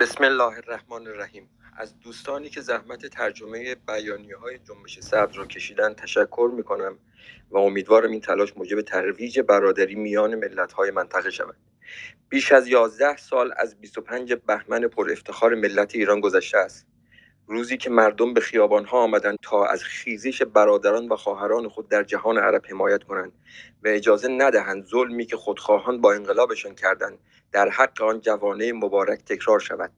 بسم الله الرحمن الرحیم. از دوستانی که زحمت ترجمه بیانیه های جنبش سبز را کشیدن تشکر می کنم و امیدوارم این تلاش موجب ترویج برادری میان ملت های منطقه شود. بیش از یازده سال از 25 بهمن پر افتخار ملت ایران گذشته است. روزی که مردم به خیابان ها آمدند تا از خیزش برادران و خواهران خود در جهان عرب حمایت کنند و اجازه ندهند ظلمی که خودخواهان با انقلابشان کردند در حق آن جوانه مبارک تکرار شود.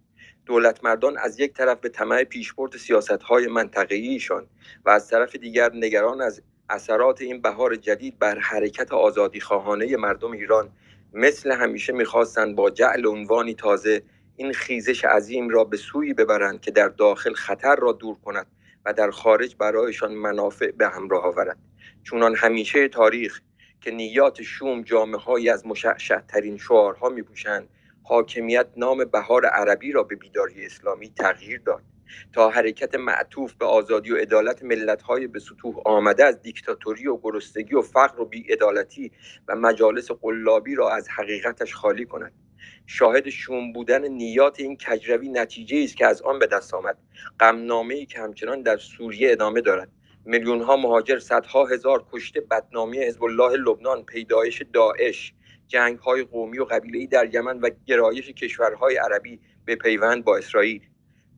دولت مردان از یک طرف به طمع پیشبرد سیاست های منطقه‌ایشان و از طرف دیگر نگران از اثرات این بهار جدید بر حرکت آزادی خواهانه مردم ایران مثل همیشه می‌خواستند با جعل عنوانی تازه این خیزش عظیم را به سوی ببرند که در داخل خطر را دور کند و در خارج برایشان منافع به همراه آورد. چونان همیشه تاریخ که نیات شوم جامعه از مشعشع ترین شعارها می حاکمیت نام بهار عربی را به بیداری اسلامی تغییر داد تا حرکت معطوف به آزادی و عدالت ملت‌های به سطوح آمده از دیکتاتوری و گرسنگی و فقر و بیعدالتی و مجالس قلابی را از حقیقتش خالی کند. شاهد شوم بودن نیات این کجروی نتیجه است که از آن به دست آمد. غمنامه ای که همچنان در سوریه ادامه دارد. میلیون ها مهاجر صدها هزار کشته بدنامی حزب الله لبنان پیدایش داعش جنگ های قومی و قبیله‌ای در یمن و گرایش کشورهای عربی به پیوند با اسرائیل.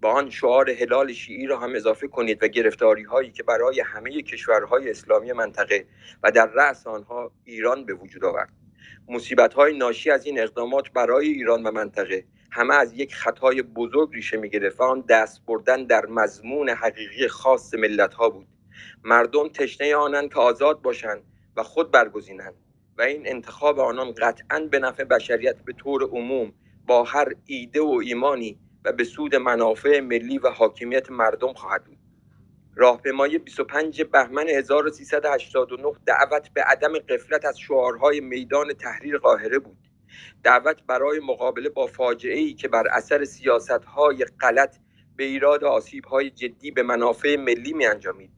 با آن شعار هلال شیعی را هم اضافه کنید و گرفتاری هایی که برای همه کشورهای اسلامی منطقه و در رأس آنها ایران به وجود آورد. مصیبت های ناشی از این اقدامات برای ایران و منطقه. همه از یک خطای بزرگ ریشه می گرفت آن دست بردن در مضمون حقیقی خاص ملت ها بود. مردم تشنه آنند که آزاد باشند و خود برگزینند و این انتخاب آنان قطعا به نفع بشریت به طور عموم با هر ایده و ایمانی و به سود منافع ملی و حاکمیت مردم خواهد بود. راهپیمایی 25 بهمن 1389 دعوت به عدم قفلت از شعارهای میدان تحریر قاهره بود. دعوت برای مقابله با فاجعه ای که بر اثر سیاست های غلط به ایراد آسیب های جدی به منافع ملی می انجامید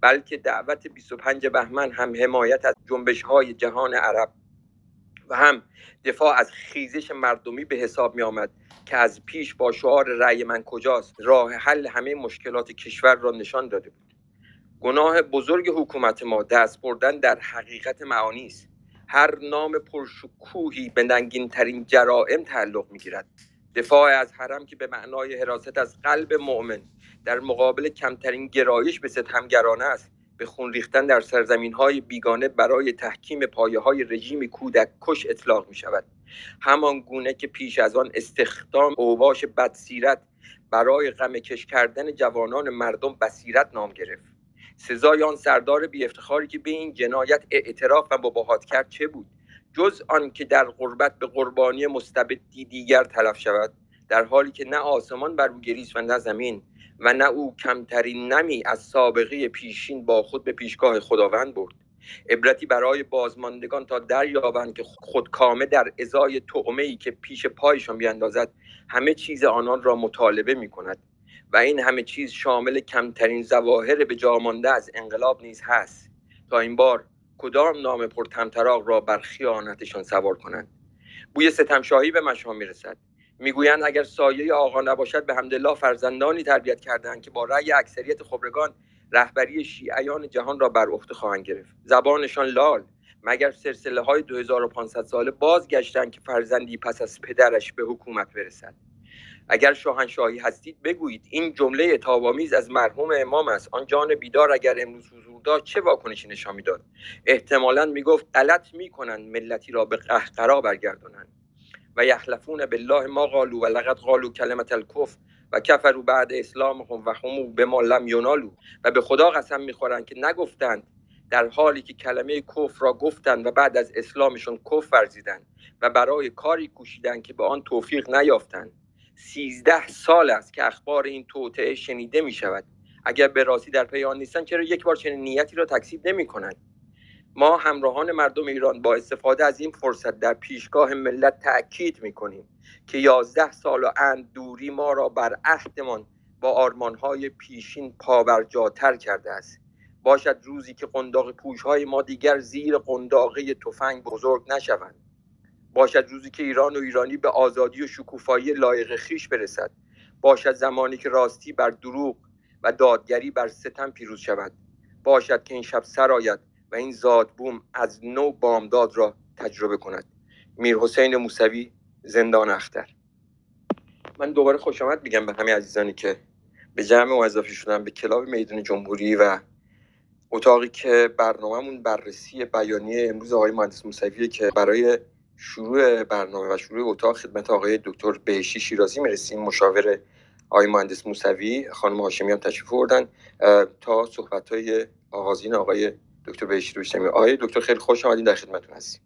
بلکه دعوت 25 بهمن هم حمایت از جنبش های جهان عرب و هم دفاع از خیزش مردمی به حساب می آمد که از پیش با شعار رأی من کجاست راه حل همه مشکلات کشور را نشان داده بود. گناه بزرگ حکومت ما دست بردن در حقیقت معانی است. هر نام پرشکوهی به ننگین ترین جرائم تعلق می گیرد دفاع از حرم که به معنای حراست از قلب مؤمن در مقابل کمترین گرایش به ستمگرانه است. به خون ریختن در سرزمین های بیگانه برای تحکیم پایه های رژیم کودک کش اطلاق می شود همان گونه که پیش از آن استخدام اوباش بدسیرت برای غم کش کردن جوانان مردم بصیرت نام گرفت. سزای آن سردار بی افتخاری که به این جنایت اعتراف و مباهات کرد چه بود؟ جز آن که در غربت به قربانی مستبدی دیگر تلف شود در حالی که نه آسمان بر او گریست و نه زمین و نه او کمترین نمی از سابقه پیشین با خود به پیشگاه خداوند برد. عبرتی برای بازماندگان تا دریابند که خودکامه در ازای تعمه ای که پیش پایشان بیاندازد همه چیز آنان را مطالبه می کند و این همه چیز شامل کمترین ظواهر به جامانده از انقلاب نیز هست. تا این بار کدام نام پرتمطراق را بر خیانتشان سوار کنند؟ بوی ستمشاهی به مشام می‌رسد می‌گویند اگر سایه آقا نباشد به حمدالله فرزندانی تربیت کردند که با رأی اکثریت خبرگان رهبری شیعیان جهان را بر عهده خواهند گرفت. زبانشان لال. مگر سلسله های 2500 ساله بازگشتند که فرزندی پس از پدرش به حکومت برسد؟ اگر شاهنشاهی هستید بگویید این جمله تابامیز از مرحوم امام است. آن جان بیدار اگر امروز حضور داشت چه واکنشی نشان می‌داد؟ احتمالا می‌گفت غلط می‌کنند ملتی را به قهقرا برگردانند. و یحلفون بالله ما قالو و لقد قالو کلمت الکفر و کفرو بعد اسلامهم و همو به ما لم ینالو و به خدا قسم می‌خورند که نگفتند در حالی که کلمه کفر را گفتند و بعد از اسلامشون کفر ورزیدند و برای کاری کوشیدند که به آن توفیق نیافتند. سیزده سال است که اخبار این توطعه شنیده می شود اگر به راستی در پی آن نیستند چرا یک بار چنین نیتی را تکذیب نمی کنند ما همراهان مردم ایران با استفاده از این فرصت در پیشگاه ملت تأکید می کنیم که یازده سال و اند دوری ما را بر عهدمان با آرمانهای پیشین پابرجاتر کرده است. باشد روزی که قنداق پوشهای ما دیگر زیر قنداقه تفنگ بزرگ نشوند. باشد روزی که ایران و ایرانی به آزادی و شکوفایی لایق خیش برسد. باشد زمانی که راستی بر دروغ و دادگری بر ستم پیروز شود. باشد که این شب سرآید و این زادبوم از نو بامداد را تجربه کند. میر حسین موسوی زندان اختر. من دوباره خوش آمد میگم به همه عزیزانی که به جمع اضافه شدن به کلاب میدون جمهوری و اتاقی که برنامهمون بررسی بیانیه امروز آقای مهندس موسویه که برای شروع برنامه و شروع اتاق خدمت آقای دکتر بهشی شیرازی می‌رسیم. مشاور آقای مهندس موسوی خانم هاشمی هم تشریف بردن تا صحبت های آغازین آقای دکتر بهشی رو آقای دکتر خیلی خوش آمدین در خدمتتون هستیم.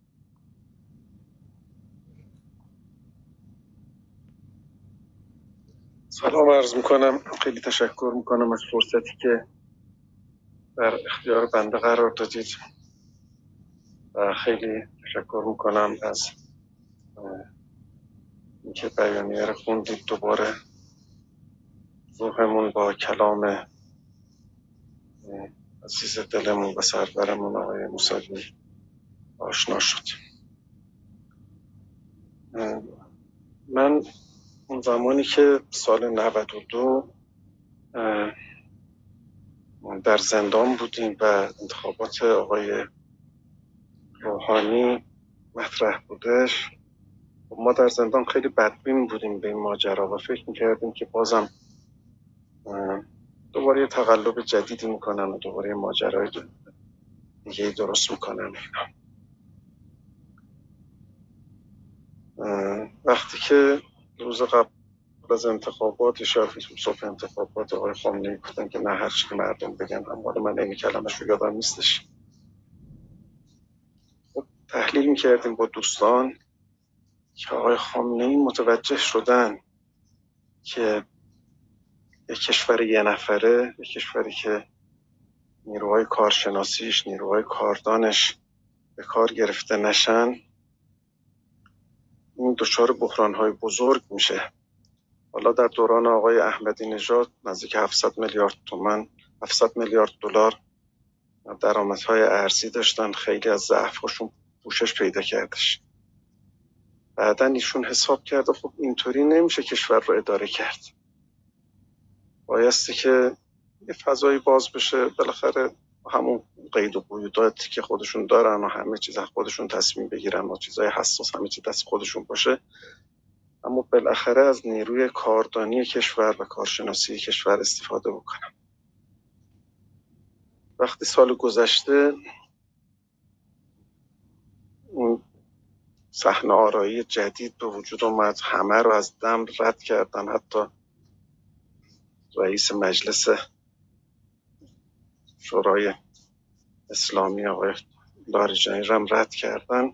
سلام عرض می‌کنم. خیلی تشکر می‌کنم از فرصتی که در اختیار بنده قرار دادید. و خیلی تشکر می‌کنم از اینکه بیانیه رو خوندید. دوباره روحمون با کلام عزیز دلمون و سرورمون آقای موسوی آشنا شد. من اون زمانی که سال 92 در زندان بودیم و انتخابات آقای روحانی مطرح بودش. ما در زندان خیلی بدبین بودیم به این ماجرا و فکر می‌کردیم که بازم دوباره یه تقلب جدیدی می‌کنن و دوباره ماجرای دیگه درست می‌کنن وقتی که روز قبل از انتخابات شاید صبح انتخابات آقای خامنه‌ای گفتن که نه هر که مردم بگن حالا من این کلمش رو یادم نیستش. خب تحلیل می‌کردیم با دوستان که آقای خامنه‌ای متوجه شدن که یک کشور یه نفره یک کشوری که نیروهای کارشناسیش نیروهای کاردانش به کار گرفته نشن این دچار بحرانهای بزرگ میشه. حالا در دوران آقای احمدی نژاد نزدیک 700 میلیارد تومن 700 میلیارد دلار درآمدهای ارزی داشتن خیلی از ضعفشون پوشش پیدا کردش. بعدا ایشون حساب کرده خب اینطوری نمیشه کشور رو اداره کرد. بایستی که یه فضایی باز بشه. بالاخره همون قید و قیوداتی که خودشون دارن و همه چیز خودشون تصمیم بگیرن و چیزای حساس همه چیز دست خودشون باشه. اما بالاخره از نیروی کاردانی کشور و کارشناسی کشور استفاده بکنم. وقتی سال گذشته اون صحنه آرایی جدید به وجود اومد همه رو از دم رد کردن. حتی رئیس مجلس شورای اسلامی آقای لاریجانی رم رد کردن.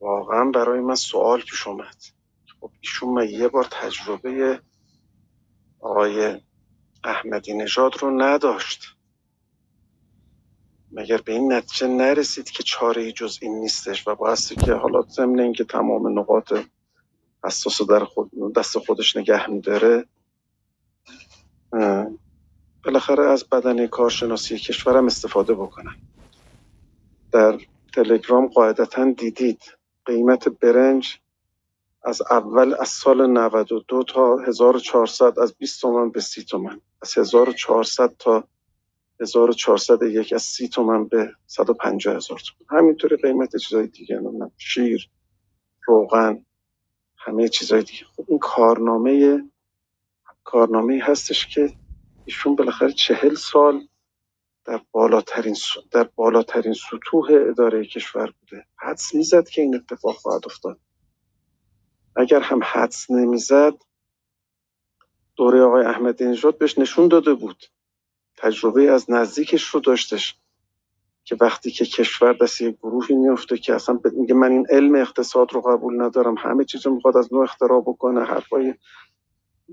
واقعا برای من سوال پیش اومد. خب ایشون یه بار تجربه آقای احمدی نژاد رو نداشت. مگر به این نتیجه نرسید که چاره جز این نیستش و بایستی که حالا ضمن اینکه تمام نقاط حساس در خود دست خودش نگه میداره بالاخره از بدنه کارشناسی کشورم استفاده بکنم. در تلگرام قاعدتا دیدید قیمت برنج از اول از سال 92 تا 1400 از 20 تومن به 30 تومن از 1400 تا 1401 از 30 تومن به 150 هزار تومن همینطوری قیمت چیزای دیگه شیر روغن همه چیزای دیگه. خب این کارنامه کارنامه هستش که ایشون بالاخره چهل سال در بالاترین در بالاترین سطوح اداره کشور بوده. حدس می‌زد که این اتفاق خواهد افتاد. اگر هم حدس نمی‌زد دوره آقای احمدی نژاد بهش نشون داده بود. تجربه از نزدیکش رو داشتش که وقتی که کشور دست یک گروهی میفته که اصلا میگه من این علم اقتصاد رو قبول ندارم همه چیز رو می‌خواد از نو اختراع بکنه حرفای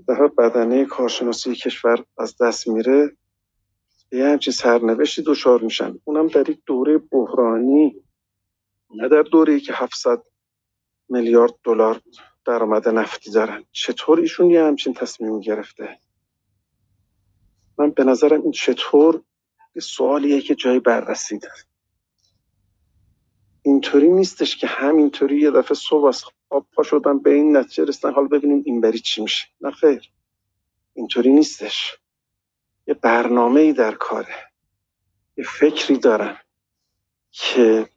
در بدنه کارشناسی کشور از دست میره. یه همچین سرنوشتی دچار میشن. اونم در یک دوره بحرانی نه در دوره که 700 میلیارد دلار درآمد نفتی دارن. چطور ایشون یه همچین تصمیم گرفته؟ من به نظرم این چطور؟ سوالیه که جای بررسی داره. اینطوری نیستش که همینطوری یه دفعه صبح از خواب پا شدن به این نتیجه رسیدن حالا ببینیم این بری چی میشه. نه خیر. اینطوری نیستش. یه برنامه ای در کاره. یه فکری دارن که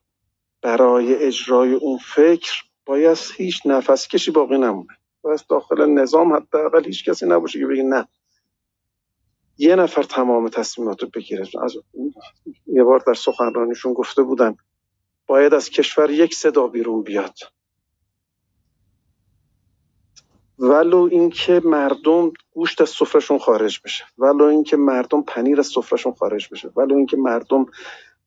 برای اجرای اون فکر باید هیچ نفس کشی باقی نمونه. باید داخل نظام حداقل هیچ کسی نباشه که بگه نه. یه نفر تمام تصمیمات رو بگیره. از یه بار در سخنرانیشون گفته بودن باید از کشور یک صدا بیرون بیاد. ولو اینکه مردم گوشت از سفرشون خارج بشه. ولو اینکه مردم پنیر از سفرشون خارج بشه. ولو اینکه مردم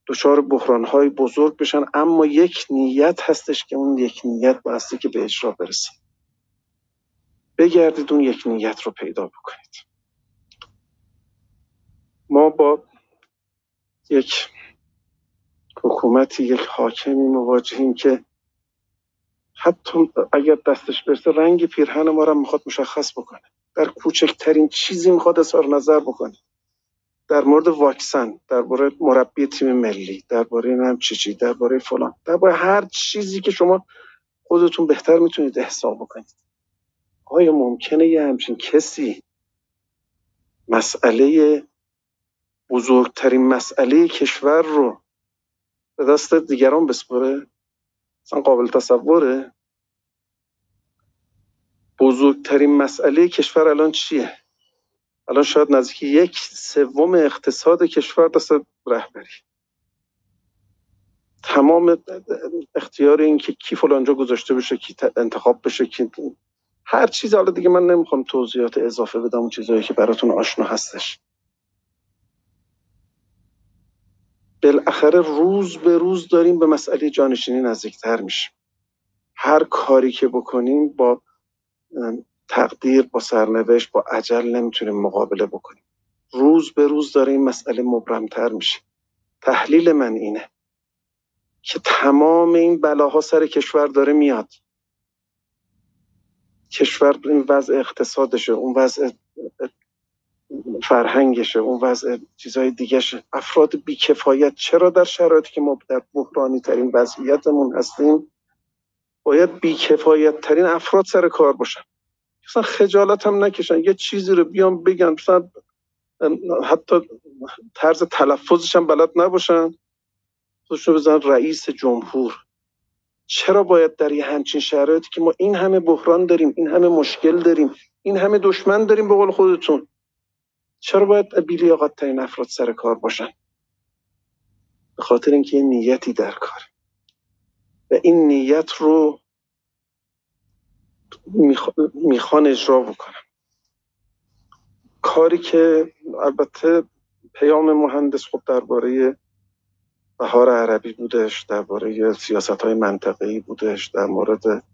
دچار بحرانهای بزرگ بشن. اما یک نیت هستش که اون یک نیت بایستی که به اجرا برسه. بگردید اون یک نیت رو پیدا بکنید. ما با یک حکومتی یک حاکمی مواجهیم که حتی اگر دستش برسه رنگ پیرهن ما رو می‌خواد مشخص بکنه. در کوچکترین چیزی می‌خواد اظهار نظر بکنه. در مورد واکسن درباره مربی تیم ملی درباره چی درباره فلان درباره هر چیزی که شما خودتون بهتر می‌تونید حساب بکنید. آیا ممکنه یه همچین کسی مسئله بزرگترین مسئله کشور رو به دست دیگران بسپره اصلا قابل تصوره. بزرگترین مسئله کشور الان چیه؟ الان شاید نزدیک یک سوم اقتصاد کشور دست رهبری. تمام اختیار این که کی فلانجا گذاشته بشه کی انتخاب بشه کی هر چیز. حالا دیگه من نمی‌خوام توضیحات اضافه بدم اون چیزهایی که براتون آشنا هستش. بالاخره روز به روز داریم به مسئله جانشینی نزدیکتر میشیم. هر کاری که بکنیم با تقدیر با سرنوشت با عجل نمی‌تونیم مقابله بکنیم. روز به روز داره این مسئله مبرمتر میشه تحلیل من اینه که تمام این بلاها سر کشور داره میاد. کشور این وضع اقتصادشه اون وضع فرهنگشه اون وضع چیزهای دیگهشه افراد بیکفایت چرا در شرایطی که ما در بحرانی ترین وضعیتمون هستیم باید بیکفایت ترین افراد سر کار باشن؟ مثلا خجالت هم نکشن یه چیزی رو بیان بگن مثلا حتی طرز تلفظش هم بلد نباشن. خودشون بزن رئیس جمهور. چرا باید در یه همچین شرایطی که ما این همه بحران داریم این همه مشکل داریم این همه دشمن داریم به قول خودتون؟ چرا باید بیلیاقت ترین افراد سر کار باشن؟ به خاطر اینکه یه نیتی در کار. و این نیت رو می‌خوان اجرا بکنن. کاری که البته پیام مهندس خب درباره بهار عربی بودش درباره سیاست های منطقه‌ای بودش در مورد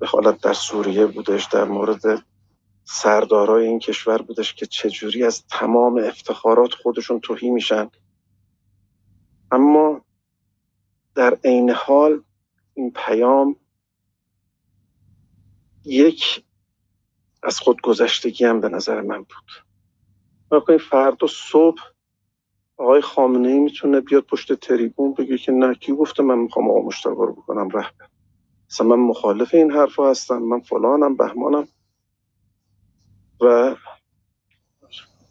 دخالت در سوریه بودش در مورد سردارای این کشور بودش که چجوری از تمام افتخارات خودشون توهی میشن. اما در عین حال این پیام یک از خودگذشتگی هم به نظر من بود. این فردا صبح آقای خامنه ای می‌تونه بیاد پشت تریبون بگه که نه کی گفته من می‌خوام آقا مشتبه رو بکنم رهبر. اصلا من مخالف این حرف هستم من فلانم بهمانم. و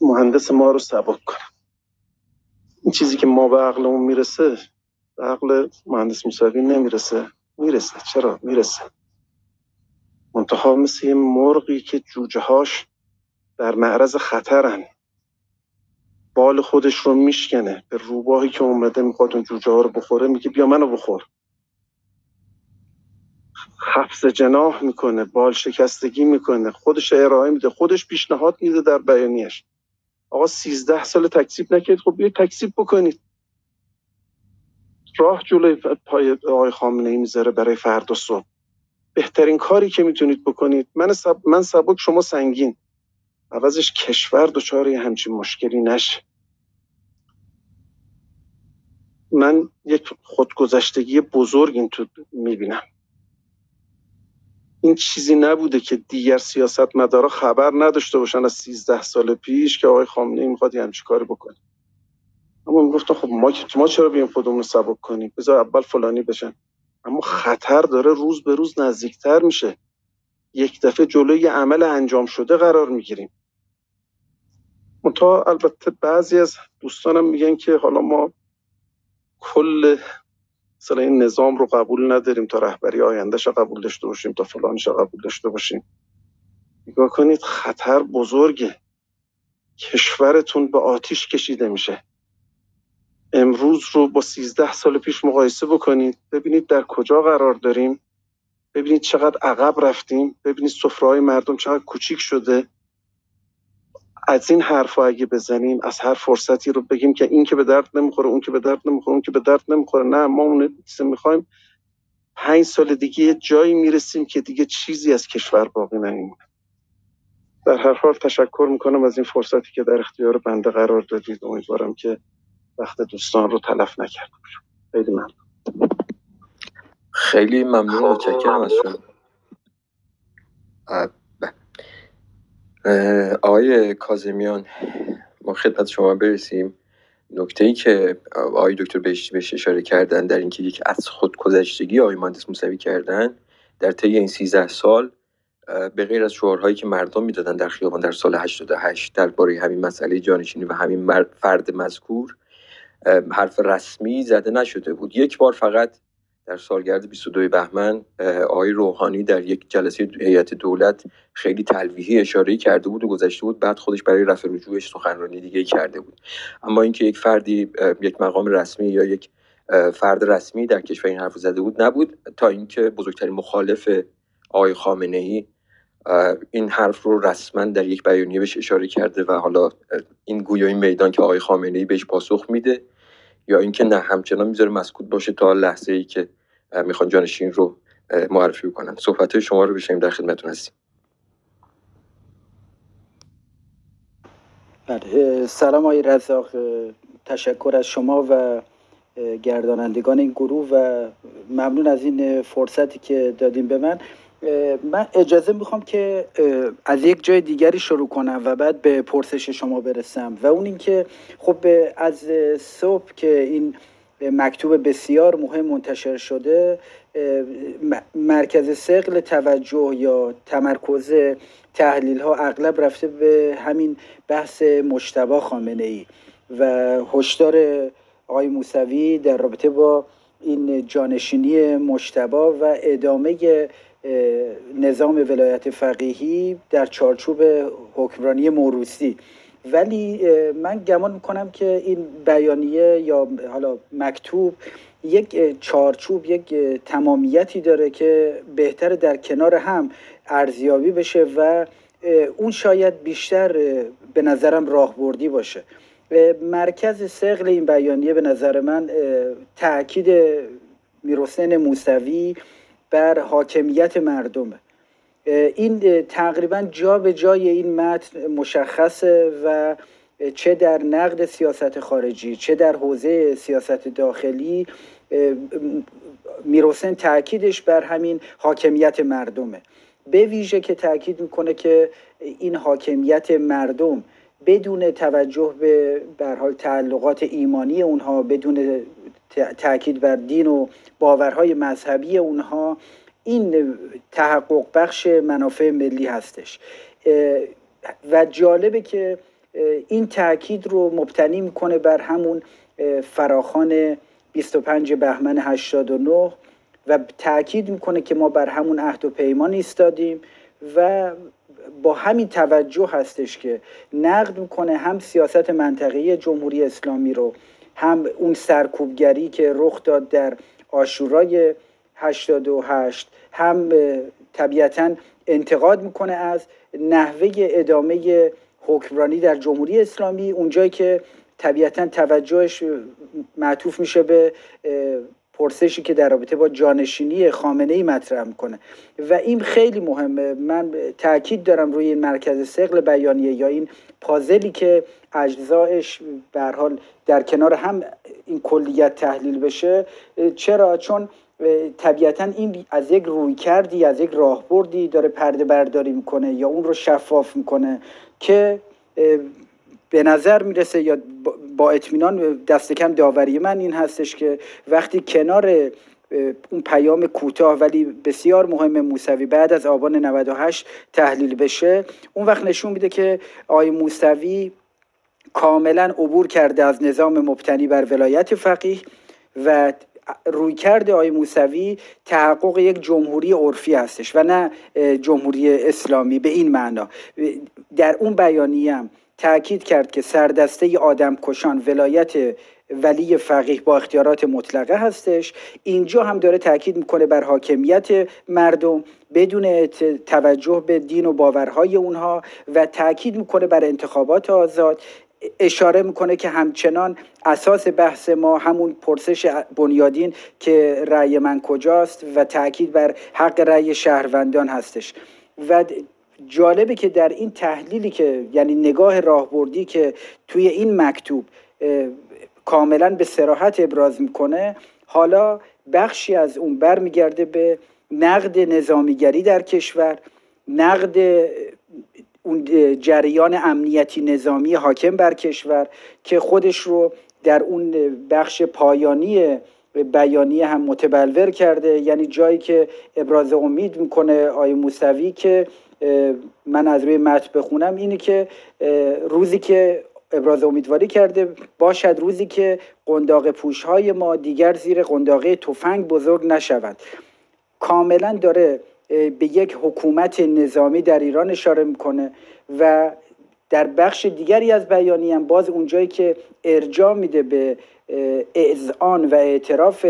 مهندس ما رو سبک کنم این چیزی که ما به عقلمون می‌رسه به عقل مهندس موسوی نمی‌رسه. می‌رسه. چرا؟ می‌رسه. منتها مثل یه مرغی که جوجه هاش در معرض خطرن. بال خودش رو میشکنه. به روباهی که اومده می‌خواد اون جوجه ها رو بخوره میگه بیا منو بخور. حفظ جناح می‌کنه بال شکستگی می‌کنه خودش ارائه میده خودش پیشنهاد میده در بیانیش آقا سیزده سال تکسیب نکرد خب بیا تکسیب بکنید. راه جلوی پای آقای خامنه ای می‌ذاره برای فردا صبح. بهترین کاری که می‌تونید بکنید من سب... من سبک شما سنگین. عوضش کشور دچار همچین مشکلی نشه. من یک خودگذشتگی بزرگ این تو می‌بینم. این چیزی نبوده که دیگر سیاست مدارا خبر نداشته باشن از سیزده سال پیش که آقای خامنه ای می‌خواد یه کاری بکنه. اما می‌گفتن خب ما ما چرا بیایم خودمون رو سبک کنیم؟ بذار اول فلانی بشن. اما خطر داره روز به روز نزدیکتر میشه. یک دفعه جلوی عمل انجام شده قرار می‌گیریم. منتها البته بعضی از دوستانم میگن که حالا ما کل مثلا این نظام رو قبول نداریم تا رهبری آیندهش قبول داشته باشیم تا فلانش قبول داشته باشیم. نگاه کنید خطر بزرگه. کشورتون به آتیش کشیده میشه. امروز رو با سیزده سال پیش مقایسه بکنید. ببینید در کجا قرار داریم. ببینید چقدر عقب رفتیم. ببینید سفره مردم چقدر کوچیک شده. از این حرف اگه بزنیم از هر فرصتی رو بگیم که این که به درد نمی‌خوره اون که به درد نمی‌خوره اون که به درد نمی‌خوره. نه ما اون می‌خوایم. پنج سال دیگه یه جایی می‌رسیم که دیگه چیزی از کشور باقی نمیمونه در هر حال تشکر می‌کنم از این فرصتی که در اختیار بنده قرار دادید. امیدوارم که وقت دوستان رو تلف نکرده خیلی ممنون. خیلی ممنون متشکرم از شما. آقای کازمیان ما خدمت شما برسیم. نکته ای که آقای دکتر بهش بهش اشاره کردن در اینکه یک از خودگذشتگی آقای مهندس موسوی کردن در طی این 13 سال به غیر از شعارهایی که مردم می‌دادن در خیابان در سال 88 درباره همین مسئله جانشینی و همین فرد مذکور حرف رسمی زده نشده بود. یک بار فقط در سالگرد 22 بهمن آقای روحانی در یک جلسه هیئت دولت خیلی تلویحی اشاره کرده بود و گذشته بود. بعد خودش برای رفع رجوعش سخنرانی دیگه کرده بود. اما اینکه یک فردی یک مقام رسمی یا یک فرد رسمی در کشور این حرف زده بود نبود تا اینکه بزرگترین مخالف آقای خامنه ای این حرف رو رسما در یک بیانیه بهش اشاره کرده و حالا این گویا این میدان که آقای خامنه ای بهش پاسخ میده. یا اینکه نه همچنان می‌ذاره مسکوت باشه تا لحظه ای که می‌خوان جانشین رو معرفی کنن صحبت شما رو بشنیم در خدمتتون هستیم. بله سلام آقای رزاق. تشکر از شما و گردانندگان این گروه و ممنون از این فرصتی که دادیم به من. من اجازه می‌خوام که از یک جای دیگری شروع کنم و بعد به پرسش شما برسم. و اون اینکه خب از صبح که این مکتوب بسیار مهم منتشر شده مرکز سقل توجه یا تمرکز تحلیل ها اغلب رفته به همین بحث مشتبا خامنه ای و هشدار آقای موسوی در رابطه با این جانشینی مشتبا و ادامه نظام ولایت فقیهی در چارچوب حکمرانی موروسی ولی من گمان می‌کنم که این بیانیه یا حالا مکتوب یک چارچوب یک تمامیتی داره که بهتر در کنار هم ارزیابی بشه و اون شاید بیشتر به نظرم راهبردی باشه. مرکز سقل این بیانیه به نظر من تاکید میروسن موسوی بر حاکمیت مردمه. این تقریبا جا به جای این متن مشخصه و چه در نقد سیاست خارجی چه در حوزه سیاست داخلی میروسن تاکیدش بر همین حاکمیت مردمه. به ویژه که تاکید می‌کنه که این حاکمیت مردم بدون توجه به بر حال تعلقات ایمانی اونها بدون تاکید بر دین و باورهای مذهبی اونها این تحقق بخش منافع ملی هستش. و جالبه که این تاکید رو مبتنی می‌کنه بر همون فراخان 25 بهمن 89 و تاکید می‌کنه که ما بر همون عهد و پیمان ایستادیم و با همین توجه هستش که نقد می‌کنه هم سیاست منطقی جمهوری اسلامی رو هم اون سرکوبگری که رخ داد در آشورای 88 هم طبیعتا انتقاد می‌کنه از نحوه ادامه حکمرانی در جمهوری اسلامی اونجایی که طبیعتا توجهش معطوف میشه به پرسشی که در رابطه با جانشینی خامنه ای مطرح می‌کنه. و این خیلی مهمه. من تاکید دارم روی این مرکز سقل بیانیه یا این پازلی که اجزایش به حال در کنار هم این کلیت تحلیل بشه چرا؟ چون طبیعتا این از یک روی کردی از یک راهبردی داره پرده برداری می‌کنه یا اون رو شفاف می‌کنه که به نظر می‌رسه یا با اطمینان دست کم داوری من این هستش که وقتی کنار اون پیام کوتاه ولی بسیار مهم موسوی بعد از آبان 98 تحلیل بشه اون وقت نشون میده که آی موسوی کاملا عبور کرده از نظام مبتنی بر ولایت فقیه و روی کرده آی موسوی تحقق یک جمهوری عرفی هستش و نه جمهوری اسلامی به این معنا. در اون بیانیه تاکید کرد که سردسته آدم کشان ولایت ولی فقیه با اختیارات مطلقه هستش. اینجا هم داره تاکید می‌کنه بر حاکمیت مردم بدون توجه به دین و باورهای اونها و تاکید می‌کنه بر انتخابات آزاد. اشاره می‌کنه که همچنان اساس بحث ما همون پرسش بنیادین که رأی من کجاست و تاکید بر حق رأی شهروندان هستش. و جالبه که در این تحلیلی که یعنی نگاه راهبردی که توی این مکتوب کاملا به سراحت ابراز می‌کنه حالا بخشی از اون برمیگرده به نقد نظامیگری در کشور نقد اون جریان امنیتی نظامی حاکم بر کشور که خودش رو در اون بخش پایانی بیانیه هم متبلور کرده. یعنی جایی که ابراز امید می‌کنه آی موسوی که من از روی متن بخونم اینه که روزی که ابراز امیدواری کرده باشد روزی که قنداق پوشهای ما دیگر زیر قنداقه تفنگ بزرگ نشود. کاملا داره به یک حکومت نظامی در ایران اشاره می‌کنه و در بخش دیگری از بیانی هم باز اونجایی که ارجاع میده به اذعان و اعتراف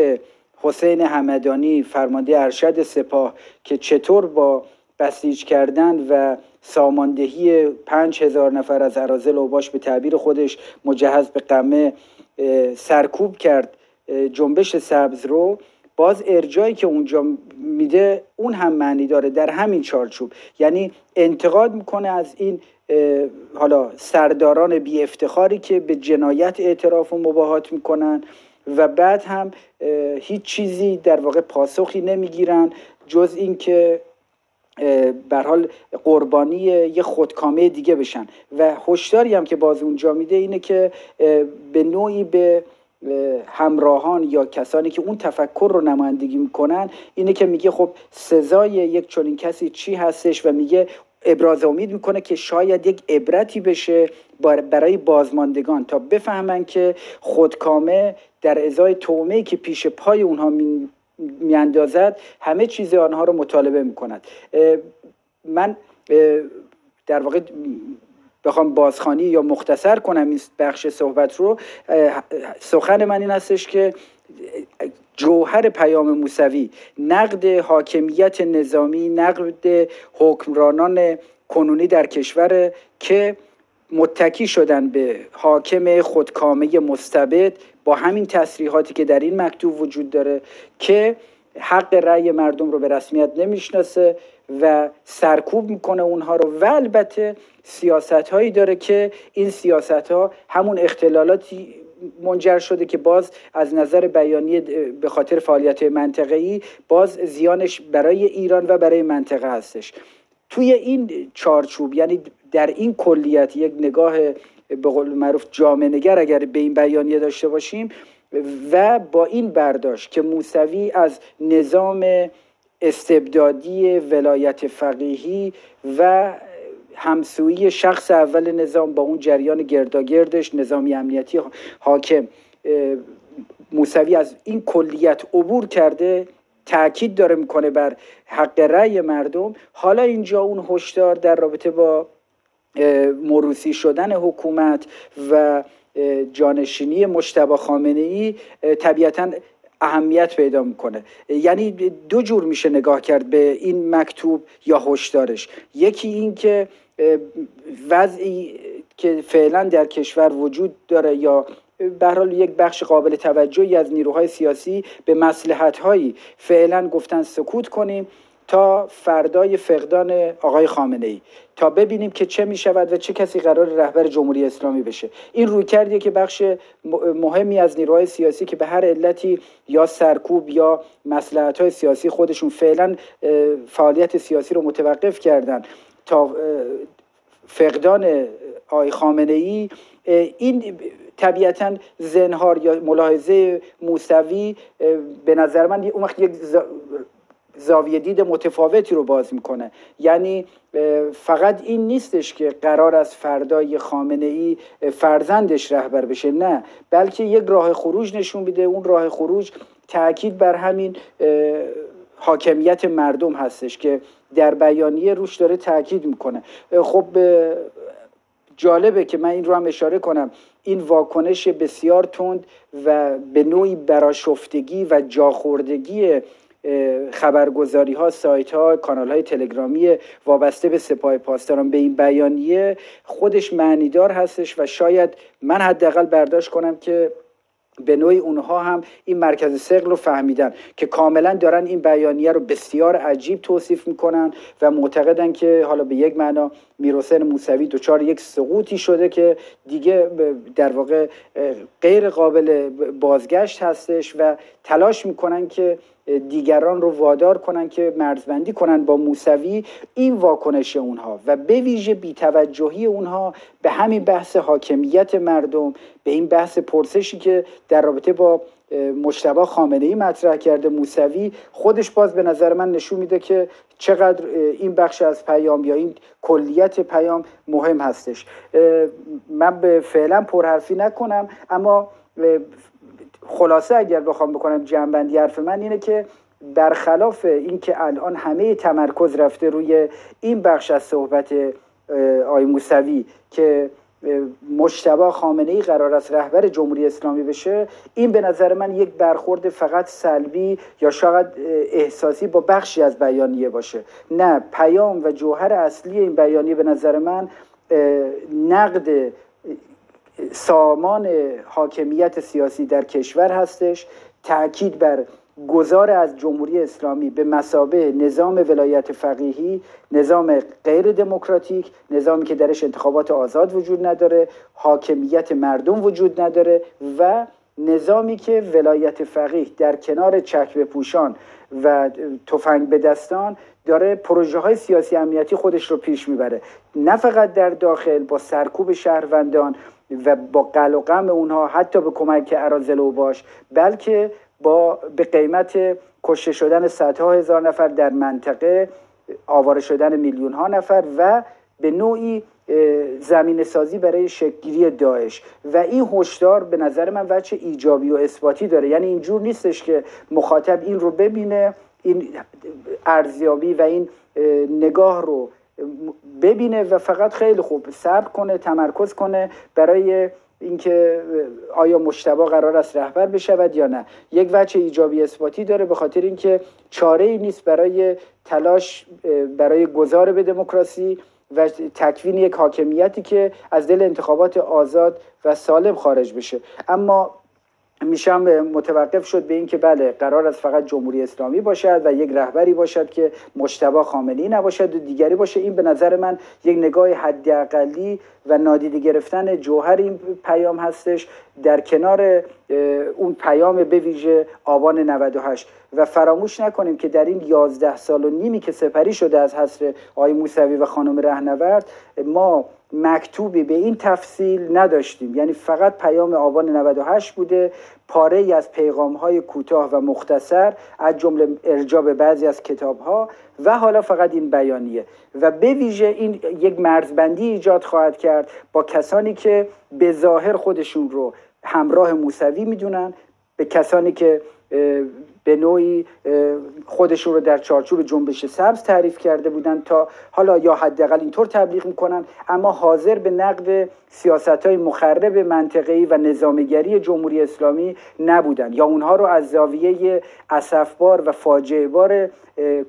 حسین همدانی فرمانده ارشد سپاه که چطور با بسیج کردن و ساماندهی پنج هزار نفر از عرازل اوباش به تعبیر خودش مجهز به قمه سرکوب کرد جنبش سبز رو باز ارجایی که اونجا میده اون هم معنی داره در همین چارچوب. یعنی انتقاد می‌کنه از این حالا سرداران بی افتخاری که به جنایت اعتراف و مباهات می‌کنن و بعد هم هیچ چیزی در واقع پاسخی نمی‌گیرن جز اینکه بر حال قربانی یه خودکامه دیگه بشن. و هشداری هم که باز اونجا میده اینه که به نوعی به همراهان یا کسانی که اون تفکر رو نمایندگی می‌کنن اینه که میگه خب سزای یک چنین کسی چی هستش و میگه ابراز امید می‌کنه که شاید یک عبرتی بشه برای بازماندگان تا بفهمن که خودکامه در ازای تومه که پیش پای اونها میاندازد همه چیز آنها رو مطالبه می‌کند. من در واقع بخوام بازخانی یا مختصر کنم این بخش صحبت رو سخن من این هستش که جوهر پیام موسوی نقد حاکمیت نظامی نقد حکمرانان کنونی در کشور که متکی شدن به حاکم خودکامه مستبد با همین تصریحاتی که در این مکتوب وجود داره که حق رأی مردم رو به رسمیت نمی‌شناسه. و سرکوب می‌کنه اونها رو. و البته سیاست هایی داره که این سیاست ها همون اختلالاتی منجر شده که باز از نظر بیانی به خاطر فعالیت منطقه‌ای باز زیانش برای ایران و برای منطقه هستش. توی این چارچوب یعنی در این کلیت یک نگاه به قول معروف جامعه نگر اگر به این بیانیه داشته باشیم و با این برداشت که موسوی از نظام استبدادی ولایت فقیهی و همسویی شخص اول نظام با اون جریان گرداگردش نظامی امنیتی حاکم موسوی از این کلیت عبور کرده تاکید داره می‌کنه بر حق رأی مردم. حالا اینجا اون هشدار در رابطه با مروسی شدن حکومت و جانشینی مشتبه خامنه ای طبیعتا اهمیت پیدا می‌کنه. یعنی دو جور میشه نگاه کرد به این مکتوب یا هشدارش. یکی این که وضعی که فعلا در کشور وجود داره یا به حال یک بخش قابل توجهی از نیروهای سیاسی به مسلحت هایی فعلا گفتن سکوت کنیم. تا فردای فقدان آقای خامنه ای تا ببینیم که چه می شود و چه کسی قرار رهبر جمهوری اسلامی بشه. این روی کردیه که بخش مهمی از نیروهای سیاسی که به هر علتی یا سرکوب یا مسلحت های سیاسی خودشون فعلا فعالیت سیاسی رو متوقف کردن. تا فقدان آی خامنه ای این طبیعتا زنهار یا ملاحظه موسوی به نظر من اون وقت یک زاویه دید متفاوتی رو باز می‌کنه. یعنی فقط این نیستش که قرار از فردای خامنه ای فرزندش رهبر بشه نه. بلکه یک راه خروج نشون میده. اون راه خروج تاکید بر همین حاکمیت مردم هستش که در بیانیه روش داره تاکید می‌کنه. خب جالبه که من این رو هم اشاره کنم. این واکنش بسیار تند و به نوعی براشفتگی و جاخوردگی خبرگزاری ها سایت ها کانال های تلگرامی وابسته به سپاه پاسداران. به این بیانیه خودش معنیدار هستش و شاید من حداقل برداشت کنم که به نوعی اونها هم این مرکز سقل رو فهمیدن که کاملا دارن این بیانیه رو بسیار عجیب توصیف می‌کنن و معتقدن که حالا به یک معنا میروسن موسوی دچار یک سقوطی شده که دیگه در واقع غیر قابل بازگشت هستش و تلاش می‌کنن که دیگران رو وادار کنن که مرزبندی کنن با موسوی این واکنش اونها. و به ویژه بیتوجهی اونها به همین بحث حاکمیت مردم به این بحث پرسشی که در رابطه با مشتبه خامنه ای مطرح کرده موسوی خودش باز به نظر من نشون میده که چقدر این بخش از پیام یا این کلیت پیام مهم هستش. من به فعلا پرحرفی نکنم اما خلاصه اگر بخوام بکنم جنبندی حرف من اینه که برخلاف اینکه الان همه تمرکز رفته روی این بخش از صحبت آی موسوی که مشتبه خامنه ای قرار است رهبر جمهوری اسلامی بشه این به نظر من یک برخورد فقط سلبی یا شاید احساسی با بخشی از بیانیه باشه. نه پیام و جوهر اصلی این بیانیه به نظر من نقد سامان حاکمیت سیاسی در کشور هستش. تاکید بر گذار از جمهوری اسلامی به مسابه نظام ولایت فقیهی نظام غیر دموکراتیک نظامی که درش انتخابات آزاد وجود نداره حاکمیت مردم وجود نداره و نظامی که ولایت فقیه در کنار چکب پوشان و تفنگ به دستان داره پروژه های سیاسی امنیتی خودش رو پیش می‌بره. نه فقط در داخل با سرکوب شهروندان و با قل و غم اونها حتی به کمک ارازل و باش بلکه با به قیمت کشته شدن صدها هزار نفر در منطقه آواره شدن میلیون ها نفر و به نوعی زمین سازی برای شکلگیری داعش. و این هشدار به نظر من وجه ایجابی و اثباتی داره. یعنی اینجور نیستش که مخاطب این رو ببینه این ارزیابی و این نگاه رو ببینه و فقط خیلی خوب صبر کنه تمرکز کنه برای اینکه آیا مشتبه قرار است رهبر بشود یا نه. یک وجه ایجابی اثباتی داره به خاطر اینکه چاره ای نیست برای تلاش برای گذار به دموکراسی و تکوین یک حاکمیتی که از دل انتخابات آزاد و سالم خارج بشه. اما میشم متوقف شد به اینکه بله قرار است فقط جمهوری اسلامی باشد و یک رهبری باشد که مشتبه خامنه‌ای نباشد و دیگری باشه. این به نظر من یک نگاه حداقلی و نادیده گرفتن جوهر این پیام هستش. در کنار اون پیام به ویژه آبان 98 و فراموش نکنیم که در این 11 سال و نیمی که سپری شده از حصر آقای موسوی و خانم رهنورد ما مکتوبی به این تفصیل نداشتیم. یعنی فقط پیام آبان 98 بوده پاره ای از پیغام های کوتاه و مختصر از جمله ارجاع به بعضی از کتاب ها و حالا فقط این بیانیه. و به ویژه این یک مرزبندی ایجاد خواهد کرد با کسانی که به ظاهر خودشون رو همراه موسوی می‌دونن به کسانی که به نوعی خودشون رو در چارچوب جنبش سبز تعریف کرده بودن تا حالا یا حداقل اینطور تبلیغ می‌کنن. اما حاضر به نقد سیاست های مخرب منطقه‌ای و نظامگری جمهوری اسلامی نبودن. یا اونها رو از زاویه اسفبار و فاجعه بار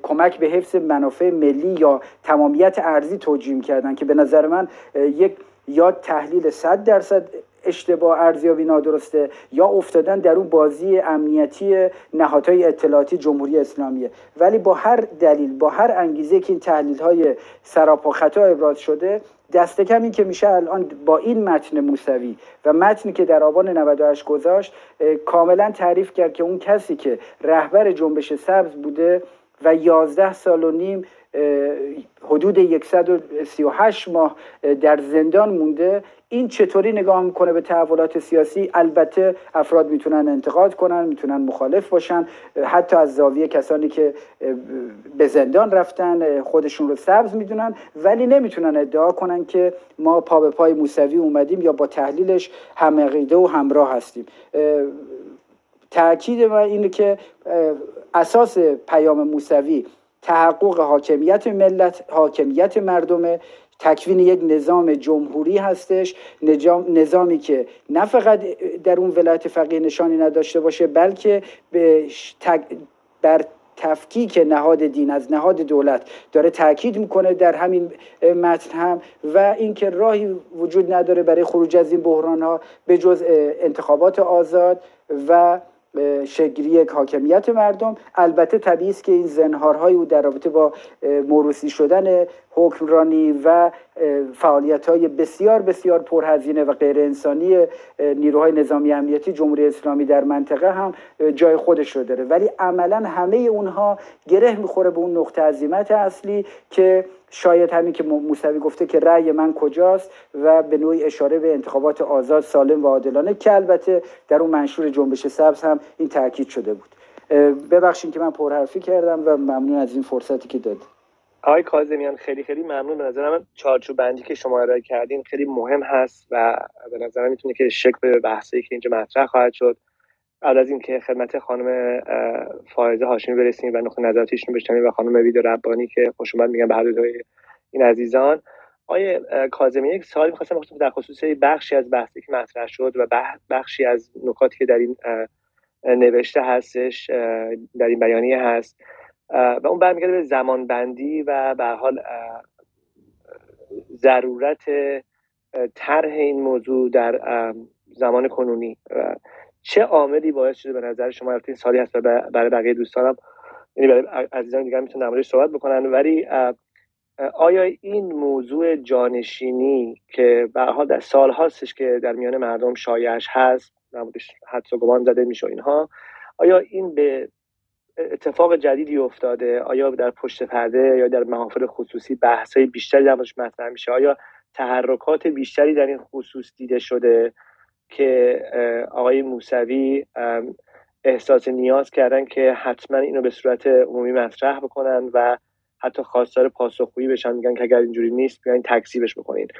کمک به حفظ منافع ملی یا تمامیت ارزی توجیه کردن که به نظر من یک یا تحلیل صد درصد اشتباه ارزیابی نادرسته یا افتادن در اون بازی امنیتی نهادهای اطلاعاتی جمهوری اسلامیه. ولی با هر دلیل با هر انگیزه که این تحلیل های سراپا خطا ابراز شده دست کم این که میشه الان با این متن موسوی و متنی که در آبان 98 گذاشت کاملا تعریف کرد که اون کسی که رهبر جنبش سبز بوده و یازده سال و نیم حدود 138 ماه در زندان مونده. این چطوری نگاه می‌کنه به تحولات سیاسی؟ البته افراد می‌تونن انتقاد کنن می‌تونن مخالف باشن. حتی از زاویه کسانی که به زندان رفتن خودشون رو سبز می‌دونن ولی نمی‌تونن ادعا کنن که ما پا به پای موسوی اومدیم یا با تحلیلش هم و همراه هستیم. تاکید من اینه که اساس پیام موسوی تحقق حاکمیت ملت حاکمیت مردمه. تکوین یک نظام جمهوری هستش. نظامی که نه فقط در اون ولایت فقیه نشانی نداشته باشه بلکه به بر تفکیک نهاد دین از نهاد دولت داره تاکید می‌کنه در همین متن هم و اینکه راهی وجود نداره برای خروج از این بحران ها به جز انتخابات آزاد و شگیری یک حاکمیت مردم. البته طبیعی است که این زنهارهای او در رابطه با موروسی شدن حکمرانی و فعالیت های بسیار بسیار پرهزینه و غیر انسانی نیروهای نظامی امنیتی جمهوری اسلامی در منطقه هم جای خودش رو داره. ولی عملا همه اونها گره می‌خوره به اون نقطه عظیمت اصلی که شاید همین که موسوی گفته که رأی من کجاست و به نوعی اشاره به انتخابات آزاد سالم و عادلانه که البته در اون منشور جنبش سبز هم این تاکید شده بود. ببخشید که من پرحرفی کردم و ممنون از این فرصتی که داد آقای کاظمیان خیلی خیلی ممنون. به نظرم چارچوب بندی که شما ارائه کردین خیلی مهم هست و به نظرم می‌تونه که شکل به بحثی که اینجا مطرح خواهد شد قبل از اینکه خدمت خانم فائزه هاشمی برسیم و نقطه نظرات ایشون بشنویم و خانم وید ربانی که خوش اومد میگن به این عزیزان. آیه کاظمی یک سوالی می‌خواستم در خصوص بخشی از بحثی که مطرح شد و بخشی از نکاتی که در این نوشته هستش در این بیانیه هست. و اون برمیگرده به زمان بندی و به حال ضرورت طرح این موضوع در زمان کنونی. چه عاملی باعث شده به نظر شما این سالی هست برای بقیه دوستانم یعنی برای عزیزان دیگر می‌تونن در صحبت بکنن ولی آیا این موضوع جانشینی که به حال در سال هستش که در میان مردم شایعش هست نمودش حدس و گمان زده میشه اینها آیا این به اتفاق جدیدی افتاده؟ آیا در پشت پرده یا در محافل خصوصی بحث های بیشتری در مطرح میشه؟ آیا تحرکات بیشتری در این خصوص دیده شده؟ که آقای موسوی احساس نیاز کردن که حتما اینو به صورت عمومی مطرح بکنن و حتی خواستار پاسخگویی بشن. میگن که اگر اینجوری نیست بیاین تکسیبش بکنید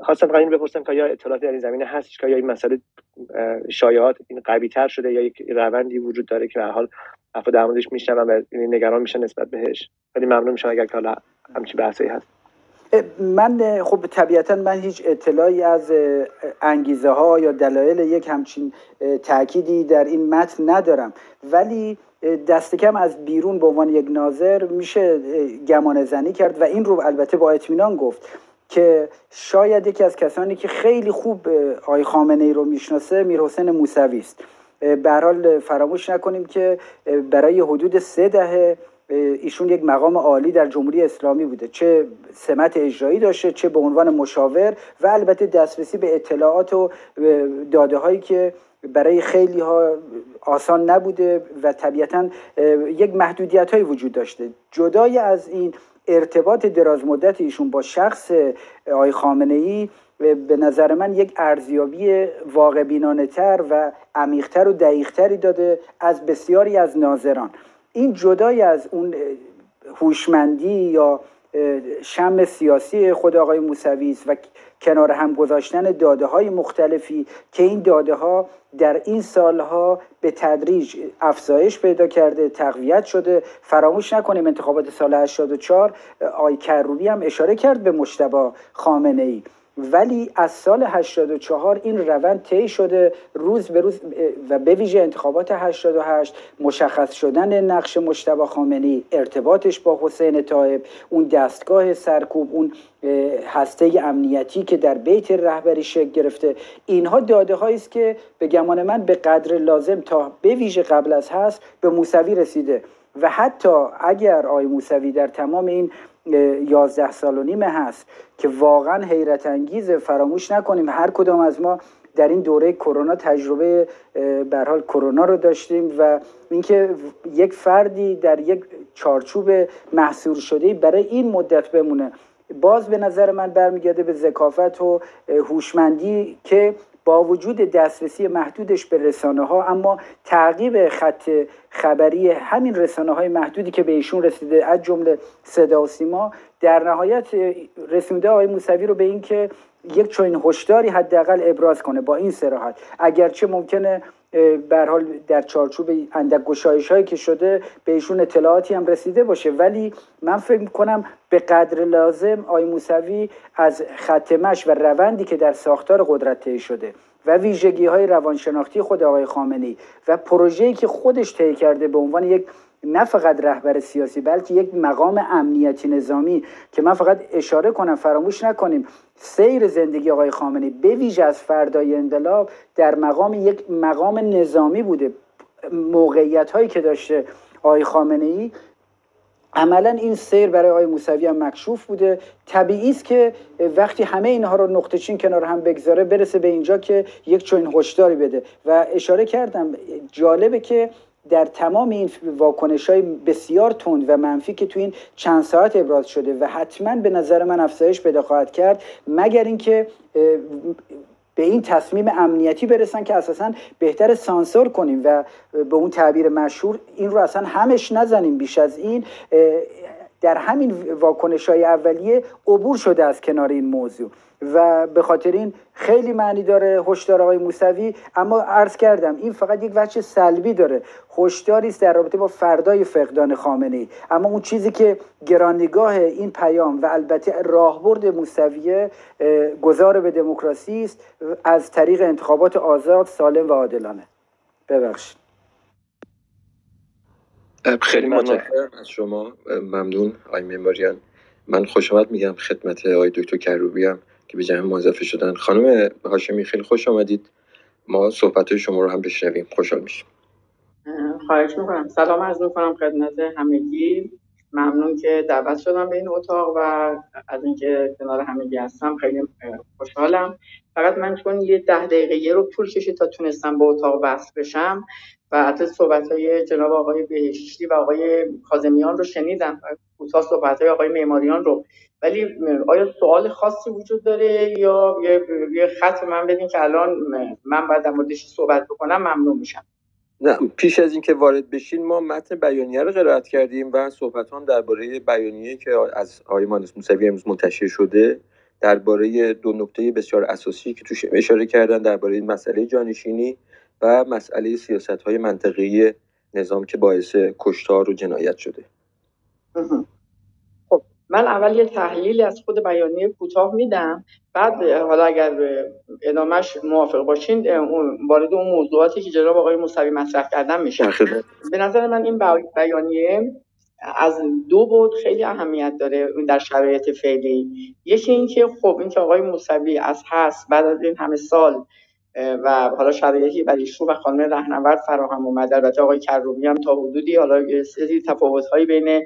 خواستم فقط بپرسم که یا اطلاعاتی در این زمینه هست که یا این مسئله شایعات این قوی تر شده یا یک روندی وجود داره که به حال افراد در موردش میشنن و نگران میشن نسبت بهش. خیلی ممنون میشم اگر که حالا همچین بحثی هست. من خب طبیعتا من هیچ اطلاعی از انگیزه ها یا دلایل یک همچین تأکیدی در این متن ندارم. ولی دست کم از بیرون به عنوان یک ناظر میشه گمان زنی کرد و این رو البته با اطمینان گفت که شاید یکی از کسانی که خیلی خوب آقای خامنه ای رو می‌شناسه میر حسین موسوی است. به فراموش نکنیم که برای حدود سه دهه ایشون یک مقام عالی در جمهوری اسلامی بوده. چه سمت اجرایی داشته چه به عنوان مشاور و البته دسترسی به اطلاعات و داده هایی که برای خیلی ها آسان نبوده و طبیعتا یک محدودیت هایی وجود داشته. جدای از این ارتباط دراز مدت ایشون با شخص آقای خامنه ای به نظر من یک ارزیابی واقع بینانه تر و عمیقتر و دقیقتری داده از بسیاری از ناظران. این جدای از اون هوشمندی یا شم سیاسی خود آقای موسوی و کنار هم گذاشتن داده های مختلفی که این داده ها در این سالها به تدریج افزایش پیدا کرده تقویت شده. فراموش نکنیم انتخابات سال 84 آقای کروبی هم اشاره کرد به مشتبه خامنه ای ولی از سال 84 این روند طی شده روز به روز و به ویژه انتخابات 88 مشخص شدن نقش مشتبه خامنی ارتباطش با حسین طایب اون دستگاه سرکوب اون هسته امنیتی که در بیت رهبری شکل گرفته. اینها داده است که به گمان من به قدر لازم تا به ویژه قبل از هست به موسوی رسیده. و حتی اگر آی موسوی در تمام این یازده سال و نیمه هست که واقعا حیرت انگیزه فراموش نکنیم هر کدام از ما در این دوره کرونا تجربه به حال کرونا رو داشتیم و اینکه یک فردی در یک چارچوب محصور شده برای این مدت بمونه. باز به نظر من برمیگرده به ذکافت و هوشمندی که با وجود دسترسی محدودش به رسانه ها اما تعقیب خط خبری همین رسانه های محدودی که به ایشون رسیده از جمله صدا و سیما در نهایت رسونده آقای موسوی رو به اینکه یک چنین هشداری حداقل ابراز کنه با این سراحت اگرچه ممکنه به حال در چارچوب اندک گشایش هایی که شده به ایشون اطلاعاتی هم رسیده باشه. ولی من فکر کنم به قدر لازم آی موسوی از ختمش و روندی که در ساختار قدرت طی شده و ویژگی های روانشناختی خود آقای خامنه‌ای و پروژه‌ای که خودش طی کرده به عنوان یک نه فقط رهبر سیاسی بلکه یک مقام امنیتی نظامی که من فقط اشاره کنم فراموش نکنیم سیر زندگی آقای خامنه به ویژه از فردای انقلاب در مقام یک مقام نظامی بوده. موقعیت هایی که داشته آقای خامنه ای عملا این سیر برای آقای موسوی هم مکشوف بوده. طبیعی است که وقتی همه اینها رو نقطه چین کنار هم بگذاره برسه به اینجا که یک چنین هشداری بده. و اشاره کردم جالبه که در تمام این واکنش های بسیار تند و منفی که تو این چند ساعت ابراز شده و حتما به نظر من افزایش پیدا خواهد کرد مگر اینکه به این تصمیم امنیتی برسن که اساسا بهتر سانسور کنیم و به اون تعبیر مشهور این رو اصلا همش نزنیم. بیش از این در همین واکنش های اولیه عبور شده از کنار این موضوع. و به خاطر این خیلی معنی داره هشدار آقای موسوی اما عرض کردم این فقط یک وجه سلبی داره. هشداری است در رابطه با فردای فقدان خامنه ای. اما اون چیزی که گرانیگاه این پیام و البته راهبرد موسویه گذار به دموکراسی است از طریق انتخابات آزاد سالم و عادلانه. ببخشید. خیلی متشکرم از شما. ممنون. آقای مماریان من خوش آمد میگم خدمت آقای دکتر کروبی هم که به جمع موظفه شدن. خانم هاشمی خیلی خوش آمدید ما صحبت های شما رو هم بشنویم. خوشحال میشیم. خواهش می‌کنم. سلام عرض می‌کنم خدمت همگی. ممنون که دعوت شدم به این اتاق و از اینکه کنار همگی هستم خیلی خوشحالم. فقط من چون یه ده دقیقه رو طول کشید تا تونستم به اتاق وصل بشم و حتی صحبت های جناب آقای بهشتی و آقای کازمیان رو شنیدم کوتاه صحبت های آقای معماریان رو. ولی آیا سوال خاصی وجود داره یا یه خط من بدین که الان من باید در موردش صحبت بکنم ممنون میشم. نه پیش از اینکه وارد بشین ما متن بیانیه رو قرائت کردیم و صحبت هم درباره بیانیه که از آقای مهندس موسوی امروز منتشر شده درباره دو نکته بسیار اساسی که توش اشاره کردن درباره مسئله جانشینی و مسئله سیاست های منطقی نظام که باعث کشتار و جنایت شده. خب من اول یه تحلیلی از خود بیانیه کوتاه میدم. بعد حالا اگر ادامهش موافق باشین وارد اون موضوعاتی که جناب آقای موسوی مطرح کردن میشه. به نظر من این بیانیه از دو بود خیلی اهمیت داره در شرایط فعلی. یکی اینکه خب اینکه آقای موسوی از هست بعد از این همه سال و حالا شرایطی برای ایشون و خانم رهنورد فراهم اومد. البته آقای کروبی هم تا حدودی حالا سری تفاوت‌هایی بین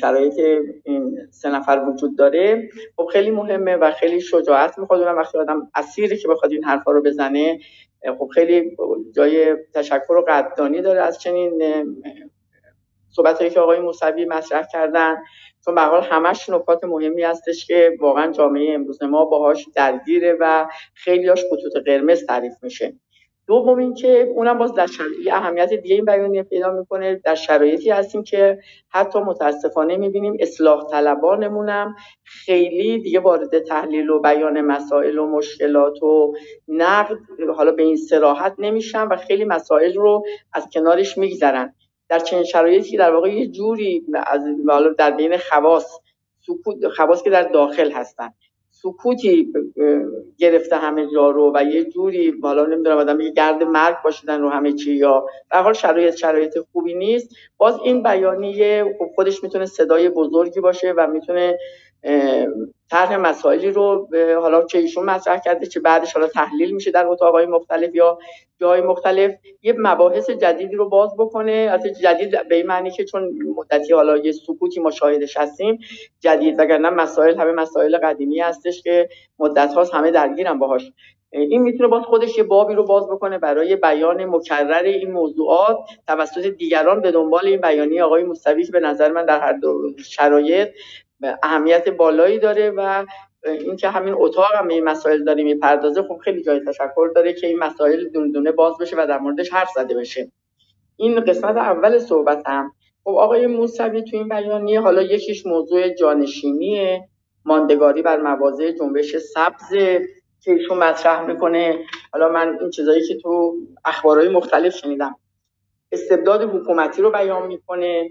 شرایط این سه نفر وجود داره. خب خیلی مهمه و خیلی شجاعت می‌خواد. اونم وقتی آدم اسیری که بخواد این حرفا رو بزنه خب خیلی جای تشکر و قدردانی داره از چنین صحبت که آقای موسوی مطرح کردن. چون به همش نکات مهمی هستش که واقعا جامعه امروز ما باهاش درگیره و خیلیاش خطوط قرمز تعریف میشه. دوم اینکه اونم باز در شرایط اهمیت دیگه این بیانیه پیدا می‌کنه. در شرایطی هستیم که حتی متاسفانه می‌بینیم اصلاح طلبانمونم خیلی دیگه وارد تحلیل و بیان مسائل و مشکلات و نقد حالا به این سراحت نمیشن و خیلی مسائل رو از کنارش میگذرن. در چنین شرایطی در واقع یه جوری از در بین خواص سکوت خواص که در داخل هستن سکوتی گرفته همه جا رو و یه جوری حالا نمی‌دونم آدم یه گرد مرگ باشیدن رو همه چی یا در حال شرایط شرایط خوبی نیست. باز این بیانیه خب خودش می‌تونه صدای بزرگی باشه و می‌تونه طرح مسائلی رو حالا چه ایشون مطرح کرده چه بعدش حالا تحلیل میشه در اتاقهای مختلف یا جای مختلف. یه مباحث جدیدی رو باز بکنه. از جدید به این معنی که چون مدتی حالا یه سکوتی مشاهدش هستیم جدید وگرنه مسائل همه مسائل قدیمی هستش که مدت هاست همه درگیرن باهاش. این می‌تونه باز خودش یه بابی رو باز بکنه برای بیان مکرر این موضوعات. توسط دیگران به دنبال این بیانیه آقای که به نظر من در هر دو شرایط اهمیت بالایی داره و اینکه همین اتاق هم این مسائل داره می‌پردازه خب خیلی جای تشکر داره که این مسائل دونه دونه باز بشه و در موردش حرف زده بشه. این قسمت اول صحبت هم. خب آقای موسوی تو این بیانیه حالا یکیش موضوع جانشینیه ماندگاری بر مواضع جنبش سبز که ایشون مطرح می‌کنه. حالا من این چیزایی که تو اخبارهای مختلف شنیدم. استبداد حکومتی رو بیان می‌کنه.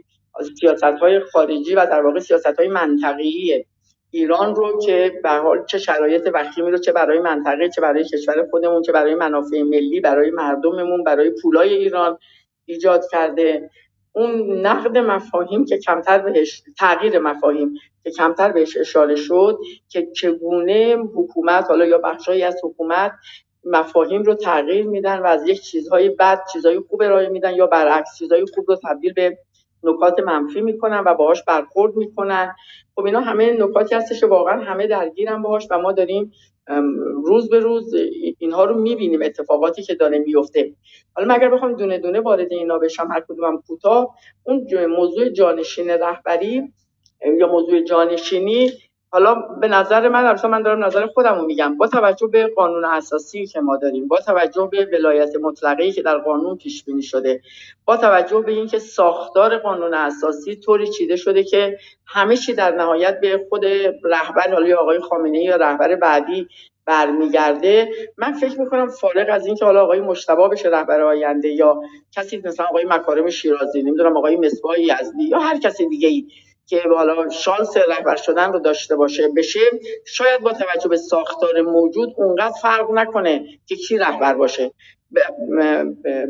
سیاست های خارجی و در واقع سیاست های منطقی ایران رو که به حال چه شرایط وخیمی رو چه برای منطقه چه برای کشور خودمون چه برای منافع ملی برای مردممون برای پولای ایران ایجاد کرده. اون نقد مفاهیم که کمتر بهش تغییر مفاهیم که کمتر بهش اشاره شد که چگونه حکومت حالا یا بخشهایی از حکومت مفاهیم رو تغییر میدن و از یک چیزهای بد چیزهای خوب ارائه میدن یا برعکس چیزهای خوب رو تبدیل به نکات منفی می‌کنن و باهاش برخورد می‌کنن. خب اینا همه نکاتی هستش که واقعا همه درگیرن باهاش و ما داریم روز به روز اینها رو می‌بینیم اتفاقاتی که داره میفته حالا اگر بخوام دونه دونه وارد اینا بشم هر کدومم کوتاه اون موضوع جانشین رهبری یا موضوع جانشینی حالا به نظر من البته من دارم نظر خودم رو میگم با توجه به قانون اساسی که ما داریم با توجه به ولایت مطلقه که در قانون پیش بینی شده با توجه به اینکه ساختار قانون اساسی طوری چیده شده که همه چی در نهایت به خود رهبر حالا آقای خامنه یا رهبر بعدی برمیگرده من فکر می‌کنم فارغ از اینکه حالا آقای مشتبا بشه رهبر آینده یا کسی مثلا آقای مکارم شیرازی نمی‌دونم آقای مصباح یزدی یا هر کسی دیگه ای که حالا شانس رهبر شدن رو داشته باشه بشه شاید با توجه به ساختار موجود اونقدر فرق نکنه که کی رهبر باشه.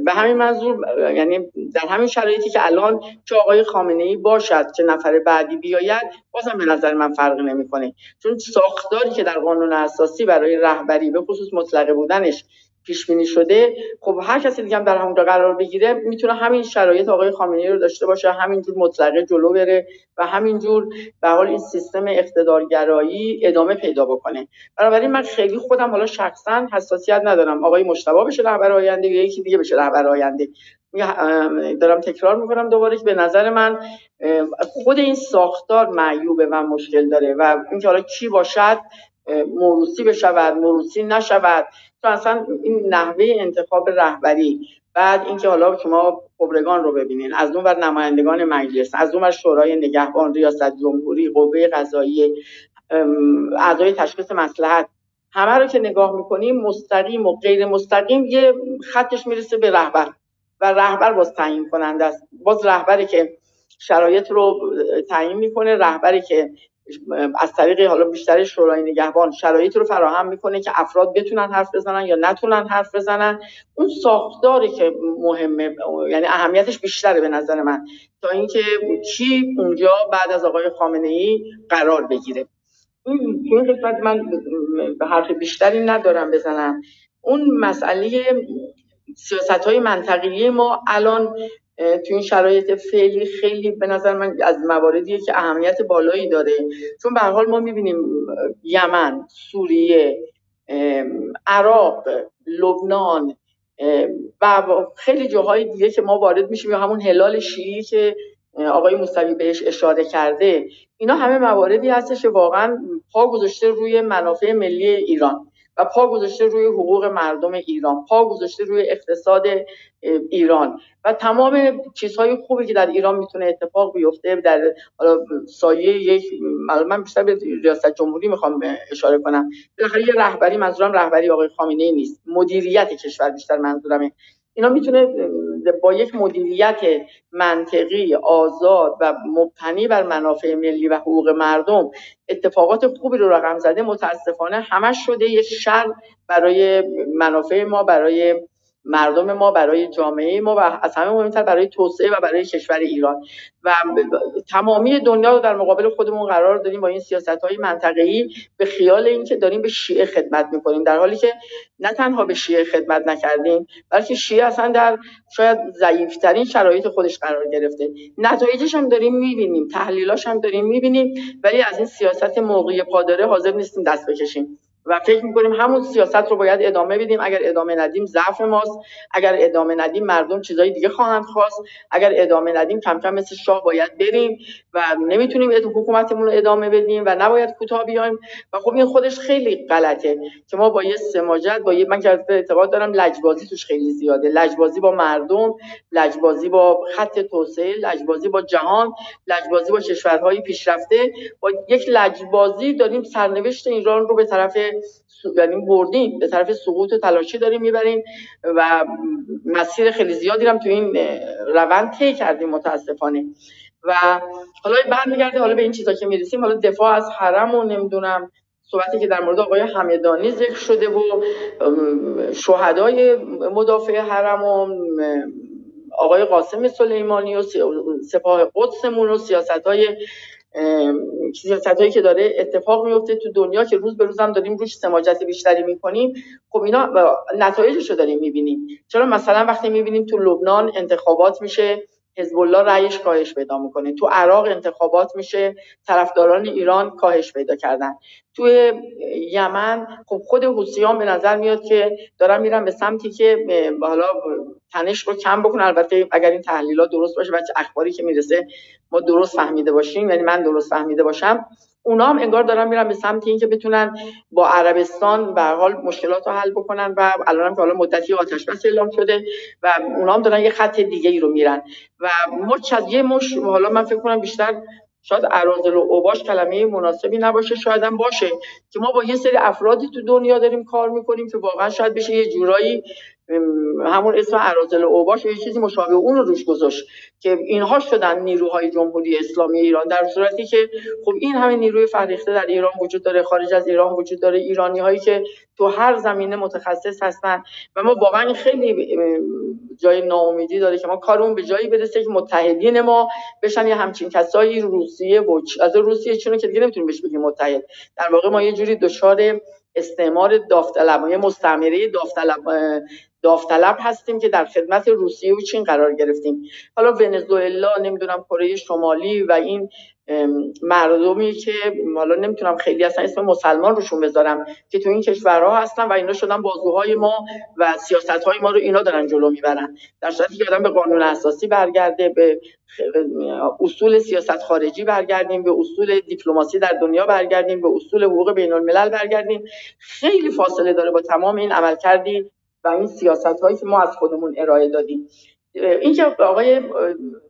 به همین منظور یعنی در همین شرایطی که الان چه آقای خامنه ای باشد که نفر بعدی بیاید بازم به نظر من فرقی نمی‌کنه. چون ساختاری که در قانون اساسی برای رهبری به خصوص مطلقه بودنش پیش بینی شده خب هر کسی دیگه هم در همونجا قرار بگیره می‌تونه همین شرایط آقای خامنه‌ای رو داشته باشه همینجور مطلقه جلو بره و همینجور به حال این سیستم اقتدارگرایی ادامه پیدا بکنه. بنابراین من خیلی خودم حالا شخصا حساسیت ندارم. آقای مشتبا بشه رهبر آینده یا یکی دیگه بشه رهبر آینده. دارم تکرار می‌کنم دوباره که به نظر من خود این ساختار معیوبه و مشکل داره و اینکه حالا کی باشد موروسی بشود موروسی نشود. تو اصلا این نحوه انتخاب رهبری بعد اینکه حالا شما خبرگان رو ببینین از اون بر نمایندگان مجلس از اون بر شورای نگهبان ریاست جمهوری قوه قضایی اعضای تشخیص مسلحت همه رو که نگاه می‌کنیم مستقیم و غیر مستقیم یه خطش می‌رسه به رهبر. و رهبر باز تعیین کننده است. باز رهبری که شرایط رو تعیین می‌کنه رهبری که از طریق حالا بیشتر شورای نگهبان شرایط رو فراهم می‌کنه که افراد بتونن حرف بزنن یا نتونن حرف بزنن. اون ساختاری که مهمه یعنی اهمیتش بیشتره به نظر من. تا اینکه کی اونجا بعد از آقای خامنه ای قرار بگیره. این قسمت من به حرف بیشتری ندارم بزنم. اون مسئله سیاست های ما الان تو این شرایط فعلی خیلی به نظر من از مواردیه که اهمیت بالایی داره. چون به حال ما می‌بینیم یمن سوریه عراق لبنان و خیلی جاهای دیگه که ما وارد میشیم یا همون هلال شیعی که آقای موسوی بهش اشاره کرده اینا همه مواردی هستش که واقعا پا گذاشته روی منافع ملی ایران. و پا گذاشته روی حقوق مردم ایران پا گذاشته روی اقتصاد ایران. و تمام چیزهای خوبی که در ایران می‌تونه اتفاق بیفته در سایه یک من بیشتر به ریاست جمهوری می‌خوام اشاره کنم. بالاخره یه رهبری منظورم رهبری آقای خامنه ای نیست. مدیریت کشور بیشتر منظورمه. اینا می‌تونه با یک مدیریت منطقی آزاد و مبتنی بر منافع ملی و حقوق مردم اتفاقات خوبی رو رقم زده. متاسفانه همش شده. یه شر برای منافع ما برای مردم ما برای جامعه ما و از همه مهمتر برای توسعه و برای کشور ایران. و تمامی دنیا رو در مقابل خودمون قرار داریم با این سیاست های منطقه‌ای به خیال اینکه داریم به شیعه خدمت می‌کنیم در حالی که نه تنها به شیعه خدمت نکردیم بلکه شیعه اصلا در شاید ضعیفترین شرایط خودش قرار گرفته. نتایجش هم داریم می‌بینیم تحلیلاش هم داریم می‌بینیم ولی از این سیاست موقعی پادره حاضر نیستیم دست بکشیم. و فکر می‌کنیم همون سیاست رو باید ادامه بدیم. اگر ادامه ندیم ضعف ماست. اگر ادامه ندیم مردم چیزای دیگه خواهند خواست. اگر ادامه ندیم کم کم مثل شاه باید بریم و نمی‌تونیم حکومتمون رو ادامه بدیم و نباید کوتاه بیایم. و خب این خودش خیلی غلطه که ما با یه سماجت با یه من که اعتقاد دارم لجبازی توش خیلی زیاده. لجبازی با مردم لجبازی با خط توسعه لجبازی با جهان لجبازی با کشورهای پیشرفته. با یک لجبازی داریم سرنوشت ایران رو به طرف یعنی بردیم به طرف سقوط و تلاشی داریم می‌بریم و مسیر خیلی زیادی هم تو این روند طی کردیم متاسفانه. و حالا برمیگرده حالا به این چیزا که می‌رسیم حالا دفاع از حرم و نمی‌دونم. صحبتی که در مورد آقای همدانی ذکر شده و شهدای مدافع حرم و آقای قاسم سلیمانی و سپاه قدسمون و سیاست های هایی که داره اتفاق میفته تو دنیا که روز به روز هم داریم روش سماجت بیشتری می‌کنیم. خب اینا نتایجش رو داریم می‌بینیم. چرا؟ مثلا وقتی می‌بینیم تو لبنان انتخابات میشه حزب الله رأیش کاهش پیدا می‌کنه. تو عراق انتخابات میشه طرفداران ایران کاهش پیدا کردن. توی یمن خب خود حوثیان به نظر میاد که دارن میرن به سمتی که حالا تنش رو کم بکنن. البته اگر این تحلیلات درست باشه و اخباری که می‌رسه ما درست فهمیده باشیم. یعنی من درست فهمیده باشم. اونا هم انگار دارن میرن به سمت اینکه بتونن با عربستان به حال مشکلات رو حل بکنن و الان که حالا مدتی آتش بس اعلام شده و اونا هم دارن یه خط دیگه ای رو میرن. و مچ از یه مش حالا من فکر کنم بیشتر شاید ارازل و اوباش کلمه مناسبی نباشه شاید هم باشه که ما با یه سری افرادی تو دنیا داریم کار می‌کنیم که واقعا شاید بشه یه جورایی همون اسم ارازل اوباش یه چیزی مشابه اون رو روش گذاشت که اینها شدن نیروهای جمهوری اسلامی ایران در صورتی که خب این همه نیروی فرهیخته در ایران وجود داره خارج از ایران وجود داره ایرانی هایی که تو هر زمینه متخصص هستن و ما واقعا خیلی جای ناامیدی داره که ما کارمون به جایی برسه که متحدین ما بشن یه همچین کسایی روسیه و از روسیه چون که دیگه نمی‌تونیم بهش بگیم متحد. در واقع ما یه جوری دچار استعمار داوطلب یه مستعمره داوطلب داوطلب هستیم که در خدمت روسیه و چین قرار گرفتیم. حالا ونزوئلا نمی‌دونم کره شمالی و این مردمی که حالا نمی‌تونم خیلی اصلا اسم مسلمان روشون بذارم که تو این کشورها هستن و اینا شدن بازوهای ما و سیاست های ما رو اینا دارن جلو می‌برن. در صورتی که آدم به قانون اساسی برگرده به اصول سیاست خارجی برگردیم به اصول دیپلماسی در دنیا برگردیم به اصول حقوق بین الملل برگردیم. خیلی فاصله داره با تمام این عمل کردی و این سیاست هایی که ما از خودمون ارائه دادیم. اینکه آقای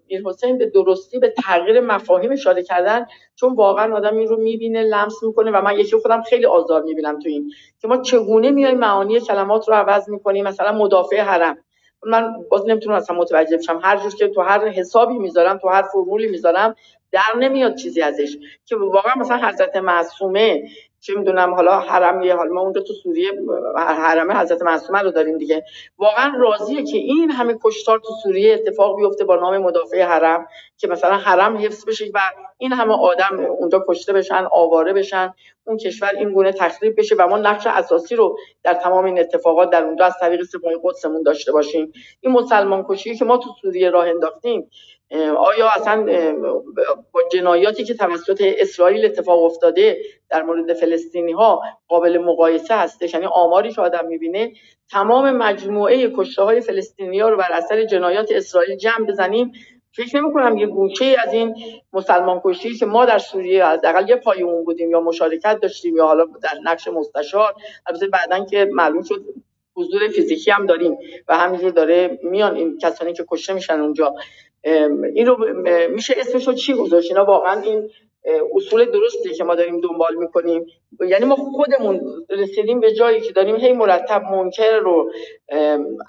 میر حسین به درستی به تغییر مفاهیم اشاره کردن چون واقعا آدم این رو می‌بینه لمس می‌کنه و من یکی خودم خیلی آزار می‌بینم تو این که ما چگونه میایم معانی کلمات رو عوض می‌کنیم مثلا مدافع حرم. من باز نمی‌تونم اصلا متوجه بشم. هر جور که تو هر حسابی می‌ذارم تو هر فرمولی می‌ذارم در نمیاد چیزی ازش. که واقعا مثلا حضرت معصومه چه می‌دونم حالا حرم یه حال ما اونجا تو سوریه حرم حضرت معصومه رو داریم دیگه. واقعا راضیه که این همه کشتار تو سوریه اتفاق بیفته با نام مدافع حرم که مثلا حرم حفظ بشه و این همه آدم اونجا کشته بشن آواره بشن اون کشور این گونه تخریب بشه و ما نقش اساسی رو در تمام این اتفاقات در اونجا از طریق سپاه قدسمون داشته باشیم. این مسلمان کشی که ما تو سوریه راه انداختیم آیا اصلا با جنایاتی که توسط اسرائیل اتفاق افتاده در مورد فلسطینی ها قابل مقایسه هستش؟ یعنی آماری که آدم می‌بینه تمام مجموعه کشته های فلسطینی ها رو بر اثر جنایات اسرائیل جمع بزنیم. فکر نمی کنم یه گوشه از این مسلمان کشی که ما در سوریه از اقل یه پای اون بودیم یا مشارکت داشتیم یا حالا در نقش مستشار. البته بعدا که معلوم شد حضور فیزیکی هم داریم و همینجور داره میان این کسانی که کشته میشن اونجا. این رو میشه اسمش رو چی گذاشت؟ اینا واقعا این اصول درستی که ما داریم دنبال می‌کنیم. یعنی ما خودمون رسیدیم به جایی که داریم هی مرتب منکر رو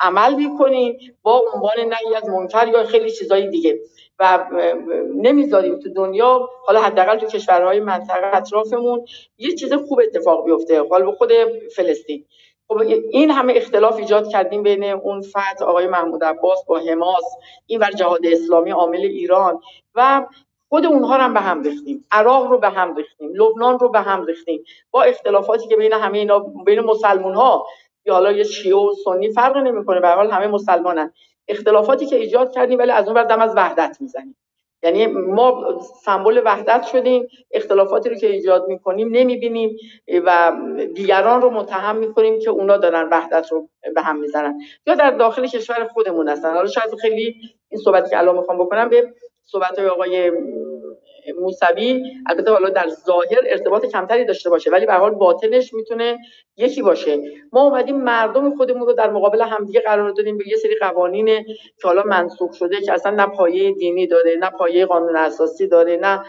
عمل می‌کنیم با عنوان نهی از منکر یا خیلی چیزای دیگه. و نمی‌ذاریم تو دنیا حالا حداقل تو کشورهای منطقه اطرافمون یه چیز خوب اتفاق بیفته. حالا به خود فلسطین. خب این همه اختلاف ایجاد کردیم بین اون فتح آقای محمود عباس با حماس این ور جهاد اسلامی عامل ایران و خود اونها رو هم به هم ریختیم. عراق رو به هم ریختیم. لبنان رو به هم ریختیم. با اختلافاتی که بین همه اینا بین مسلمون ها یا حالا یه شیعه و سنی فرق نمی‌کنه. به حال همه مسلمانن. اختلافاتی که ایجاد کردیم ولی از اون بر دم از وحدت می‌زنیم. یعنی ما سمبل وحدت شدیم اختلافاتی رو که ایجاد می‌کنیم نمی‌بینیم و دیگران رو متهم می‌کنیم که اونا دارن وحدت رو به هم می‌زنن یا در داخل کشور خودمون هستن. حالا شاید خیلی این صحبتی که الان می‌خوام بکنم به صحبت های آقای موسوی البته حالا در ظاهر ارتباط کمتری داشته باشه ولی به حال باطنش می‌تونه یکی باشه. ما اومدیم مردم خودمون رو در مقابل همدیگه قرار دادیم به یه سری قوانین که حالا منسوخ شده که اصلا نه پایه دینی داره نه پایه قانون اساسی داره نه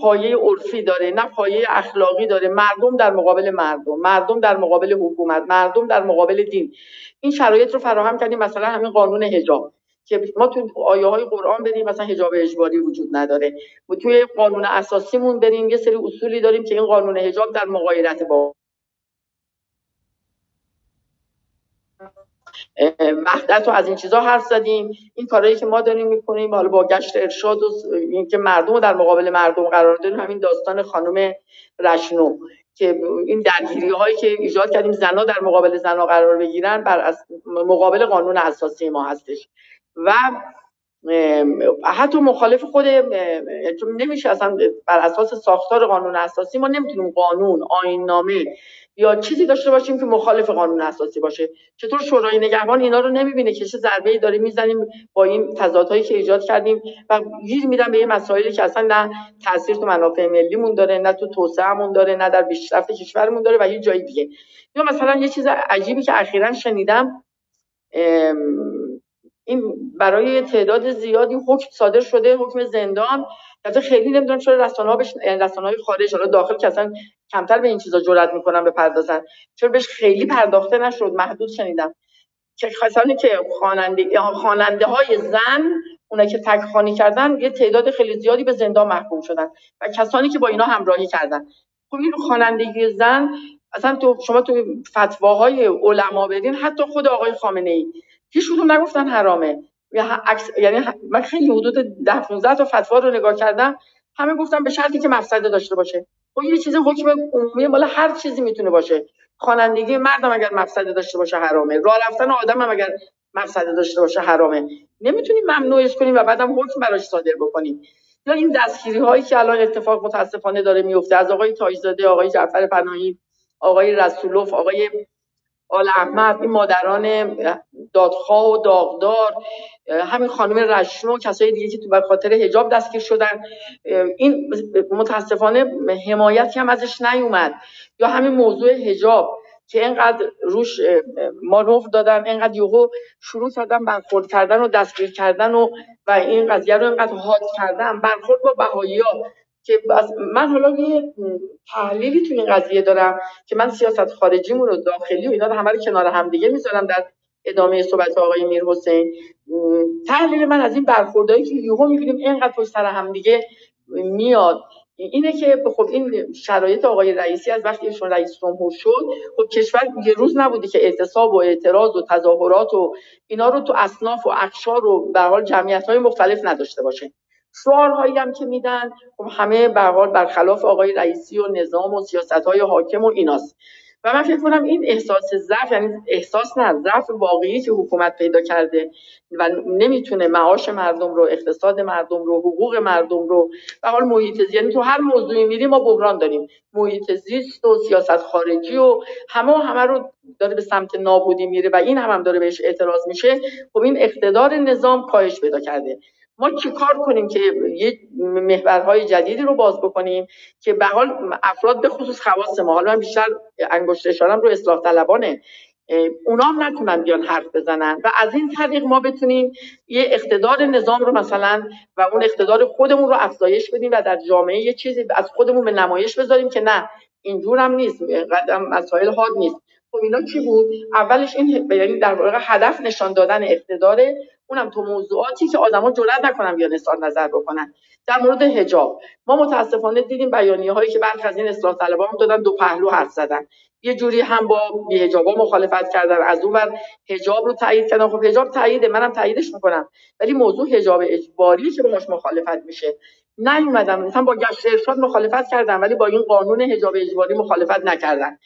پایه عرفی داره نه پایه اخلاقی داره. مردم در مقابل مردم مردم در مقابل حکومت مردم در مقابل دین. این شرایط رو فراهم کردیم مثلا همین قانون حجاب. که ما تو آیه های قرآن بریم مثلا حجاب اجباری وجود نداره. و توی قانون اساسیمون بریم یه سری اصولی داریم که این قانون حجاب در مغایرت با وحدت و از این چیزها حرف زدیم. این کارهایی که ما داریم می‌کنیم حالا با گشت ارشاد و اینکه مردم رو در مقابل مردم قرار دادیم همین داستان خانم رشنو که این درگیری هایی که ایجاد کردیم زنا در مقابل زنا قرار بگیرن بر مقابل قانون اساسی ما هستش. و حتی مخالف خود چون نمیشه اصلا بر اساس ساختار قانون اساسی ما نمی‌تونیم قانون آیین نامه یا چیزی داشته باشیم که مخالف قانون اساسی باشه. چطور شورای نگهبان اینا رو نمی‌بینه که چه ضربه ای داره می‌زنیم با این تضادهایی که ایجاد کردیم و گیر میدن به یه مسائلی که اصلا نه تاثیر تو منافع ملیمون داره نه تو توسعهمون داره نه در پیشرفت کشورمون داره و هیچ جای دیگه. یا مثلا یه چیز عجیبی که اخیرا شنیدم این برای تعداد زیادی حکم صادر شده حکم زندان. البته خیلی نمی‌دونم چرا رسانه ها بهش رسانه خارج حالا داخل که اصلا کمتر به این چیزا جرئت می‌کنن بپردازن چرا بهش خیلی پرداخته نشد؟ محدود شنیدم. که کسانی که خواننده خواننده های زن اونایی که تک خانی کردن یه تعداد خیلی زیادی به زندان محکوم شدن و کسانی که با اینا همراهی کردن. خب این خوانندگی زن اصلا تو شما تو فتواهای علما برین حتی خود آقای خامنه ای هیچ کدوم نگفتن حرامه. یعنی من خیلی حدود ده 15 تا فتوا رو نگاه کردم. همه گفتن به شرطی که مفسده داشته باشه. خب یه چیز حکم عمومی بالا هر چیزی می‌تونه باشه. خوانندگی مردم اگر مفسده داشته باشه حرامه. راه رفتن آدم هم اگر مفسده داشته باشه حرامه. نمی‌تونیم ممنوعش کنیم و بعدم حکم براش صادر بکنیم. یا این دستگیری هایی که الان اتفاق متاسفانه داره میفته. از آقای تاجزاده آقای جعفر پناهی آقای رسولوف آقای آل احمد این مادران دادخواه و داغدار همین خانم رشنو کسای دیگه که تو بر خاطر حجاب دستگیر شدن. این متاسفانه حمایتی هم ازش نیومد. یا همین موضوع حجاب که اینقدر روش مانور دادن اینقدر یهو شروع کردن برخورد کردن و دستگیر کردن و و این قضیه رو اینقدر حاد کردن برخورد با بهایی ها که من حالا یه تحلیلی تو این قضیه دارم که من سیاست خارجیمون رو داخلی و اینا رو همه کنار هم دیگه می‌ذارم در ادامه صحبت آقای میر حسین. تحلیل من از این برخوردهایی که یهو می‌بینیم اینقدر پشت سر هم دیگه میاد. اینه که خب این شرایط آقای رئیسی از وقتی ایشون رئیس جمهور شد خب کشور یه روز نبودی که اعتصاب و اعتراض و تظاهرات و اینا رو تو اصناف و اقشار و به حال جمعیت های مختلف نداشته باشه. شعارهایی هم که میدن. خب همه به برخلاف آقای رئیسی و نظام و سیاست های حاکم و ایناست. و من فکر کنم این احساس ضعف یعنی احساس نه ضعف واقعی که حکومت پیدا کرده و نمی‌تونه معاش مردم رو اقتصاد مردم رو حقوق مردم رو به حال محیط زیست یعنی تو هر موضوعی میریم ما بحران داریم. محیط زیست و سیاست خارجی و همه و همه رو داره به سمت نابودی میره و این هم, هم داره بهش اعتراض میشه. خب این اقتدار نظام کاهش پیدا کرده. ما چیکار کنیم که یه محورهای جدیدی رو باز بکنیم که به حال افراد به خصوص خواص ما حالا من بیشتر انگشت اشارم رو اصلاح طلبانه. اونا هم نتونن بیان حرف بزنن و از این طریق ما بتونیم یه اقتدار نظام رو مثلا و اون اقتدار خودمون رو افزایش بدیم و در جامعه یه چیزی از خودمون به نمایش بذاریم که نه اینجور هم نیست قدم مسائل حاد نیست. خب اینا چی بود؟ اولش این یعنی در واقع هدف نشان دادن اقتدار اونم تو موضوعاتی که آدما جرئت نکنن بیان اظهار نظر بکنن. در مورد حجاب ما متاسفانه دیدیم بیانیه هایی که برخی از این اصلاح طلبان دادن دو پهلو حرف زدن. یه جوری هم با بی حجابا مخالفت کردن. از اون بر حجاب رو تایید کردن. خب حجاب تاییده. منم تاییدش می‌کنم. ولی موضوع حجاب اجباری که باهاش مخالفت میشه. نیومدن. مثلا با گشت ارشاد مخالفت کردن ولی با این قانون حجاب اجباری مخالفت نکردن.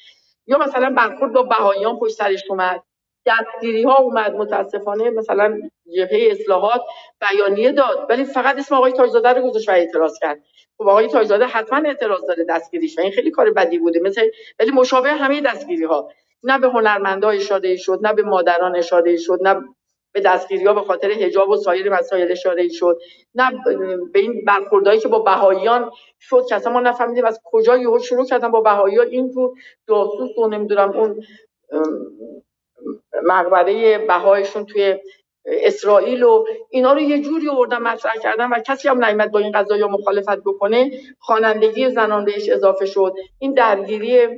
یا مثلا برخورد با بهاییان پشت سرش اومد. دستگیری ها اومد متاسفانه مثلا جبهه اصلاحات بیانیه داد ولی فقط اسم آقای تاجزاده رو گذاشت و اعتراض کرد. خب آقای تاجزاده حتما اعتراض داره دستگیریش و این خیلی کار بدی بوده مثل ولی مشابه همه دستگیری ها نه به هنرمندا اشاره شد نه به مادران اشاره شد نه به دستگیری ها به خاطر حجاب و سایر مسائل اشاره شد نه به این برخوردهایی که با بهاییان شد. که اصلا ما نفهمیدیم از کجا یهو شروع کردن با بهاییان. این تو جاسوس و نمی‌دونم اون مقبره بهایشون توی اسرائیل و اینا رو یه جوری آوردن مطرح کردن و کسی هم نیامد با این قضايا مخالفت بکنه خوانندگی زناندهش اضافه شد. این درگیری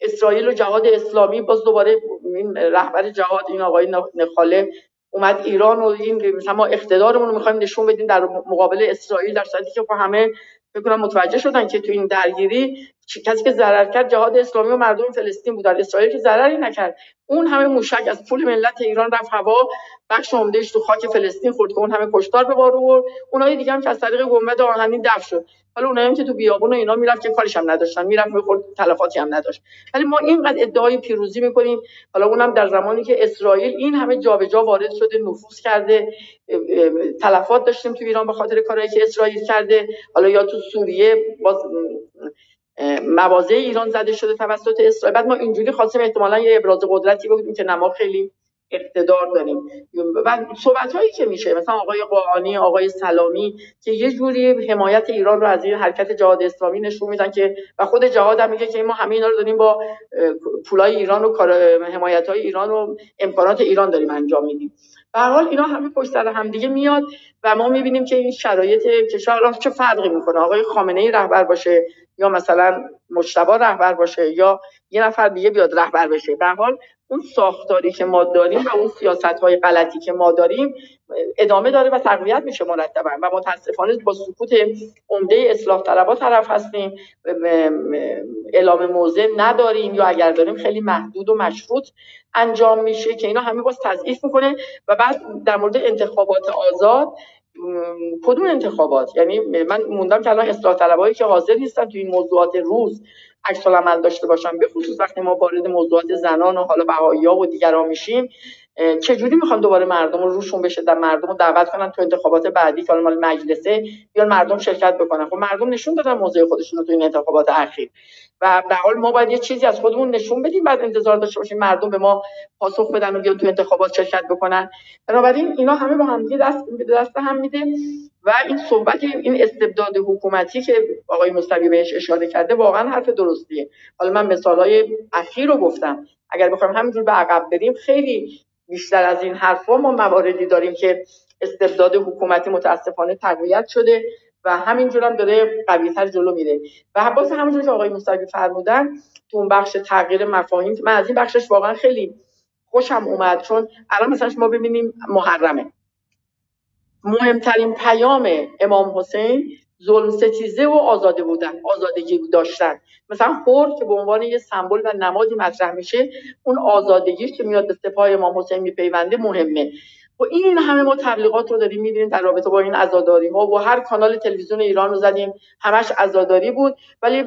اسرائیل و جهاد اسلامی باز دوباره این رهبر جهاد این آقای نخاله اومد ایران و این مثلا ما اقتدارمون رو می‌خوایم نشون بدیم در مقابل اسرائیل در صورتی که خب همه فکر متوجه شدن که تو این درگیری کسی که ضرر کرد جهاد اسلامی و مردم فلسطین بودن اسرائیل که ضرری نکرد. اون همه موشک از پول ملت ایران رفت هوا بخش عمدهش تو خاک فلسطین خورد که اون همه کشتار به بار آورد. اونای دیگه هم که از طریق گنبد آهنین دفن شد. حالا اونایی که تو بیابون و اینا می‌رفت که کارش هم نداشتن. می‌رفت می‌خورد تلفاتی هم نداشت. ولی ما اینقدر ادعای پیروزی می‌کنیم. حالا اونم در زمانی که اسرائیل این همه جابجا وارد شده نفوذ کرده تلفات داشتیم تو ایران به خاطر کارهایی که اسرائیل کرده. حالا یا تو سوریه باز مواضع ایران زده شده توسط اسرائیل. بعد ما اینجوری خواستیم احتمالا یه ابراز قدرتی بگیم که نما خیلی اقتدار داریم. و صحبت هایی که میشه مثلا آقای قاعانی آقای سلامی که یه جوری حمایت ایران رو از این حرکت جهاد اسلامی نشون میدن که و خود جهاد هم میگه که ما همه اینا رو داریم با پولای ایران و حمایت های ایران و امکانات ایران داریم انجام میدیم. به حال اینا همه پشت سر همدیگه میاد و ما می‌بینیم که این شرایط کشور چه فرقی می‌کنه؟ آقای خامنه ای رهبر باشه یا مثلا مجتبی رهبر باشه یا یه نفر دیگه بیاد رهبر بشه؟ به حال اون ساختاری که ما داریم و اون سیاست های غلطی که ما داریم ادامه داره و تقویت میشه مرتبا. و متاسفانه با سکوت عمده اصلاح طلبا طرف هستیم. اعلام موضع نداریم یا اگر داریم خیلی محدود و مشروط انجام میشه که اینا همه باز تضعیف می‌کنه. و بعد در مورد انتخابات آزاد کدوم انتخابات؟ یعنی من موندم که الان اصلاح طلبایی که حاضر نیستن تو این موضوعات روز عکس عمل داشته باشن به خصوص وقتی ما وارد موضوعات زنان و حالا بهایی‌ها و دیگران میشیم چجوری می‌خوان دوباره مردم رو روشون بشه در مردم رو دعوت کنن تو انتخابات بعدی که مال مجلسه یا مردم شرکت بکنن؟ خب مردم نشون دادن موضع خودشون رو تو این انتخابات اخیر. و در حال ما باید یه چیزی از خودمون نشون بدیم بعد انتظار داشته باشیم مردم به ما پاسخ بدن و بیان تو انتخابات شرکت بکنن. بنابراین اینا همه با هم دست دست هم میده و این صحبت این استبداد حکومتی که آقای مصطفی بهش اشاره کرده واقعا حرف درستیه. حالا من مثالهای اخیر رو گفتم. اگر بخوایم همینجور به عقب بریم خیلی بیشتر از این حرفا ما مواردی داریم که استبداد حکومتی متاسفانه تقویت شده و همینجور هم داره قویتر جلو میره. و باز همونجور که آقای مصطفی فرمودن تو اون بخش تغییر مفاهیم من از این بخشش واقعا خیلی خوشم اومد چون الان مثلا شما ببینیم محرمه. مهمترین پیام امام حسین ظلم ستیزه و آزاده بودن آزادگی داشتن. مثلا خور که به عنوان یه سمبل و نمادی مطرح میشه اون آزادگی که میاد به سپاه امام حسین میپیونده مهمه. و این همه ما تبلیغات رو داریم می‌بینیم در رابطه با این عزاداری ها و هر کانال تلویزیون ایران رو زدیم همش عزاداری بود. ولی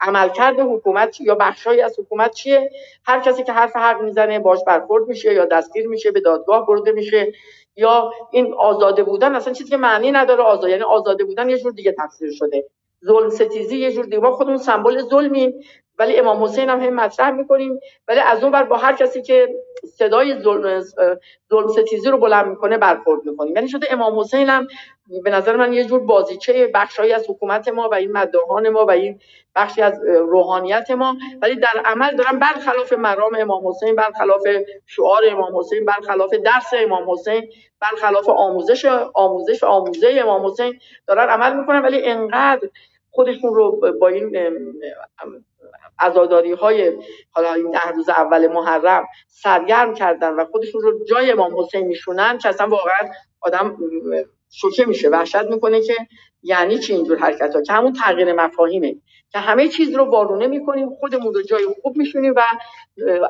عملکرد حکومت یا بخشایی از حکومت چیه؟ هر کسی که حرف حق می‌زنه باش برخورد میشه یا دستگیر میشه به دادگاه برده میشه. یا این آزاده بودن اصلا چیزی که معنی نداره آزاد یعنی آزاده بودن یه جور دیگه تفسیر شده. ظلم ستیزی یه جور دیگه. ما خودمون سمبل ظلمیم ولی امام حسین هم هم مطرح می‌کنیم. ولی از اون بر با هر کسی که صدای ظلم ستیزی رو بلند می‌کنه برخورد می‌کنیم. یعنی شده امام حسین هم به نظر من یه جور بازیچه بخشهایی از حکومت ما و این مداهان ما و این بخشی از روحانیت ما. ولی در عمل دارن برخلاف مرام امام حسین برخلاف شعار امام حسین برخلاف درس امام حسین برخلاف آموزش آموزش آموزه امام حسین دارن عمل می‌کنن. ولی انقدر خودشون رو با این عزاداری های حالا این ده روز اول محرم سرگرم کردن و خودشون رو جای امام حسین میشونن که اصلا واقعا آدم شوکه میشه وحشت می‌کنه که یعنی چی اینجور حرکت ها که همون تغییر مفاهیمه که همه چیز رو وارونه می‌کنیم خودمون رو جای خوب میشونیم و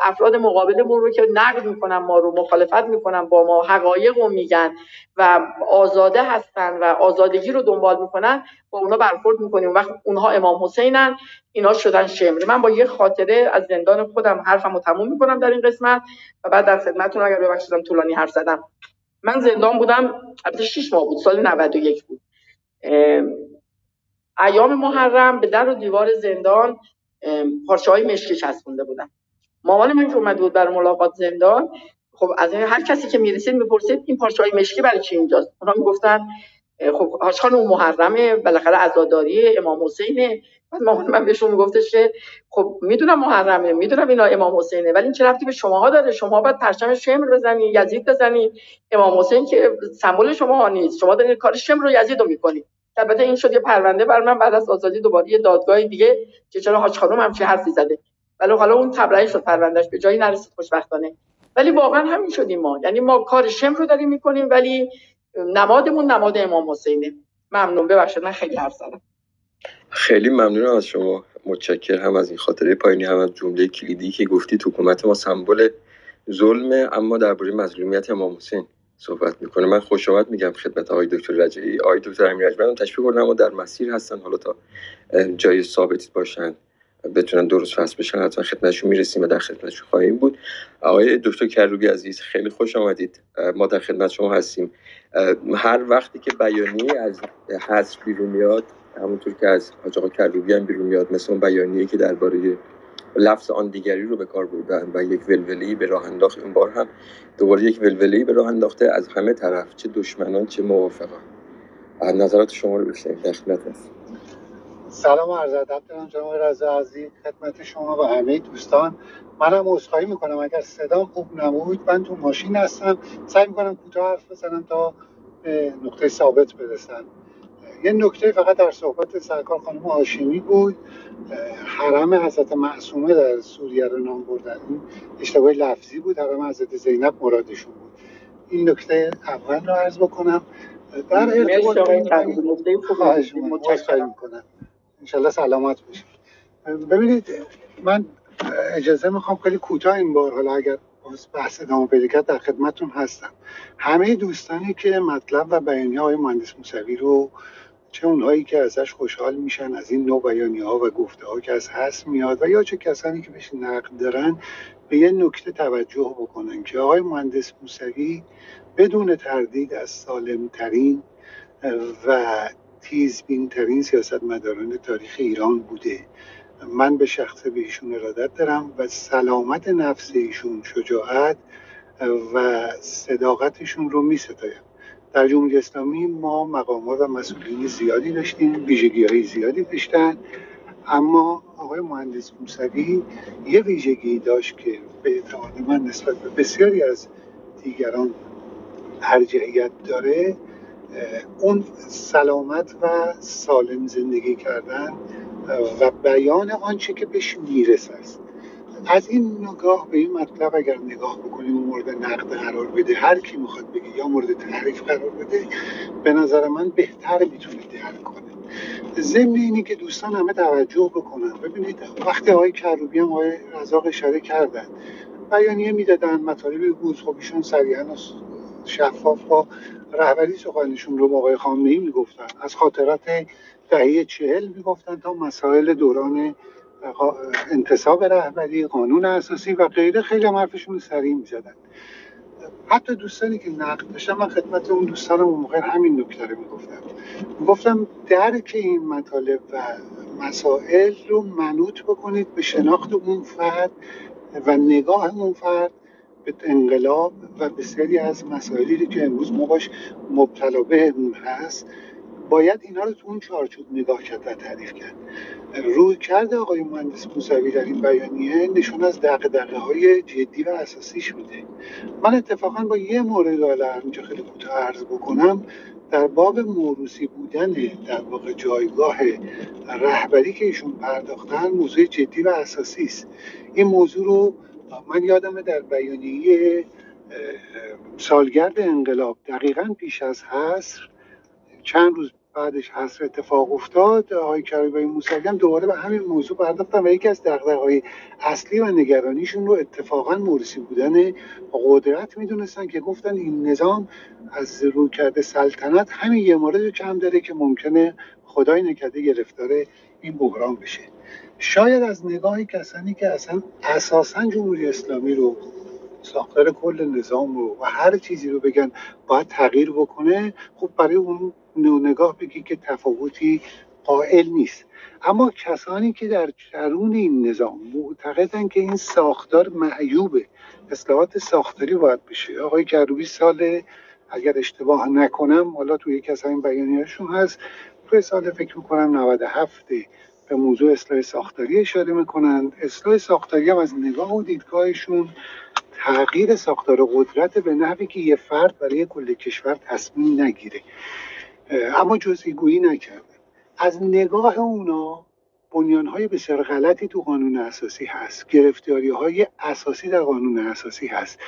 افراد مقابلمون رو که نقد می‌کنن ما رو مخالفت می‌کنن با ما حقایق رو میگن و آزاده هستن و آزادگی رو دنبال می‌کنن با اونا برخورد می‌کنیم. وقت اونها امام حسینن اینا شدن شمر. من با یه خاطره از زندان خودم حرفم رو تموم می‌کنم در این قسمت و بعد در خدمتتون اگر ببخشیدم طولانی حرف زدم. من زندان بودم البته 6 ماه بود سال 91 بود. ایام محرم به در و دیوار زندان پارچه های مشکی چسبونده بودن مامان من که اومده بود برای ملاقات زندان خب از هر کسی که می‌رسید می‌پرسید این پارچه های مشکی برای چی اینجاست؟ اونا می‌گفتن خب حاج خانم محرمه بالاخره عزاداری امام حسینه. مامان من بهشون میگفتش که خب می‌دونم محرمه می‌دونم اینا امام حسینه ولی این چه رفتی به شماها داره شما باید پرچم شمر بزنید یزید بزنید امام حسین که سمبل شما نیست شما دارین کار شمر و یزید رو می‌کنید البته این شد یه پرونده بر من بعد از آزادی دوباره یه دادگاه دیگه که چرا حاج خانم همچین حرفی زده. ولی حالا اون تبرئه شد پروندهش به جایی نرسید خوشبختانه. ولی واقعا همین شدیم ما. یعنی ما کار شمر رو داریم می‌کنیم ولی نمادمون نماد امام حسینه. ممنون. ببخشید من خیلی حرف زدم. خیلی ممنونم از شما. متشکر هم از این خاطره پایینی هم از جمله کلیدی که گفتی تو حکومت ما سمبل ظلمه اما درباره مظلومیت امام حسین صحبت می‌کنه. من خوش آمد میگم خدمت آقای دکتر رجعی. آقای دکتر امیر اجبرم تشویق کنم و در مسیر هستن. حالا تا جای ثابتی باشن بتونن درست فصل بشن حتما خدمتشون می‌رسیم و در خدمتشون خواهیم بود. آقای دکتر کروبی عزیز خیلی خوش آمدید. ما در خدمت شما هستیم. هر وقتی که بیانیه از حذف بیرون میاد همونطور که از حاج آقا کروبی هم بیرون میاد مثل اون بیانیه که درباره لفظ آن دیگری رو به کار بردن و یک ولولی به راه انداخت. این بار هم دوباره یک ولولی به راه انداخته از همه طرف چه دشمنان چه موافقان. نظرات شما رو بشنیم در خدمت هست سلام عرض ادب دارم جناب رضا عزیز خدمت شما و همه دوستان. منم عذرخواهی می‌کنم. اگر صدام خوب نبود من تو ماشین هستم. سعی می‌کنم کوتاه حرف بزنم تا نقطه ثابت برسم. یه نکته فقط در صحبت سرکار خانم هاشمی بود. حرم حضرت معصومه در سوریه رو نام بردن. این اشتباه لفظی بود. حرم حضرت زینب مرادشون بود. این نکته اول رو عرض بکنم. در ارتباط می‌کنم انشالله سلامت باشید. ببینید من اجازه می‌خوام خیلی کوتاه این بار حالا اگر بحث ادامه پیدا کرد در خدمتتون هستم. همه دوستانی که مطلب و بیانیه های مهندس موسوی رو چه اونهایی که ازش خوشحال میشن از این نوع بیانیه ها و گفته ها که از هست میاد و یا چه کسانی که بهش نقد دارن به یه نکته توجه بکنن که آقای مهندس موسوی بدون تردید از سالمترین و تیزبین ترین سیاست مداران تاریخ ایران بوده. من به شخص به ایشون ارادت دارم و سلامت نفس ایشون شجاعت و صداقتشون رو می ستایم در جمهوری اسلامی ما مقامات و مسئولین زیادی داشتیم ویژگی های زیادی داشتن. اما آقای مهندس موسوی یه ویژگی داشت که به اعتقاد من نسبت به بسیاری از دیگران ارجحیت داره. اون سلامت و سالم زندگی کردن و بیان آنچه که بهش می‌رسه است. از این نگاه به این مطلب اگر نگاه بکنیم و مورد نقد قرار بده. هر کی می‌خواد بگه یا مورد تعریف قرار بده به نظر من بهتر می‌تونه درک کنه. ضمن اینی که دوستان همه توجه بکنن. ببینید وقتی آقای کروبی هم آقای رزاق اشاره کردن. بیانیه می‌دادن مطالبی بود. خب ایشون صریحا شفاف با رهبری سخنشون رو با آقای خامنه‌ای می‌گفتن. از خاطرات دهه چهل می‌گفتن تا مسائل دوران انتصاب رهبری قانون اساسی و غیره خیلی هم حرفشون سریع می‌زدن. حتی دوستانی که نقد داشتن من خدمت اون دوستانم اون موقع همین نکته رو می‌گفتم. گفتم درک این مطالب و مسائل رو منوط بکنید به شناخت اون فرد و نگاه اون فرد به انقلاب و بسیاری از مسائلی که امروز ما باش مبتلا بهمون هست. باید اینا رو تو اون چارچوب نگاه کرد و تعریف کرد. روی کرده آقای مهندس موسوی در این بیانیه نشون از دقدقه های جدی و اساسیش بوده. من اتفاقا با یه مورد حالا اینجا خیلی کوتاه عرض بکنم. در باب موروسی بودن در واقع جایگاه رهبری که ایشون پرداختن موضوع جدی و اساسی است. این موضوع رو من یادم در بیانیه سالگرد انقلاب دقیقا پیش از حصر چند روز بعدش حصر اتفاق افتاد آقای کریبای موسوی هم دوباره به همین موضوع پرداختن و یکی از دغدغه‌های اصلی و نگرانیشون رو اتفاقا مرسی بودن. قدرت می‌دونستن که گفتن این نظام از رویکرد سلطنت همین یه مورد کم داره که ممکنه خدای نکرده گرفتار این بحران بشه. شاید از نگاه کسانی که اصلا اساسا جمهوری اسلامی رو ساختار کل نظام رو و هر چیزی رو بگن باید تغییر بکنه خب برای اون نگاه بگی که تفاوتی قائل نیست. اما کسانی که در درون این نظام معتقدن که این ساختار معیوبه اصلاحات ساختاری باید بشه. آقای کروبی سال اگر اشتباه نکنم حالا توی یکی از همین بیانیه‌شون هست توی سال فکر می‌کنم 97 به موضوع اصلاح ساختاری اشاره می‌کنند. اصلاح ساختاری هم از نگاه و دیدگاهشون تغییر ساختار قدرت به نحوی که یه فرد برای کل کشور تصمیم نگیره. اما جزئی گویی نکرده. از نگاه اونا بنیان های بسیار غلطی تو قانون اساسی هست. گرفتاری های اساسی در قانون اساسی هست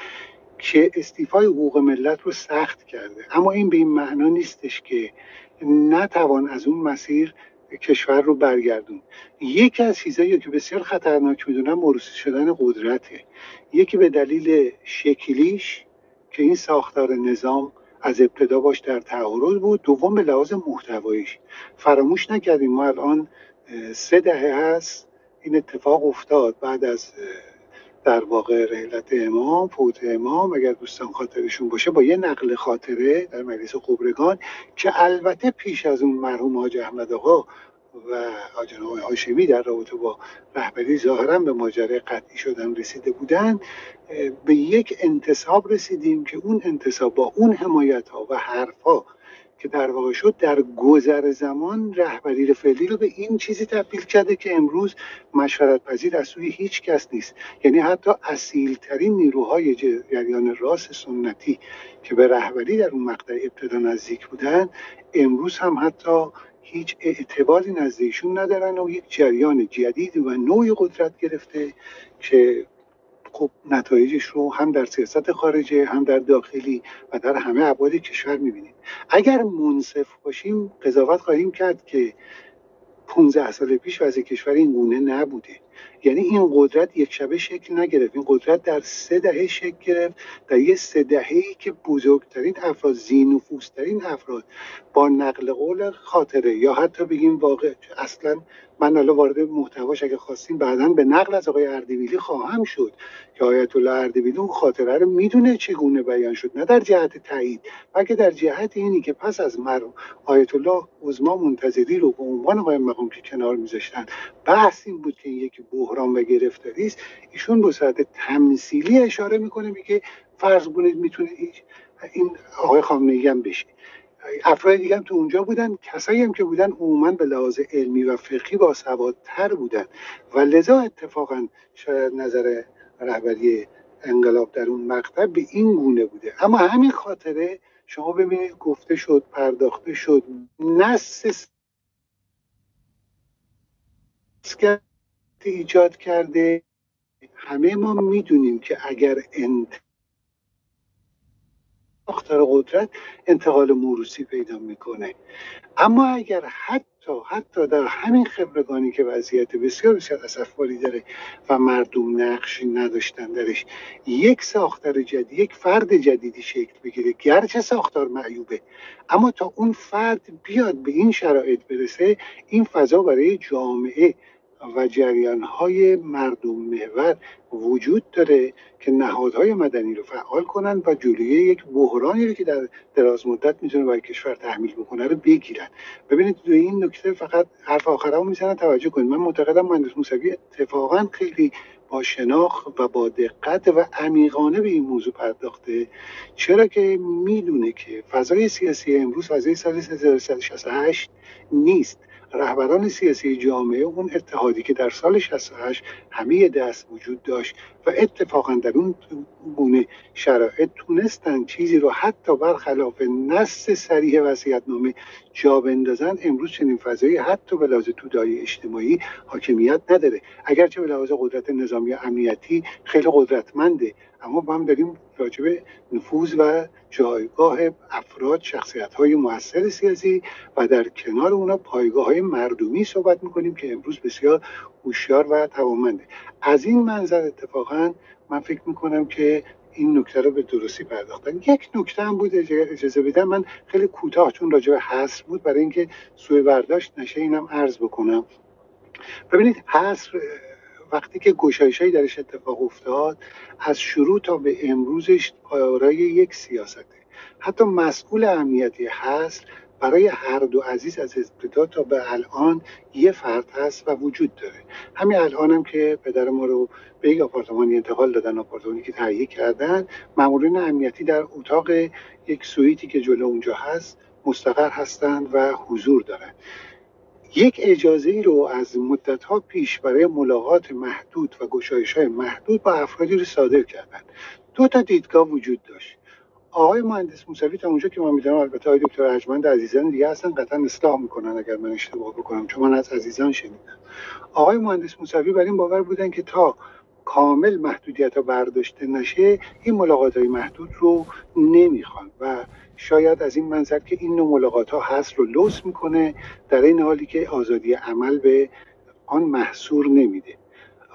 که استیفای حقوق ملت رو سخت کرده. اما این به این معنا نیستش که نتوان از اون مسیر کشور رو برگردون. یکی از چیزایی که بسیار خطرناک می‌دونم موروثی شدن قدرته. یکی به دلیل شکلیش که این ساختار نظام از ابتدا باش در تعارض بود. دوم به لحاظ محتواییش. فراموش نکردیم. ما الان سه دهه هست. این اتفاق افتاد. بعد از در واقع رحلت امام فوت امام اگر دوستان خاطرشون باشه با یه نقل خاطره در مجلس قبرگان که البته پیش از اون مرحوم حاج احمد آقا و جناب هاشمی در رابطه با رهبری ظاهرا به ماجرای قطعی شدن رسیده بودن به یک انتصاب رسیدیم که اون انتصاب با اون حمایت ها و حرف ها که در واقع شد در گذر زمان رهبری فعلی رو به این چیزی تبدیل کرده که امروز مشورت پذیر از سوی هیچ کس نیست. یعنی حتی اصیل ترین نیروهای جریان راست سنتی که به رهبری در اون مقطع ابتدا نزدیک بودن امروز هم حتی هیچ اعتباری نزدیکشون ندارن و یک جریان جدید و نوعی قدرت گرفته که خب نتایجش رو هم در سیاست خارجه هم در داخلی و در همه ابعاد کشور می‌بینیم. اگر منصف باشیم قضاوت خواهیم کرد که 15 سال پیش وضع کشور این گونه نبوده. یعنی این قدرت یک شبه شکل نگرفت. این قدرت در سه دهه شکل گرفت. در یه سه دهه ای که بزرگترین افراد زینفوسترین افراد با نقل قول خاطره یا حتی بگیم واقع اصلا من حالا وارد محتواش اگه خواستیم بعدا به نقل از آقای اردبیلی خواهم شد که آیت الله اردبیلی اون خاطره رو می‌دونه چگونه بیان شد. نه در جهت تایید بلکه در جهت اینی که پس از مرو آیت الله عظما منتظری رو به عنوان قایم مقام که کنار میذاشتن بحث این بود که یک و گرفتاری است ایشون به صورت تمثیلی اشاره می‌کنه میگه فرض کنید می‌تونه این آقای خامنه‌ای هم بشه. افراد دیگه هم تو اونجا بودن کسایی هم که بودن عموما به لحاظ علمی و فقهی با سوادتر بودن. و لذا اتفاقا شاید نظر رهبری انقلاب در اون مقطع به این گونه بوده. اما همین خاطره شما ببینید گفته شد پرداخته شد. نس ایجاد کرده همه ما می‌دونیم که اگر انت قدرت انتقال موروسی پیدا می‌کنه. اما اگر حتی حتی در همین خبرگانی که وضعیت بسیار بسیار اسفباری داره و مردم نقشی نداشتن درش یک ساختار جدید یک فرد جدیدی شکل بگیره گرچه ساختار معیوبه. اما تا اون فرد بیاد به این شرایط برسه این فضا برای جامعه و جریان های مردم محور وجود داره که نهادهای مدنی رو فعال کنن و جلوی یک بحرانی رو که در دراز مدت می‌تونه برای کشور تحمیل بکنه رو بگیرن. ببینید دو این نکته فقط حرف آخرمو می‌زنن توجه کنید. من معتقدم مهندس موسوی اتفاقا خیلی با شناخت و با دقت و عمیقانه به این موضوع پرداخته. چرا که می‌دونه که فضای سیاسی امروز فضای سال 1368 نیست. رهبران سیاسی جامعه اون اتحادی که در سال 68 همه دست وجود داشت و اتفاقا در اون گونه شرایط تونستن چیزی رو حتی برخلاف نص سریح نامه جا بندازن امروز چنین فضایی حتی به لحاظ تودایی اجتماعی حاکمیت نداره. اگرچه به لحاظ قدرت نظامی امنیتی خیلی قدرتمنده اما با هم داریم راجع نفوذ و جایگاه افراد شخصیت های موثر سیاسی و در کنار اونا پایگاه های مردمی صحبت می‌کنیم که امروز بسیار هوشیار و توانمنده. از این منظر اتفاقا من فکر می‌کنم که این نکته رو به درستی پرداختن. یک نکته هم بود اجازه بدم. من خیلی کوتاه چون راجع به حصر بود برای اینکه سوء برداشت نشه اینم عرض بکنم. ببینید حصر وقتی که گشایشی درش اتفاق افتاد از شروع تا به امروزش آرای یک سیاسته. حتی مسئول امنیتی هست برای هر دو عزیز از ابتدا تا به الان یه فرد هست و وجود داره. همین الان هم که پدر ما رو به یک آپارتمانی انتقال دادن آپارتمانی که تهیه کردن مامورین امنیتی در اتاق یک سویتی که جلو اونجا هست مستقر هستند و حضور دارند یک اجازه ای رو از مدت ها پیش برای ملاقات محدود و گشایش های محدود با افرادی رو صادر کردن. دو تا دیدگاه وجود داشت. آقای مهندس موسوی تا اونجا که من می‌دونم البته آقای دکتر ارجمند عزیزان دیگه هستن قطعا اصلاح می‌کنن اگر من اشتباه بکنم چون من از عزیزان شنیدم. آقای مهندس موسوی بر این باور بودن که تا کامل محدودیت ها برداشته نشه این ملاقات های محدود رو نمی‌خوان. و شاید از این منظر که این نوع ملاقات ها هست رو لوس می‌کنه در این حالی که آزادی عمل به آن محصور نمیده.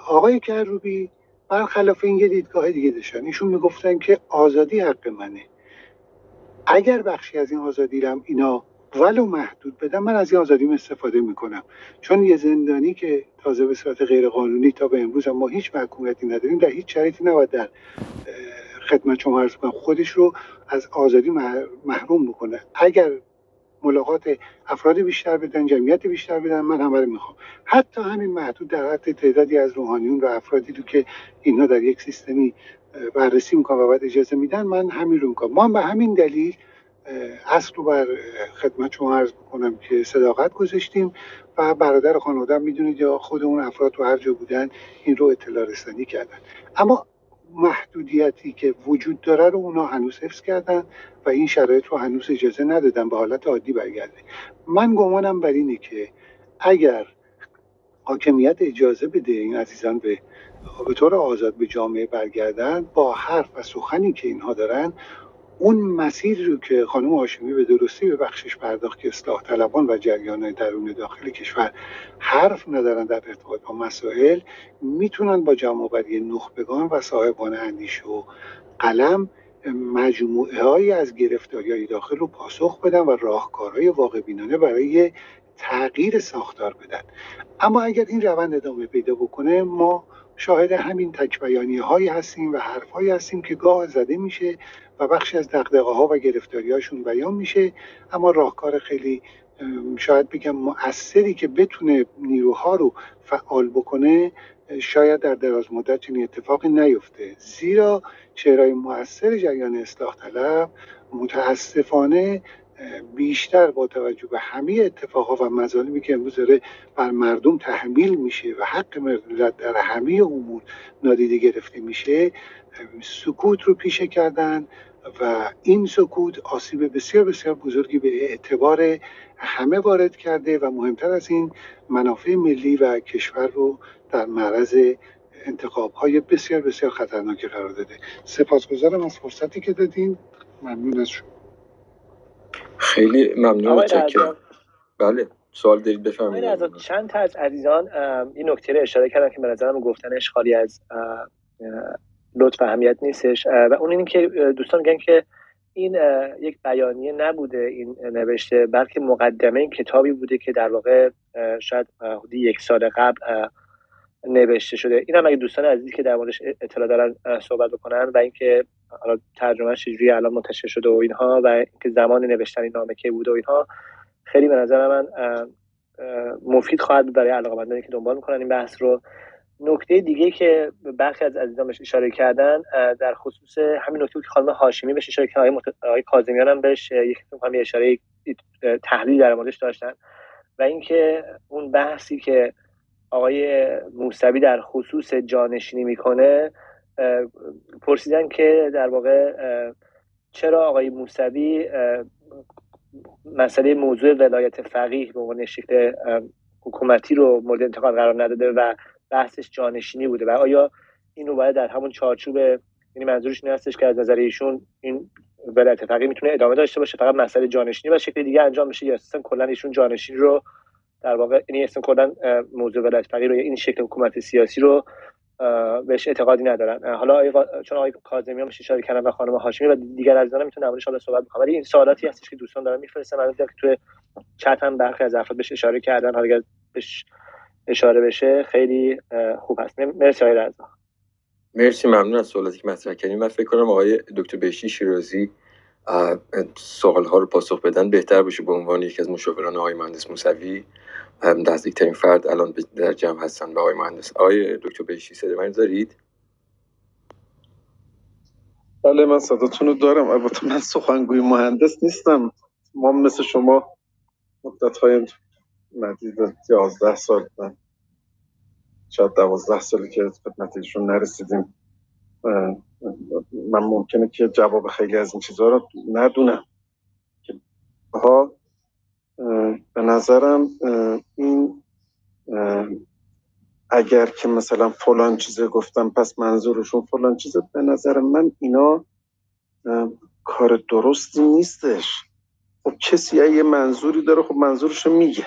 آقای کروبی برخلاف این یه دیدگاه دیگه داشتن ایشون می‌گفتن که آزادی حق منه. اگر بخشی از این آزادی رم اینا ولو محدود بدم من از این آزادیم استفاده می‌کنم. چون یه زندانی که تازه به صورت غیر قانونی تا به امروز ما هیچ محکومیتی نداریم در هیچ شرایطی نباید در خدمت شما عرض کنم خودش رو از آزادی محروم بکنه. اگر ملاقات افراد بیشتر بدن جمعیت بیشتر بدن من همه رو می‌خوام. حتی همین محدود در حد تعدادی از روحانیون و افرادی رو که اینا در یک سیستمی بررسی می‌کنن و بعد اجازه میدن من همین رو می‌کنم. ما به همین دلیل اصل رو بر خدمت شما عرض بکنم که صداقت گذاشتیم و برادر خانواده می‌دونید یا خود اون افراد تو هر جا بودن این رو اطلاع رسانی کردن. اما محدودیتی که وجود داره رو اونا هنوز حفظ کردن و این شرایط رو هنوز اجازه ندادن به حالت عادی برگرده. من گمانم بر اینه که اگر حاکمیت اجازه بده این عزیزان به به طور آزاد به جامعه برگردن با حرف و سخنی که اینها دارن اون مسیر رو که خانم هاشمی به درستی به بخشش پرداخت که اصلاح طلبان و جریان درون داخل کشور حرف ندارن در ارتباط با مسائل می‌تونن با جمعآوری نخبگان و صاحبان اندیشه و قلم مجموعه های از گرفتاری های داخل رو پاسخ بدن و راهکارهای واقع بینانه برای تغییر ساختار بدن. اما اگر این روند ادامه پیدا بکنه ما شاهد همین تکبیانی هایی هستیم و حرف هایی هستیم که گاه زده میشه و بخشی از دقدقه ها و گرفتاری هاشون بیان میشه. اما راهکار خیلی شاید بگم مؤثری که بتونه نیروها رو فعال بکنه شاید در دراز مدت چنین اتفاقی نیفته. زیرا چهرهای مؤثر جریان اصلاح طلب متاسفانه بیشتر با توجه به همه اتفاقها و مظالمی که امروز داره بر مردم تحمیل میشه و حق ملت در همه امور نادیده گرفته میشه سکوت رو پیشه کردن و این سکوت آسیب بسیار بسیار بزرگی به اعتبار همه وارد کرده و مهمتر از این منافع ملی و کشور رو در معرض انتخاب های بسیار بسیار خطرناکی قرار داده. سپاسگزارم از فرصتی که دادین. ممنون از شما. خیلی ممنون بله سوال دارید بفرمایید. چند تا از عزیزان این نکته رو اشاره کردن که به نظرم گفتنش خالی از لطف اهمیت نیستش. و اون این که دوستان میگن که این یک بیانیه نبوده این نوشته بلکه مقدمه این کتابی بوده که در واقع شاید حدود یک سال قبل نوشته شده. این هم اگه دوستان عزیزی که در موردش اطلاع دارن صحبت بکنن و اینکه حالا ترجمه چجوری الان منتشر شده و اینها و اینکه زمان نوشتن این نامه که بوده و اینها خیلی به نظر من مفید خواهد بود برای علاقمندانی که دنبال می‌کنن این بحث رو. نکته دیگه که برخی از عزیزان اشاره کردن در خصوص همین نکته که خانم هاشمی بهش اشاره کردن آقای کاظمیان هم بهش یک اشاره تحلیل در موردش داشتن. و اینکه اون بحثی که آقای موسوی در خصوص جانشینی می‌کنه پرسیدن که در واقع چرا آقای موسوی مسئله موضوع ولایت فقیه به عنوان شکل حکومتی رو مورد انتقاد قرار نداده و بحثش جانشینی بوده و آیا این رو باید در همون چارچوب یعنی منظورش این هستش که از نظر ایشون این ولایت فقیه می‌تونه ادامه داشته باشه فقط مسئله جانشینی و شکل دیگه انجام بشه یا اصلا کلا ایشون جانشینی رو در واقع یعنی اصلا کلا موضوع ولایت فقیه رو این شکل حکومت سیاسی رو بهش اعتقادی ندارن. حالا چون آقای کاظمی هم اشاره کردن و خانم هاشمی و دیگر عزیزان می‌تونن در موردش صحبت بکنن. ولی این سوالاتی هستش که دوستان دارن میفرستن. من که توی چت هم برخی از افراد بهش اشاره کردن. حالا اگر بهش اشاره بشه خیلی خوب هست. مرسی آقای رضا. مرسی ممنون از سوالاتی که مطرح کردیم. من فکر کنم آقای دکتر بهشتی شیرازی سوال ها رو پاسخ بدن بهتر باشه به عنوان یکی از مشاوران آقای مهندس موسوی. نزدیکترین فرد الان در جمع هستن به آقای مهندس. آقای دکتر بهشتی صدا من دارید؟ بله من صداتون رو دارم. البته من سخنگوی مهندس نیستم. ما مثل شما مدت های مدید یازده سال شاید دوازده سالی که خدمت نرسیدیم. من ممکنه که جواب خیلی از این چیزها رو ندونم. ها به نظرم این اگر که مثلا فلان چیزه گفتم پس منظورشون فلان چیزه به نظر من اینا کار درستی نیستش. خب کسی یه منظوری داره خب منظورشو میگه.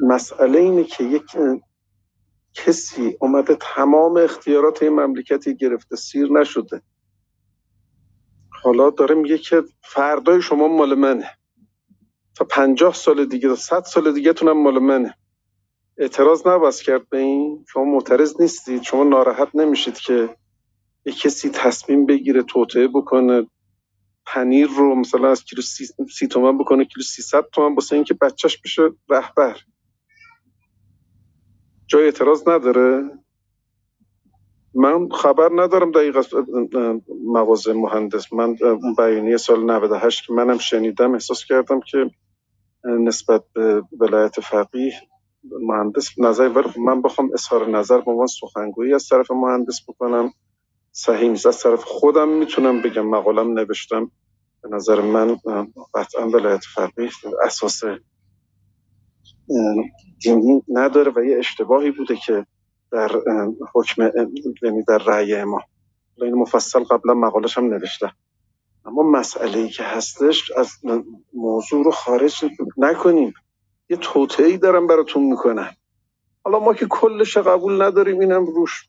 مسئله اینه که یک کسی اومده تمام اختیارات این مملکتی گرفته سیر نشده. حالا داره میگه که فردای شما مال منه. تا پنجاه سال دیگه تا صد سال دیگه تونم مال منه. اعتراض نباید کرد به این. شما معترض نیستید. شما ناراحت نمیشید که یه کسی تصمیم بگیره توطعه بکنه پنیر رو مثلا از کیلو سی, سی تومن بکنه کیلو ست تومن بسه اینکه بچهش بشه رهبر. جای اعتراض نداره. من خبر ندارم دقیقا مغازه مهندس. من بیانیه سال 98 که منم شنیدم احساس کردم که نسبت به ولایت فقیه مهندس نظر من بخوام اظهار نظر به عنوان سخنگویی از طرف مهندس بکنم. صحیح نیست از طرف خودم می‌تونم بگم مقالم نوشتم. به نظر من قطعا ولایت فقیه اساس دینی نداره و یه اشتباهی بوده که در حکم یعنی در رأی ما این مفصل قبلا مقالش هم نوشته. اما مسئله ای که هستش از موضوع رو خارج نکنیم. یه توطعه ای دارم براتون می‌کنن حالا ما که کلش قبول نداریم اینم روش.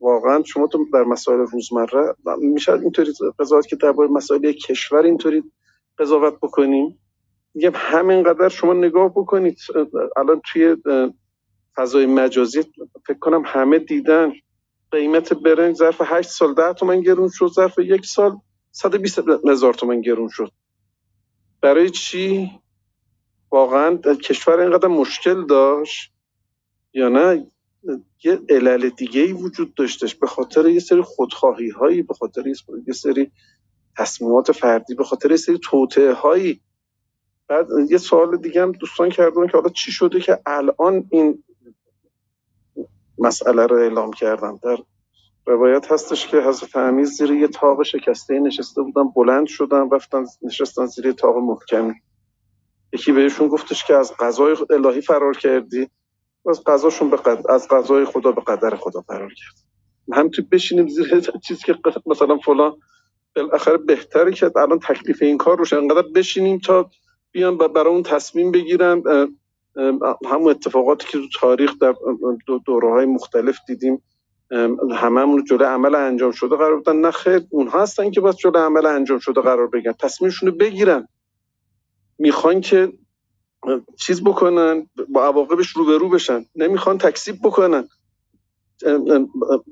واقعا شما تو در مسائل روزمره میشه اینطوری قضاوت که درباره مسائل کشور اینطوری قضاوت بکنیم. میگم همینقدر شما نگاه بکنید الان توی فضای مجازی فکر کنم همه دیدن قیمت برنج ظرف 8 سال 10 تومن گرون شد ظرف یک سال 120 هزار تومن گرون شد. برای چی؟ واقعا کشور اینقدر مشکل داشت یا نه؟ یه علل دیگه ای وجود داشتش به خاطر یه سری خودخواهی هایی به خاطر یه سری تصمیمات فردی به خاطر یه سری توطعه هایی بعد یه سوال دیگه هم دوستان کردن که حالا چی شده که الان این مسئله رو اعلام کردن؟ در روایت هستش که حضرت امیر زیر یه تاق شکسته نشسته بودن بلند شدن رفتن نشستن زیر یه تاق محکمی. یکی بهشون گفتش که از قضای الهی فرار کردی. از قضاشون به قد... از قضای خدا به قدر خدا فرار کرد. هم تو بشینیم زیر چیزی که مثلا فلان. بالاخره بهتره که الان تکلیف این کار روش انقدر بشینیم تا بیان و برای اون تصمیم بگیرن همون اتفاقاتی که تو تاریخ در دوره های مختلف دیدیم هممون جلو عمل انجام شده قرار بودن نه خیر اونها هستن که باید جلو عمل انجام شده قرار بگیرن. تصمیمشون رو بگیرن. می‌خوان که چیز بکنن با عواقبش روبرو بشن. نمی‌خوان تکسیب بکنن.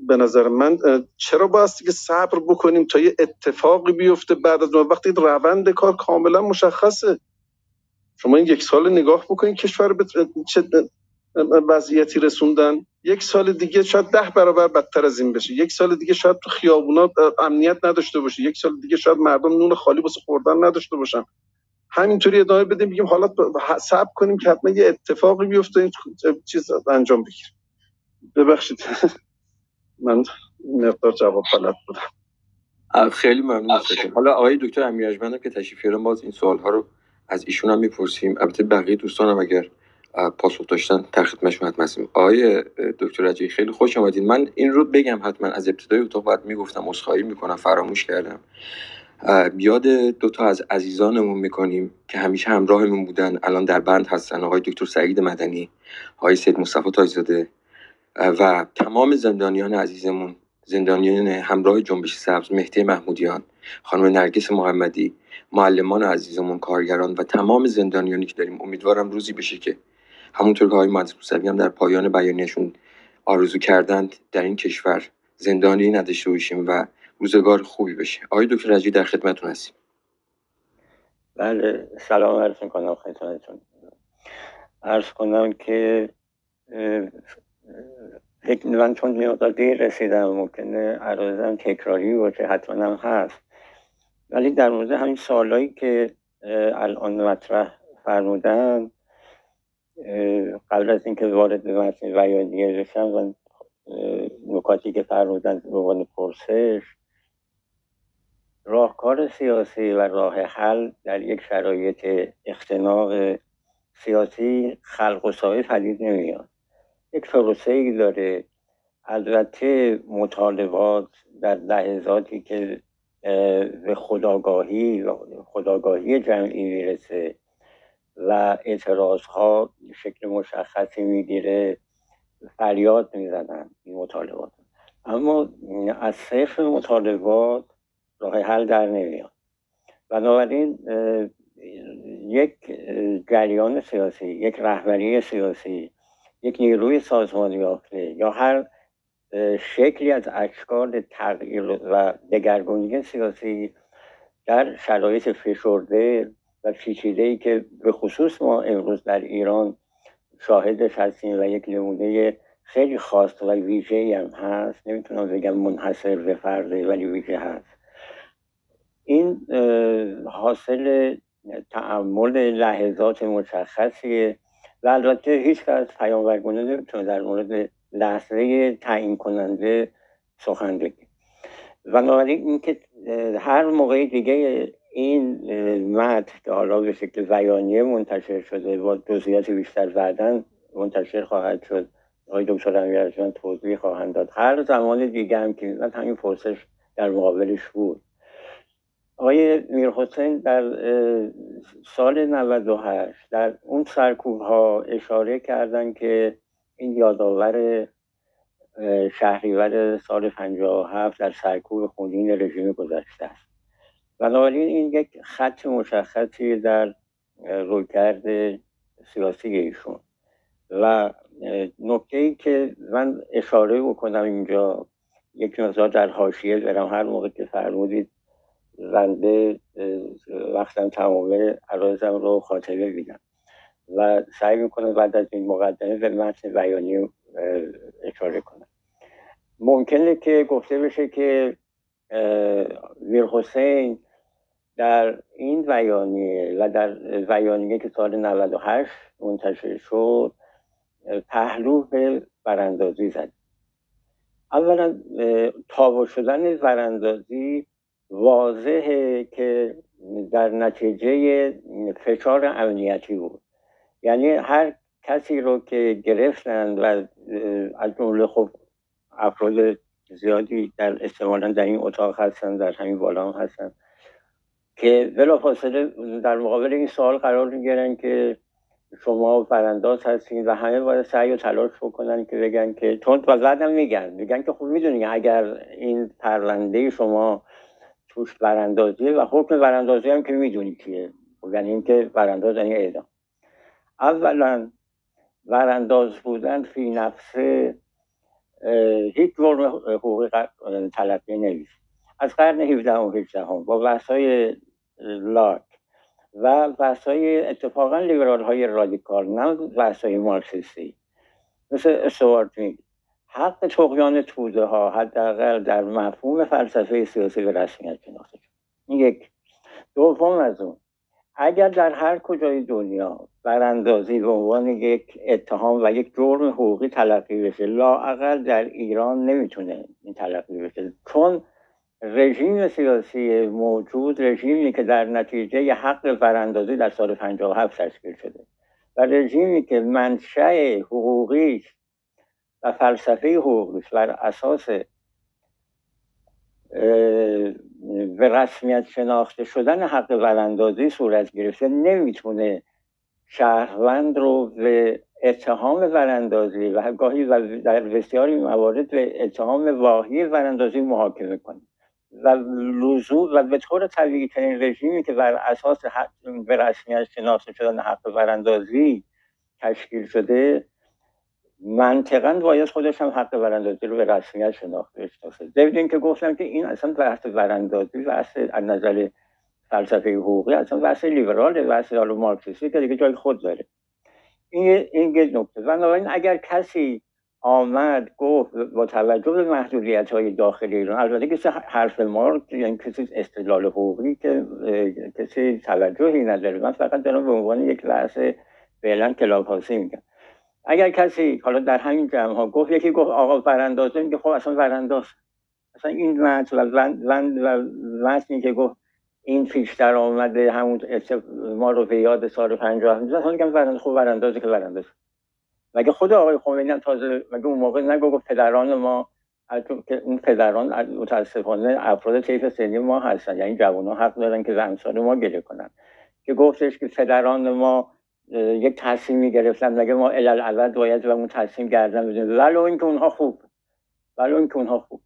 به نظر من چرا بایستی که صبر بکنیم تا یه اتفاقی بیفته بعد از وقتی روند کار کاملا مشخصه. شما این یک سال نگاه بکنید کشور به چه وضعیتی رسوندن. یک سال دیگه شاید ده برابر بدتر از این بشه. یک سال دیگه شاید تو خیابونا امنیت نداشته باشه. یک سال دیگه شاید مردم نون خالی واسه خوردن نداشته باشن. همینطوری ادامه بدیم بگیم حالا صبر کنیم که حتما یه اتفاقی بیفته این چیز انجام بگیر ببخشید. من مقدار جواب غلط بودم. خیلی ممنون. حالا آقای دکتر امیرجمندم که تشریف بیارن باز این سوال ها رو از ایشون هم می‌پرسیم. البته بقیه دوستانم اگر پاسخ داشتن در خدمتشون حتما هستیم. آقای دکتر رجعی خیلی خوش آمدین من این رو بگم حتما. از ابتدای اتاق باید می‌گفتم عذرخواهی می‌کنم فراموش کردم. یاد دوتا از عزیزانمون می‌کنیم که همیشه همراهمون بودن. الان در بند هستن. آقای دکتر سعید مدنی آقای سید مصطفی تاجزاده و تمام زندانیان عزیزمون زندانیان همراه جنبش سبز مهدی محمودیان. خانم نرگس محمدی معلمان عزیزمون کارگران و تمام زندانیانی که داریم. امیدوارم روزی بشه که همونطور که آقای موسوی هم در پایان بیانیشون آرزو کردند در این کشور زندانی نداشته باشیم و روزگار خوبی بشه. آقای دکتر رجی در خدمتتون هستیم. بله سلام عرض کنم خدمتتون. عرض کنم که من چون مقدار دیر رسیدم ممکنه عرضم تکراری باشه حتما هم هست. ولی در مورد همین سالهایی که الان مطرح فرمودن قبل از اینکه وارد به متن بیانیه بشم و نکاتی که فرمودن به عنوان پرسش راهکار سیاسی و راه حل در یک شرایط اختناق سیاسی خلق و سایه پدید نمیاد. یک پروسه ای داره. البته مطالبات در لحظاتی که به خداگاهی خداگاهی جمعی می‌رسه و اعتراض ها شکل مشخصی می‌گیره فریاد می‌زنن این مطالبات. اما از صرف مطالبات راه حل در نمیاد. بنابراین یک جریان سیاسی یک رهبری سیاسی یک نیروی سازمان یافته یا هر شکلی از اشکال تغییر و دگرگونی سیاسی در شرایط فشرده و پیچیده ای که به خصوص ما امروز در ایران شاهدش هستیم و یک نمونه خیلی خاص و ویژه هم هست. نمی‌تونم بگم منحصر به فرده ولی ویژه هست. این حاصل تعمل لحظات مشخصیه و البته هیچ از پیامبرگونه نمی‌تونه در مورد لحظه تعیین کننده سخن بگه. بنابراین اینکه هر موقع دیگه این متن که حالا به شکل بیانیه منتشر شده با جزئیات بیشتر بعدا منتشر خواهد شد. آقای دکتر امیرجان توضیح خواهند داد. هر زمان دیگه هم که من همین پرسش در مقابلش بود. آقای میرحسین در سال 98 در اون سرکوب ها اشاره کردن که این یادآور شهریور سال 57 در سرکوب خونین رژیم گذشته است. بنابراین این یک خط مشخصی در رویکرد سیاسی ایشون. و نکته ای که من اشاره بکنم اینجا یک مقدار در حاشیه برم. هر موقع که فرمودید بنده وقتم تمامه عرایزم رو خاطره بیدم و سعی می‌کنم بعد از این مقدمه به متن بیانی اشاره کنم ممکنه که گفته بشه که میر حسین در این بیانیه و در بیانیه که سال 98 منتشر شد پهلو به براندازی زد. اولا تابو شدن براندازی واضحه که در نتیجه فشار امنیتی بود. یعنی هر کسی رو که گرفتند و از جمله خب افراد زیادی در استعمالا در این اتاق هستن در همین بالا هم هستن که فاصله در مقابل این سوال قرار می‌گیرن که شما برانداز هستین و همه باید سعی و تلاش بکنن که بگن که چون و بعدم میگن. میگن که خب می‌دونی اگر این پرونده شما توش براندازیه و حکم براندازی هم که می‌دونی کیه. خب یعنی اینکه برانداز یعنی اعدام. اولا برانداز بودن فی نفسه هیچ جرم حقوقی تلقی نویس از قرن 17 و 18 هم با بحثای لاک و بحثای اتفاقا لیبرال های رادیکال نه بحثای مارکسیستی. مثل استوارت حق تقیان توده ها حداقل در مفهوم فلسفه سیاسی به رسمیت شناخته شد. این یک. دوم از اون. اگر در هر کجای دنیا براندازی به عنوان یک اتهام و یک جرم حقوقی تلقی بشه لااقل در ایران نمی‌تونه این تلقی بشه. چون رژیم سیاسی موجود رژیمی که در نتیجه حق براندازی در سال 57 تشکیل شده و رژیمی که منشأ حقوقیش و فلسفه حقوقیش بر اساس به رسمیت شناخته شدن حق براندازی صورت گرفته نمی‌تونه شهروند رو به اتهام براندازی و گاهی در بسیاری موارد به اتهام واهی براندازی محاکمه کنه. و لزوم و به طور طبیعی ترین رژیمی که بر اساس به رسمیت شناخته شدن حق براندازی تشکیل شده منطقا باید خودش هم حق براندازی رو به رسمیت شناخته بشناسه. ضمن که گفتم که این اصلا بحث براندازی بحث از نظر فلسفه حقوقی اصلا بحث لیبرال بحث حالا مارکسیستی که دیگه جای خود داره. این این یک نکته. بنابراین اگر کسی آمد گفت با توجه به محدودیت های داخلی ایران البته کسی حرف ما یعنی کسی استدلال حقوقی که کسی توجهی نداره. من فقط دارم به عنوان یک بحث فعلا کلاب هاسی میگم. اگر کسی حالا در همین جمع ها گفت یکی گفت آقا وراندازه میگه خب اصلا ورانداز. اصلا این متن و متنی که گفت این پیشتر آمده همون ما رو به یاد سال 50 میزن حالا میگم ورانداز خب وراندازه که ورانداز مگه خود آقای خمینی هم تازه مگه اون موقع نگو گفت پدران ما که اون پدران متاسفانه افراد طیف سنی ما هستن یعنی جوان ها حق دارن که امثال ما گله کنن. که گفتش که پدران ما یک تصمیمی گرفتن مگه ما الالعبد باید و اون تصمیم گردن بدیم؟ ولو اینکه اونها خوب. ولو اینکه اونها خوب.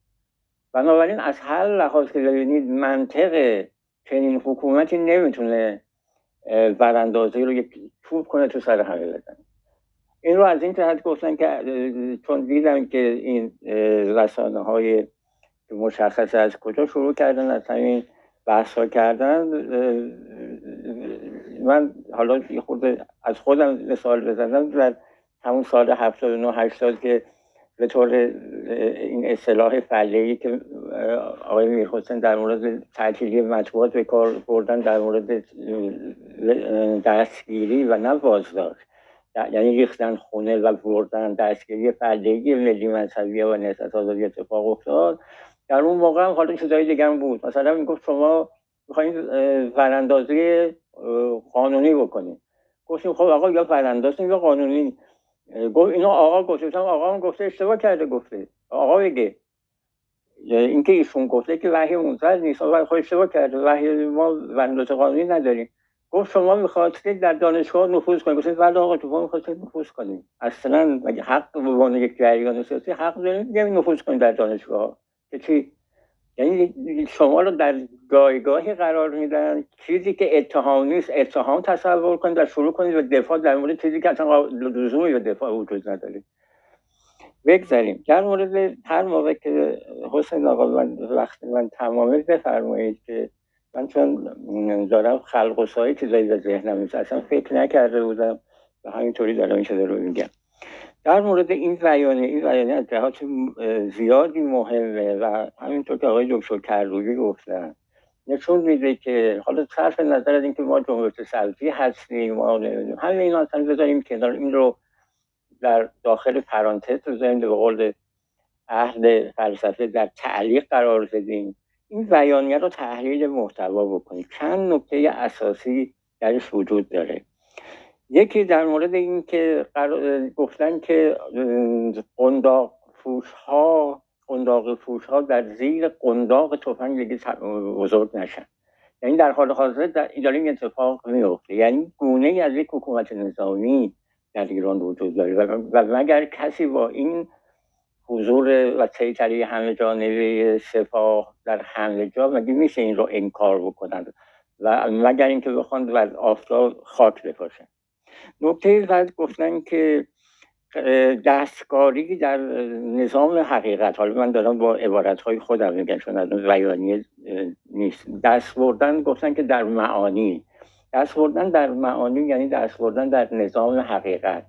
بنابراین از هر لحاظ که ببینید منطق چنین حکومتی نمی‌تونه براندازی رو یک توپ کنه تو سر همه بزنه. این رو از این جهت گفتن که چون دیدم که این رسانه های مشخص از کجا شروع کردن از همین بحث ها کردن من حالا خود از خودم مثال بزنم در همون سال 79 80 که به طور این اصطلاح فعلی که آقای میرحسین در مورد تعطیلی مطبوعات به کار بردن در مورد دستگیری و نه بازداشت. یعنی ریختن خونه و بردن دستگیری فردگی ملی مذهبی و نهضت آزادی اتفاق افتاد. در اون موقع هم حالا چیزای دیگه بود. مثلا می‌گفت شما می‌خواین وراندازی قانونی بکنید گفتیم خب آقا یا وراندازی یا قانونی گفت اینا آقا گفته آقا هم گفته اشتباه کرده گفته. آقا بگه. اینکه ایشون گفته که وحی منزل نیست آقا خود اشتباه کرده. وحی ما وراندازی قانونی نداریم. گفت شما می‌خواستید در دانشگاه نفوذ کنید. گفتید ولی آقا شما می‌خواستید نفوذ کنید اصلا مگه حق به عنوان یک جریان سیاسی حق دارید نمی نفوذ کنید در دانشگاه که چی؟ یعنی شما رو در جایگاهی قرار میدن چیزی که اتهام نیست اتهام تصور کنید و شروع کنید به دفاع در مورد چیزی که اصلا لزومی به دفاع وجود نداره. بگذاریم. در مورد هر موقع که حسین آقا من وقتی من تمامه بفرمایید که من چون دارم خلق و سایی چیزایی به ذهنم اصلا فکر نکرده بودم و همینطوری دارم این شده رو میگم. در مورد این بیانیه این بیانیه از جهات زیادی مهمه و همینطور که آقای دکتر کروبی گفتن نشون میده که حالا صرف نظر از اینکه ما جمهوری سلفی هستیم ما همه این اصلا بذاریم کنار. این رو در داخل پرانتز بذاریم به قول اهل فلسفه در تعلیق قرار بدیم. این بیانیه رو تحلیل محتوا بکنید چند نکته اساسی درش وجود داره. یکی در مورد این که گفتن که قنداق فوش ها قنداق فوش ها در زیر قنداق تفنگ دیگه بزرگ نشن. یعنی در حال حاضر در این اتفاق میفته. یعنی گونه ای از یک حکومت نظامی در ایران وجود داره و مگر کسی با این حضور و سیطره همه جانبه سپاه در همه جا مگه میشه این رو انکار بکنن؟ و مگر اینکه بخوان و آفتاب خاک بپاشن نکته بعد گفتن که دستکاری در نظام حقیقت حالا من دارم با عبارت های خودم میگم چون از بیانیه نیست. دست بردن گفتن که در معانی. دست بردن در معانی یعنی دست بردن در نظام حقیقت.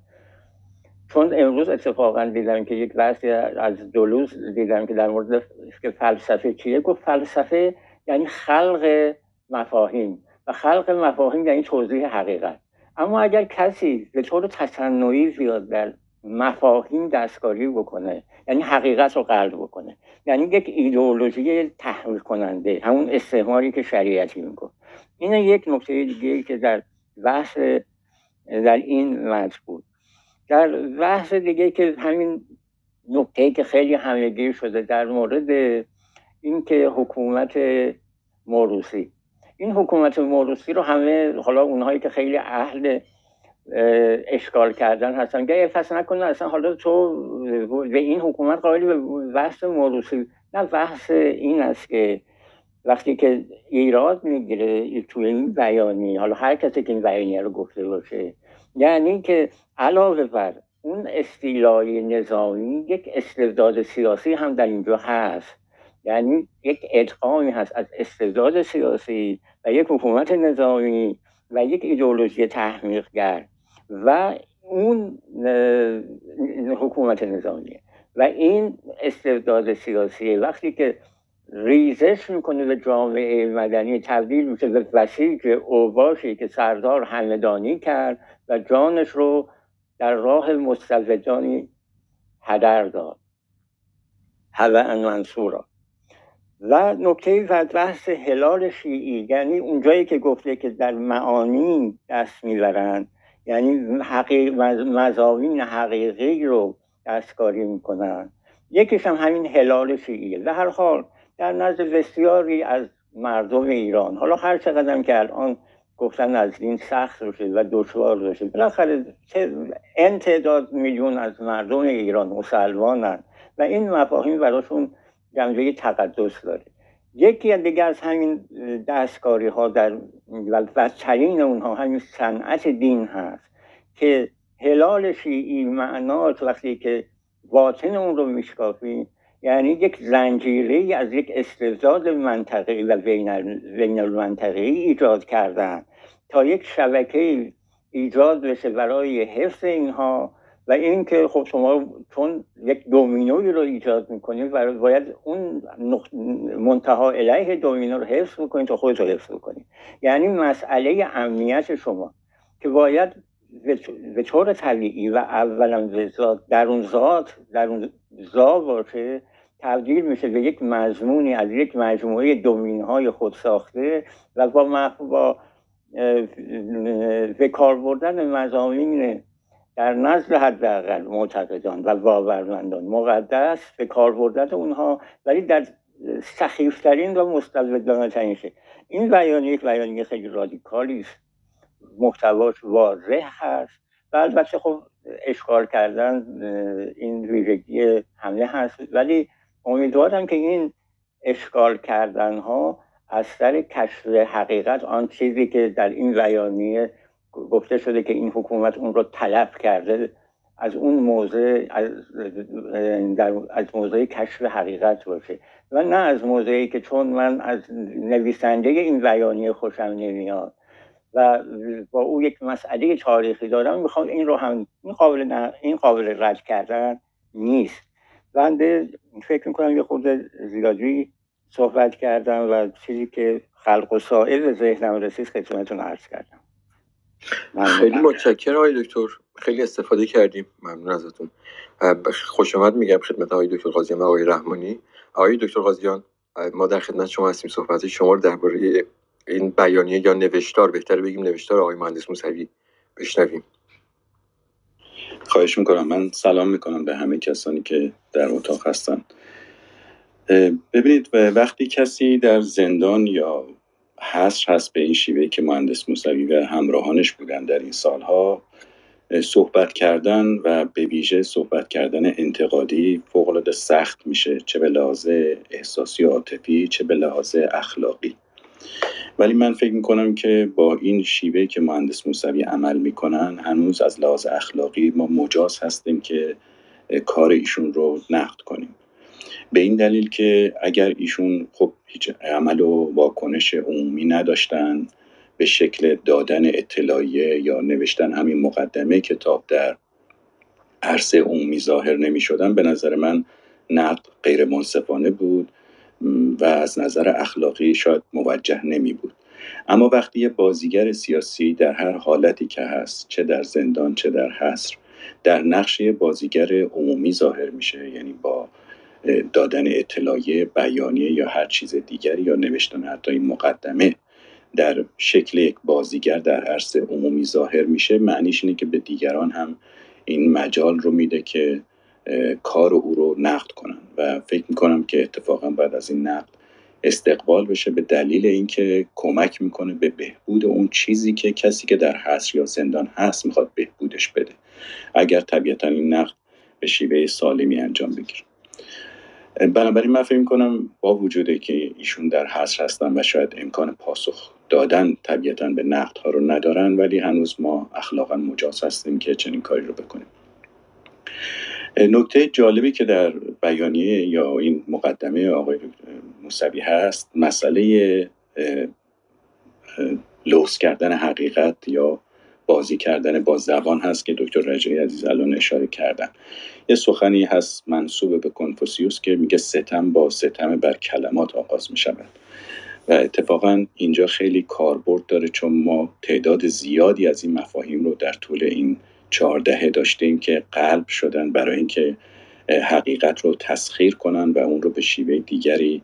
چون امروز اتفاقا دیدم که یک بحثی از دولوز دیدم که در مورد که فلسفه چیه؟ گفت فلسفه یعنی خلق مفاهیم. و خلق مفاهیم یعنی توضیح حقیقت. اما اگر کسی به طور تصنعی زیاد در مفاهیم دستکاری بکنه یعنی حقیقت رو قلب بکنه یعنی یک ایدئولوژی تحمیل کننده همون استعماری که شریعتی میکن این یک نکته دیگه که در بحث در این متن بود. در بحث دیگه که همین نکته که خیلی همگیر شده در مورد اینکه حکومت موروسی این حکومت موروسی رو همه حالا اونهایی که خیلی اهل اشکال کردن هستن. گه پس نکنه اصلا حالا تو به این حکومت قائلی به بحث موروسی نه بحث این است که وقتی که ایراد می‌گیره توی این بیانی حالا هر کسی که این بیانیه رو گفته باشه یعنی که علاوه بر اون استیلای نظامی یک استبداد سیاسی هم در اینجا هست. یعنی یک ادغامی هست از استبداد سیاسی و یک حکومت نظامی و یک ایدئولوژی تحمیقگر و اون حکومت نظامی و این استبداد سیاسی وقتی که ریزش می‌کنه به جامعه مدنی تبدیل میشه به وسیج اوباشی که سردار همدانی کرد و جانش رو در راه مستبدانی هدر داد. هوا منصورا و نکته و بحث هلال شیعی یعنی اونجایی که گفته که در معانی دست می‌برند یعنی حقیق مزاوین حقیقی رو دستکاری می‌کنن. یکیش هم همین هلال شیعیه. به هر حال در نزد بسیاری از مردم ایران حالا هر چقدر که الان گفتن از این سخت باشه و دشوار باشه بالاخره ان تعداد میلیون از مردم ایران مسلمانن و این مفاهیم براشون جنبه تقدس داره. یکی دیگه از همین دستکاری ها در بدترین اونها همین صنعت دین هست که هلال شیعی معنات وقتی که باطن اون رو میشکافی یعنی یک زنجیره از یک استبداد منطقی و بین المنطقی ایجاد کردن تا یک شبکه ایجاد بشه برای حفظ اینها و اینکه خب شما چون یک دومینوی رو ایجاد می‌کنید باید اون منتها علیه دومینو رو حفظ بکنید تا خودت رو حفظ بکنید. یعنی مسئله امنیت شما که باید به طور طبیعی و اولا در اون ذات در اون ذا باشه تبدیل میشه به یک مضمونی از یک مجموعه دومین های خود ساخته و با, با به کار بردن مزامین در نزد حداقل معتقدان و باورمندان مقدس به کار بردن اونها ولی در سخیفترین و مستبدانه ترین این بیانیه یک بیانیه خیلی رادیکالی است. محتواش واضح هست و البته خب اشکال کردن این ویژگی حمله هست. ولی امیدوارم که این اشکال کردن ها از سر کشف حقیقت آن چیزی که در این بیانیه گفته شده که این حکومت اون رو طلب کرده. از اون موضع از, از موضع کشف حقیقت باشه. و نه از موضعی که چون من از نویسنده این بیانیه خوشم نمیاد. و با او یک مسئله تاریخی دارم می‌خوام این رو هم این قابل, این قابل رد کردن نیست. بنده فکر می‌کنم یه خورده زیادی صحبت کردم و چیزی که خلق و سائل ذهنم رسید خدمتتون عرض کردم. خیلی متشکرم آقای دکتر. خیلی استفاده کردیم. ممنون ازتون. خوش آمد میگم خدمت آقای دکتر قاضیان و آقای رحمانی. آقای دکتر قاضیان ما در خدمت شما هستیم. صحبت شما رو درباره این بیانیه یا نوشتار بهتر بگیم نوشتار آقای مهندس موسوی بشنویم. خواهش می‌کنم. من سلام می‌کنم به همه کسانی که در اتاق هستن. ببینید وقتی کسی در زندان یا حصر هست به این شیوه که مهندس موسوی و همراهانش بودن در این سالها صحبت کردن و به ویژه صحبت کردن انتقادی فوقالعاده سخت میشه چه به لحاظ احساسی و عاطفی چه به لحاظ اخلاقی. ولی من فکر می‌کنم که با این شیوه که مهندس موسوی عمل می‌کنن هنوز از لحاظ اخلاقی ما مجاز هستیم که کار ایشون رو نقد کنیم. به این دلیل که اگر ایشون خب هیچ عمل و واکنش عمومی نداشتن به شکل دادن اطلاعیه یا نوشتن همین مقدمه کتاب در عرصه عمومی ظاهر نمی شدن به نظر من نقد غیر منصفانه بود و از نظر اخلاقی شاید موجه نمی بود اما وقتی یه بازیگر سیاسی در هر حالتی که هست چه در زندان چه در حصر در نقش بازیگر عمومی ظاهر میشه یعنی با دادن اطلاعیه بیانیه یا هر چیز دیگری یا نوشتن حتی این مقدمه در شکل یک بازیگر در عرصه عمومی ظاهر میشه. معنیش اینه که به دیگران هم این مجال رو میده که کار او رو نقد کنن. و فکر می‌کنم که اتفاقا بعد از این نقد استقبال بشه به دلیل اینکه کمک می‌کنه به بهبود اون چیزی که کسی که در حصر یا زندان هست می‌خواد بهبودش بده. اگر طبیعتا این نقد به شیوه سالمی انجام بگیره. بنابراین من فکر کنم با وجوده که ایشون در حصر هستن و شاید امکان پاسخ دادن طبیعتا به نقد ها رو ندارن ولی هنوز ما اخلاقا مجاز هستیم که چنین کاری رو بکنیم. نکته جالبی که در بیانیه یا این مقدمه آقای موسوی هست مسئله لوس کردن حقیقت یا بازی کردن با زبان هست که دکتر رجایی عزیز الان اشاره کردن. یه سخنی هست منصوب به کنفوسیوس که میگه ستم با ستم بر کلمات آغاز می شود و اتفاقا اینجا خیلی کاربرد داره چون ما تعداد زیادی از این مفاهیم رو در طول این چهاردهه داشتیم که قلب شدن برای اینکه حقیقت رو تسخیر کنن و اون رو به شیوه دیگری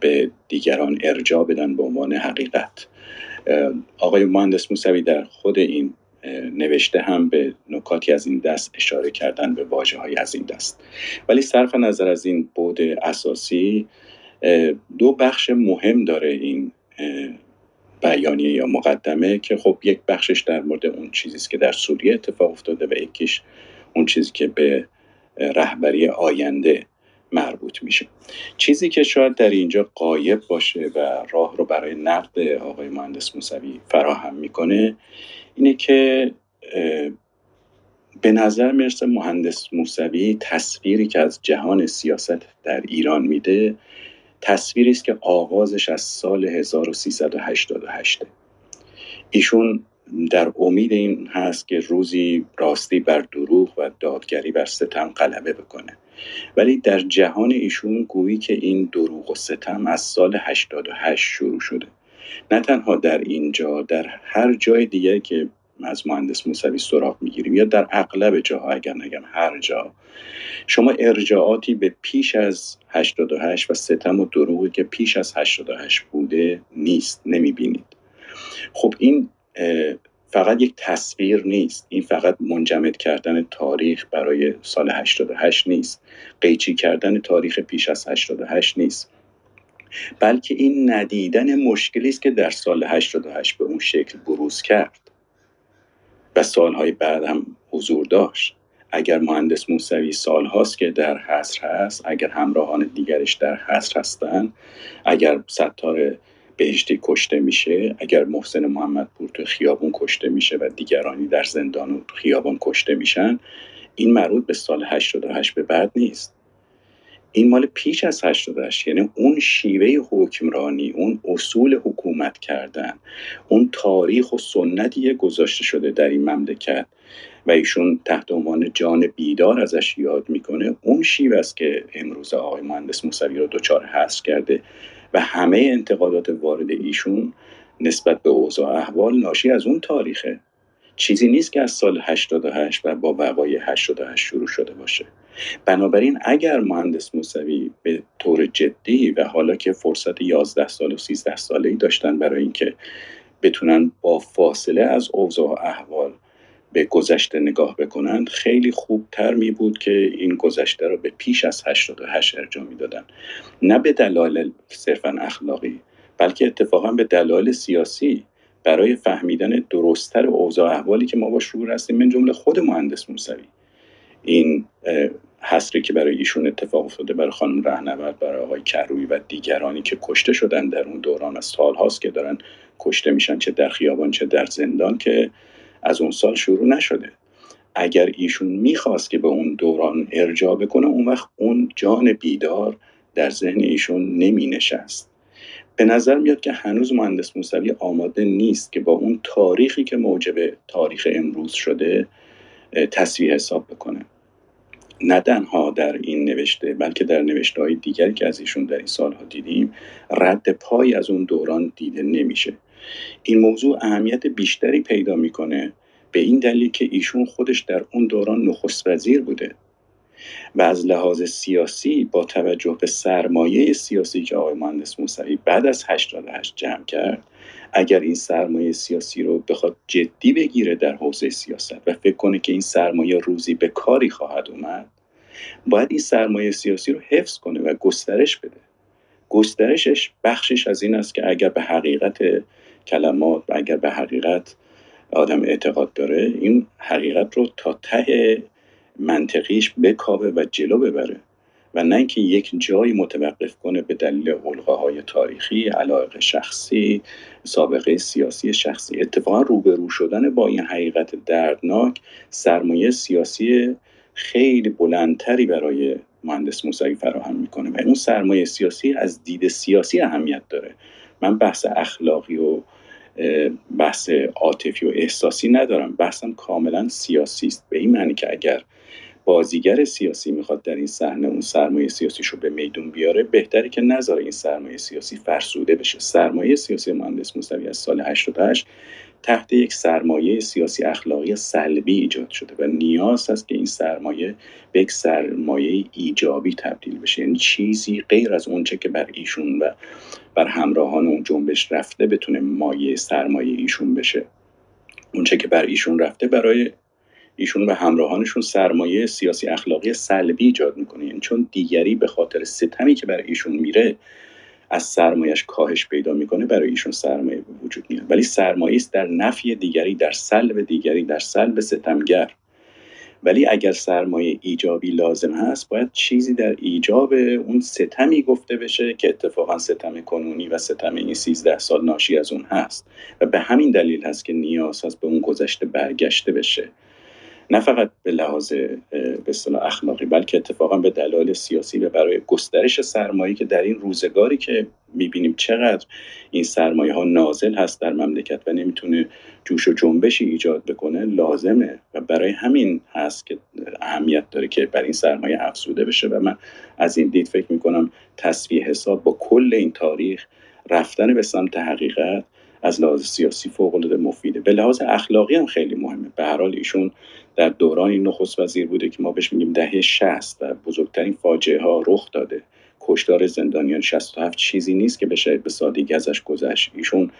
به دیگران ارجا بدن به عنوان حقیقت. آقای مهندس موسوی در خود این نوشته هم به نکاتی از این دست اشاره کردن به واجه های از این دست. ولی صرف نظر از این بود اساسی دو بخش مهم داره این بیانیه یا مقدمه که خب یک بخشش در مورد اون چیزی که در سوریه اتفاق افتاده و یکیش اون چیزی که به رهبری آینده مربوط میشه. چیزی که شاید در اینجا قایب باشه و راه رو برای نقد آقای مهندس موسوی فراهم می‌کنه اینه که به نظر می‌رسه مهندس موسوی تصویری که از جهان سیاست در ایران میده تصویری است که آغازش از سال 1388 ایشون در امید این هست که روزی راستی بر دروغ و دادگری بر ستم غلبه بکنه. ولی در جهان ایشون گویی که این دروغ و ستم از سال 88 شروع شده. نه تنها در اینجا در هر جای دیگه که از مهندس موسوی سراغ می‌گیریم یا در اغلب جاها اگر نگم هر جا شما ارجاعاتی به پیش از 88 و ستم و دروغی که پیش از 88 بوده نیست نمی‌بینید. خب این فقط یک تصویر نیست. این فقط منجمد کردن تاریخ برای سال 88 نیست. قیچی کردن تاریخ پیش از 88 نیست. بلکه این ندیدن مشکلی است که در سال 88 به اون شکل بروز کرد. و سالهای بعد هم حضور داشت. اگر مهندس موسوی سال هاست که در حصر هست اگر همراهان دیگرش در حصر هستند اگر ستار بهشتی کشته میشه اگر محسن محمد پور تو خیابون کشته میشه و دیگرانی در زندان و خیابان کشته میشن این مربوط به سال 88 به بعد نیست. این مال پیش از 88 یعنی اون شیوه حکمرانی اون اصول حکومت کردن اون تاریخ و سنتی گذاشته شده در این مملکت و ایشون تحت عنوان جان بیدار ازش یاد می‌کنه اون شیوه است که امروز آقای مهندس موسوی رو دچار حذف کرده و همه انتقادات وارد ایشون نسبت به اوضاع احوال ناشی از اون تاریخه. چیزی نیست که از سال 88 و با وقایع 88 شروع شده باشه. بنابراین اگر مهندس موسوی به طور جدی و حالا که فرصت 11 سال و 13 ساله ای داشتن برای اینکه بتونن با فاصله از اوضاع احوال به گذشته نگاه بکنند خیلی خوبتر می بود که این گذشته رو به پیش از 88 ارجاع دادن نه به دلایل صرفا اخلاقی بلکه اتفاقا به دلایل سیاسی. برای فهمیدن درستتر اوضاع احوالی که ما با شعور هستیم من جمله خود مهندس موسوی. این حسری که برای ایشون اتفاق افتاده برای خانم رهنورد برای آقای کروی و دیگرانی که کشته شدن در اون دوران از سالهاست که دارن کشته میشن چه در خیابان چه در زندان که از اون سال شروع نشده. اگر ایشون می‌خواست که به اون دوران ارجاع بکنه اون وقت اون جان بیدار در ذهن ایشون نمی نشست به نظر میاد که هنوز مهندس موسوی آماده نیست که با اون تاریخی که موجب تاریخ امروز شده تصویح حساب بکنه. نه تنها در این نوشته بلکه در نوشته های دیگری که از ایشون در این سالها دیدیم رد پای از اون دوران دیده نمیشه. این موضوع اهمیت بیشتری پیدا می‌کنه به این دلیل که ایشون خودش در اون دوران نخست وزیر بوده و از لحاظ سیاسی با توجه به سرمایه سیاسی که آقای مهندس موسوی بعد از 88 جمع کرد اگر این سرمایه سیاسی رو بخواد جدی بگیره در حوزه سیاست و فکر کنه که این سرمایه روزی به کاری خواهد اومد باید این سرمایه سیاسی رو حفظ کنه و گسترش بده. گسترشش بخشش از این است که اگر به حقیقت کلمات اگر به حقیقت آدم اعتقاد داره این حقیقت رو تا ته منطقیش بکاوه و جلو ببره. و نه اینکه یک جایی متوقف کنه به دلیل های تاریخی علاقه شخصی سابقه سیاسی شخصی. اتفاقا روبرو شدن با این حقیقت دردناک سرمایه سیاسی خیلی بلندتری برای مهندس موسوی فراهم می‌کنه. و اون سرمایه سیاسی از دید سیاسی اهمیت داره. من بحث اخلاقی و بحث عاطفی و احساسی ندارم. بحثم کاملا سیاسی است. به این معنی که اگر بازیگر سیاسی می‌خواد در این صحنه اون سرمایه سیاسیش رو به میدون بیاره بهتره که نذاره این سرمایه سیاسی فرسوده بشه. سرمایه سیاسی مهندس موسوی از سال 88 تحت یک سرمایه سیاسی اخلاقی سلبی ایجاد شده و نیاز است که این سرمایه به یک سرمایه ایجابی تبدیل بشه. یعنی چیزی غیر از اونچه که بر ایشون و بر همراهان اون جنبش رفته بتونه مایه سرمایه ایشون بشه. اونچه که بر ایشون رفته برای ایشون و همراهانشون سرمایه سیاسی اخلاقی سلبی ایجاد می‌کنه. یعنی چون دیگری به خاطر ستمی که برای ایشون میره از سرمایش کاهش پیدا می‌کنه برای ایشون سرمایه به وجود میاد ولی سرمایه است در نفی دیگری در سلب دیگری در سلب ستمگر. ولی اگر سرمایه ایجابی لازم هست باید چیزی در ایجاب اون ستمی گفته بشه که اتفاقا ستم کنونی و ستم این 13 سال ناشی از اون هست. و به همین دلیل هست که نیاز هست به اون گذشته برگشته بشه. نه فقط به لحاظ به اخلاقی بلکه اتفاقا به دلایل سیاسی و برای گسترش سرمایه که در این روزگاری که می‌بینیم چقدر این سرمایه ها نازل هست در مملکت و نمی‌تونه جوش و جنبشی ایجاد بکنه لازمه و برای همین هست که اهمیت داره که بر این سرمایه افزوده بشه و من از این دید فکر می‌کنم تصویه حساب با کل این تاریخ رفتن به سمت حقیقت از لحاظ سیاسی فوق العاده مفیده. به لحاظ اخلاقی هم خیلی مهمه. به هر حال ایشون در دوران نخست وزیر بوده که ما بهش میگیم دهه 60 و بزرگترین فاجعه ها رخ داده. کشتار زندانیان 67 چیزی نیست که بشه به سادگی ازش گذشت. ایشون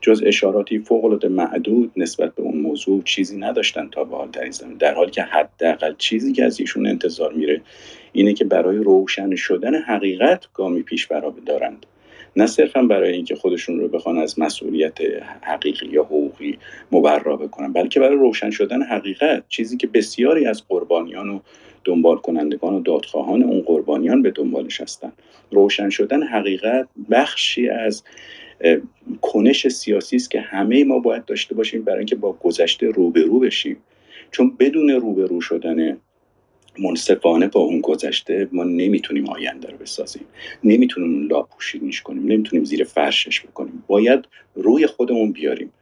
جز اشاراتی فوق العاده معدود نسبت به اون موضوع چیزی نداشتن تا به حال در زمین. در حالی که حداقل چیزی که از ایشون انتظار میره اینه که برای روشن شدن حقیقت گامی پیش برا دارند. نه صرفا برای اینکه خودشون رو بخوان از مسئولیت حقیقی یا حقوقی مبرا بکنن بلکه برای روشن شدن حقیقت چیزی که بسیاری از قربانیان و دنبال کنندگان و دادخواهان اون قربانیان به دنبالش هستن روشن شدن حقیقت بخشی از کنش سیاسی است که همه ما باید داشته باشیم برای اینکه با گذشته روبرو بشیم. چون بدون روبرو شدن منصفانه با اون گذشته ما نمی‌تونیم آینده رو بسازیم. نمی‌تونیم اون لاپوشینیش کنیم. نمی‌تونیم زیر فرشش بکنیم. باید روی خودمون بیاریم.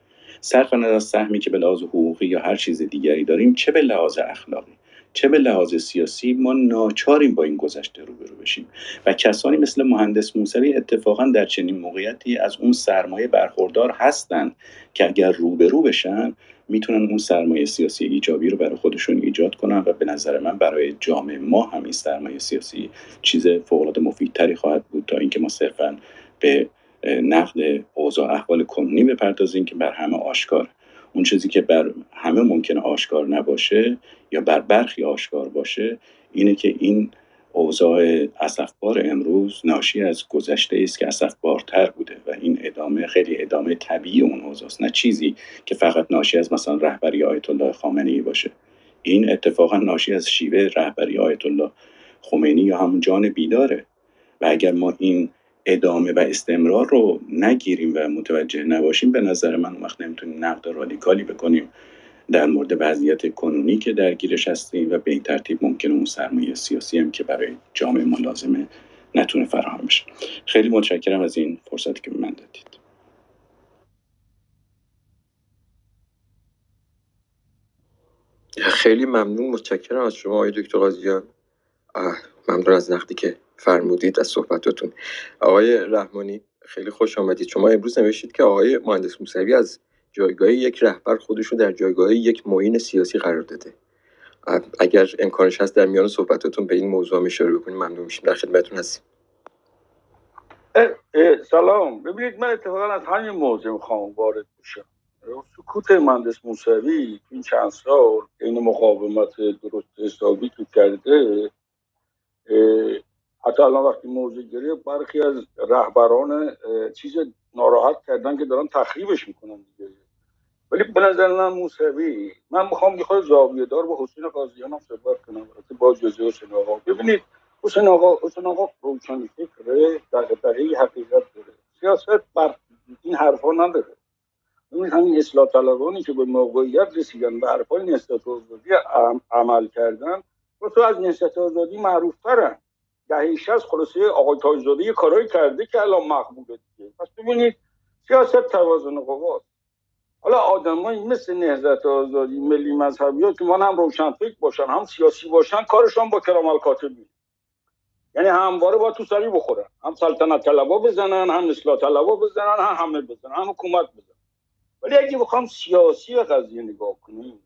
صرف از سهمی که به لحاظ حقوقی یا هر چیز دیگری داریم چه به لحاظ اخلاقی چه به لحاظ سیاسی ما ناچاریم با این گذشته روبرو بشیم. و کسانی مثل مهندس موسوی اتفاقا در چنین موقعیتی از اون سرمایه برخوردار هستند که اگر روبرو بشن می‌تونن اون سرمایه سیاسی ایجابی رو برای خودشون ایجاد کنن و به نظر من برای جامعه ما هم این سرمایه سیاسی چیز فوق مفیدتری خواهد بود تا اینکه ما صرفا به نقد اوضاع احوال کنونی بپردازیم که بر همه آشکار. اون چیزی که بر همه ممکنه آشکار نباشه یا بر برخی آشکار باشه اینه که این اوضاع اسفبار امروز ناشی از گذشته است که اسفبارتر بوده و این ادامه خیلی ادامه طبیعی اون اوضاع نه چیزی که فقط ناشی از مثلا رهبری آیت الله خامنه باشه. این اتفاقا ناشی از شیوه رهبری آیت الله خمینی یا همون جان بیداره. و اگر ما این ادامه و استمرار رو نگیریم و متوجه نباشیم به نظر من وقت نمی‌تونیم نقد رادیکالی بکنیم. در مورد وضعیت کنونی که درگیرش هستیم و به این ترتیب ممکنه اون سرمایه سیاسی هم که برای جامعه ما لازمه نتونه فراهم بشه. خیلی متشکرم از این فرصتی که به من دادید. خیلی ممنون متشکرم از شما آقای دکتر قاضیان ممنون از نقدی که فرمودید از صحبتاتون. آقای رحمانی خیلی خوش آمدید. شما امروز نوشتید که آقای مهندس موسوی از جایگاه یک رهبر خودش رو در جایگاه یک معین سیاسی قرار داده. اگر امکانش هست در میان صحبتاتون به این موضوع اشاره بکنیم ممنون میشیم. در خدمتتون هستیم. سلام. ببینید من اتفاقا از همین موضوع می‌خوام وارد بشم. سکوت مهندس موسوی این چند سال این مقاومت درست حسابی که کرده حتی الان وقتی موضوع گرفت برخی از رهبران چیز ناراحت کردن که دارن تخریبش می‌کنن دیگه. ولی به نظر من موسوی من می‌خوام یه خود زاویه دار با حسین قاضیان هم صحبت کنم. با جزء حسین آقا. ببینید حسین آقا حسین آقا روشن فکره در حقیقت داره. سیاست بر این حرفا نداره. این همین اصلاح طلبانی که به موقعیت رسیدن به حرفای نسبت آزادی عمل کردن و تو از نسبت آزادی معروف ترن دهه از خلاصه آقای تاجزاده یه کارایی کرده که الان مقبوله دیگه. پس ببینید سیاست توازن قواست. حالا آدمایی مثل نهضت آزادی ملی مذهبی ها که من هم روشنفکر باشن هم سیاسی باشن کارشان با کرامل کاتبی یعنی همواره با تو سری بخورن. هم سلطنت طلبا بزنن هم اصلاح طلبا بزنن هم همه بزنن هم حکومت بزنن. ولی اگه بخوام سیاسی قضیه نگاه کنیم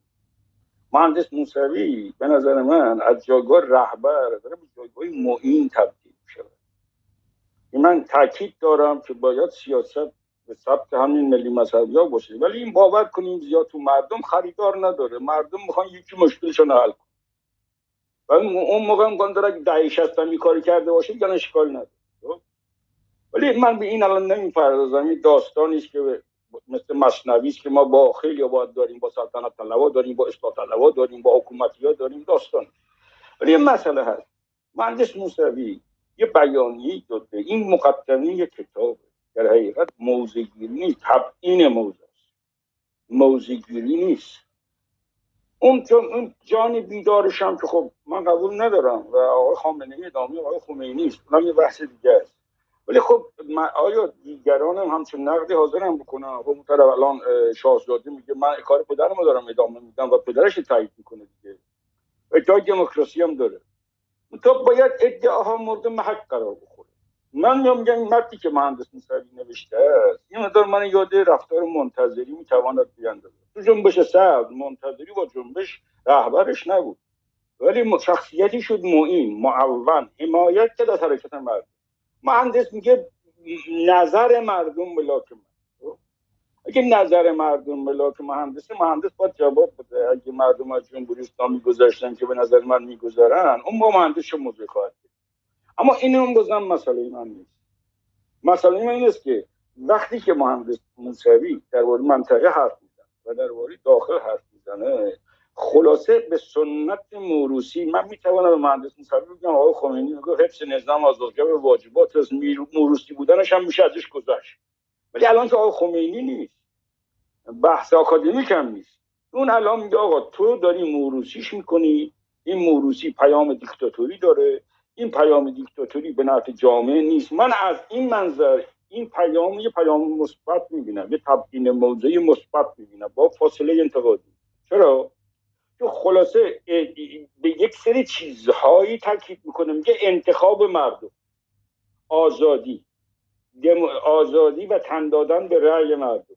مهندس موسوی به نظر من از جایگاه رهبر داره به جایگاه معین تبدیل شده من تاکید دارم که باید سیاست به ثبت همین ملی مذهبی ها باشه. ولی این باور کنیم زیاد تو مردم خریدار نداره. مردم می‌خوان یکی مشکلشون حل کن و اون موقع هم داره دهی شستم کاری کرده باشه دیگه اشکال نداره. خب؟ ولی من به این الان نمی‌پردازم. این داستانی است که مثل مصنوی که ما با خیلی باید داریم با سلطنت طلبا داریم با اصلاح طلبا داریم با حکومتی ها داریم داستان. ولی مسئله هست. مهندس موسوی یه بیانیه داده. این مقدمه کتاب. در حقیقت موزگیری نیست. تبعین موزه است موزگیری نیست. اون اون جان بیدارش هم که خب من قبول ندارم و آقای خامنه ای ادامه آقای خمینی است. اونم یه بحث دیگه است. ولی خب آیا دیگران هم همچون نقدی حاضرم بکنن؟ خب اون طرف الان شاهزاده میگه من کار پدرم دارم ادامه میدم و پدرش تایید می‌کنه دیگه. ادعای دموکراسی هم داره. تو باید ادعاها مورد محق قرار بخوره. من میگم این مردی که مهندس موسوی نوشته است این مدار من یاد رفتار منتظری می‌تواند بیاندازه تو جنبش سبز منتظری با جنبش رهبرش نبود. ولی شخصیتی شد معین معون حمایت که از حرکت مردم. مهندس میگه نظر مردم ملاک من؟ اگه نظر مردم ملاک مهندس مهندس باید جواب بده. اگه مردم از جمهوری اسلامی گذاشتن که به نظر من می‌گذارن اون با مهندس موضوع خواهد اما این هم بازم مسئله من نیست. مسئله من این است که وقتی که مهندس موسوی در منطقه حرف میزن و در داخل حرف می‌زنه خلاصه به سنت موروسی من می‌توانم به مهندس موسوی بگم آقای خمینی میگه حفظ نظام از به واجبات از موروسی بودنش هم میشه ازش گذشت. ولی الان که آقای خمینی نیست بحث آکادمیک هم نیست. اون الان میگه آقا تو داری موروسیش می‌کنی این موروسی پیام دیکتاتوری داره این پیام دیکتاتوری به نفع جامعه نیست. من از این منظر این پیام یه پیام مثبت می‌بینم یه تبیین موضعی مثبت می‌بینم با فاصله انتقادی. چرا؟ خلاصه به یک سری چیزهایی تاکید می‌کنه میگه انتخاب مردم آزادی آزادی و تن دادن به رأی مردم.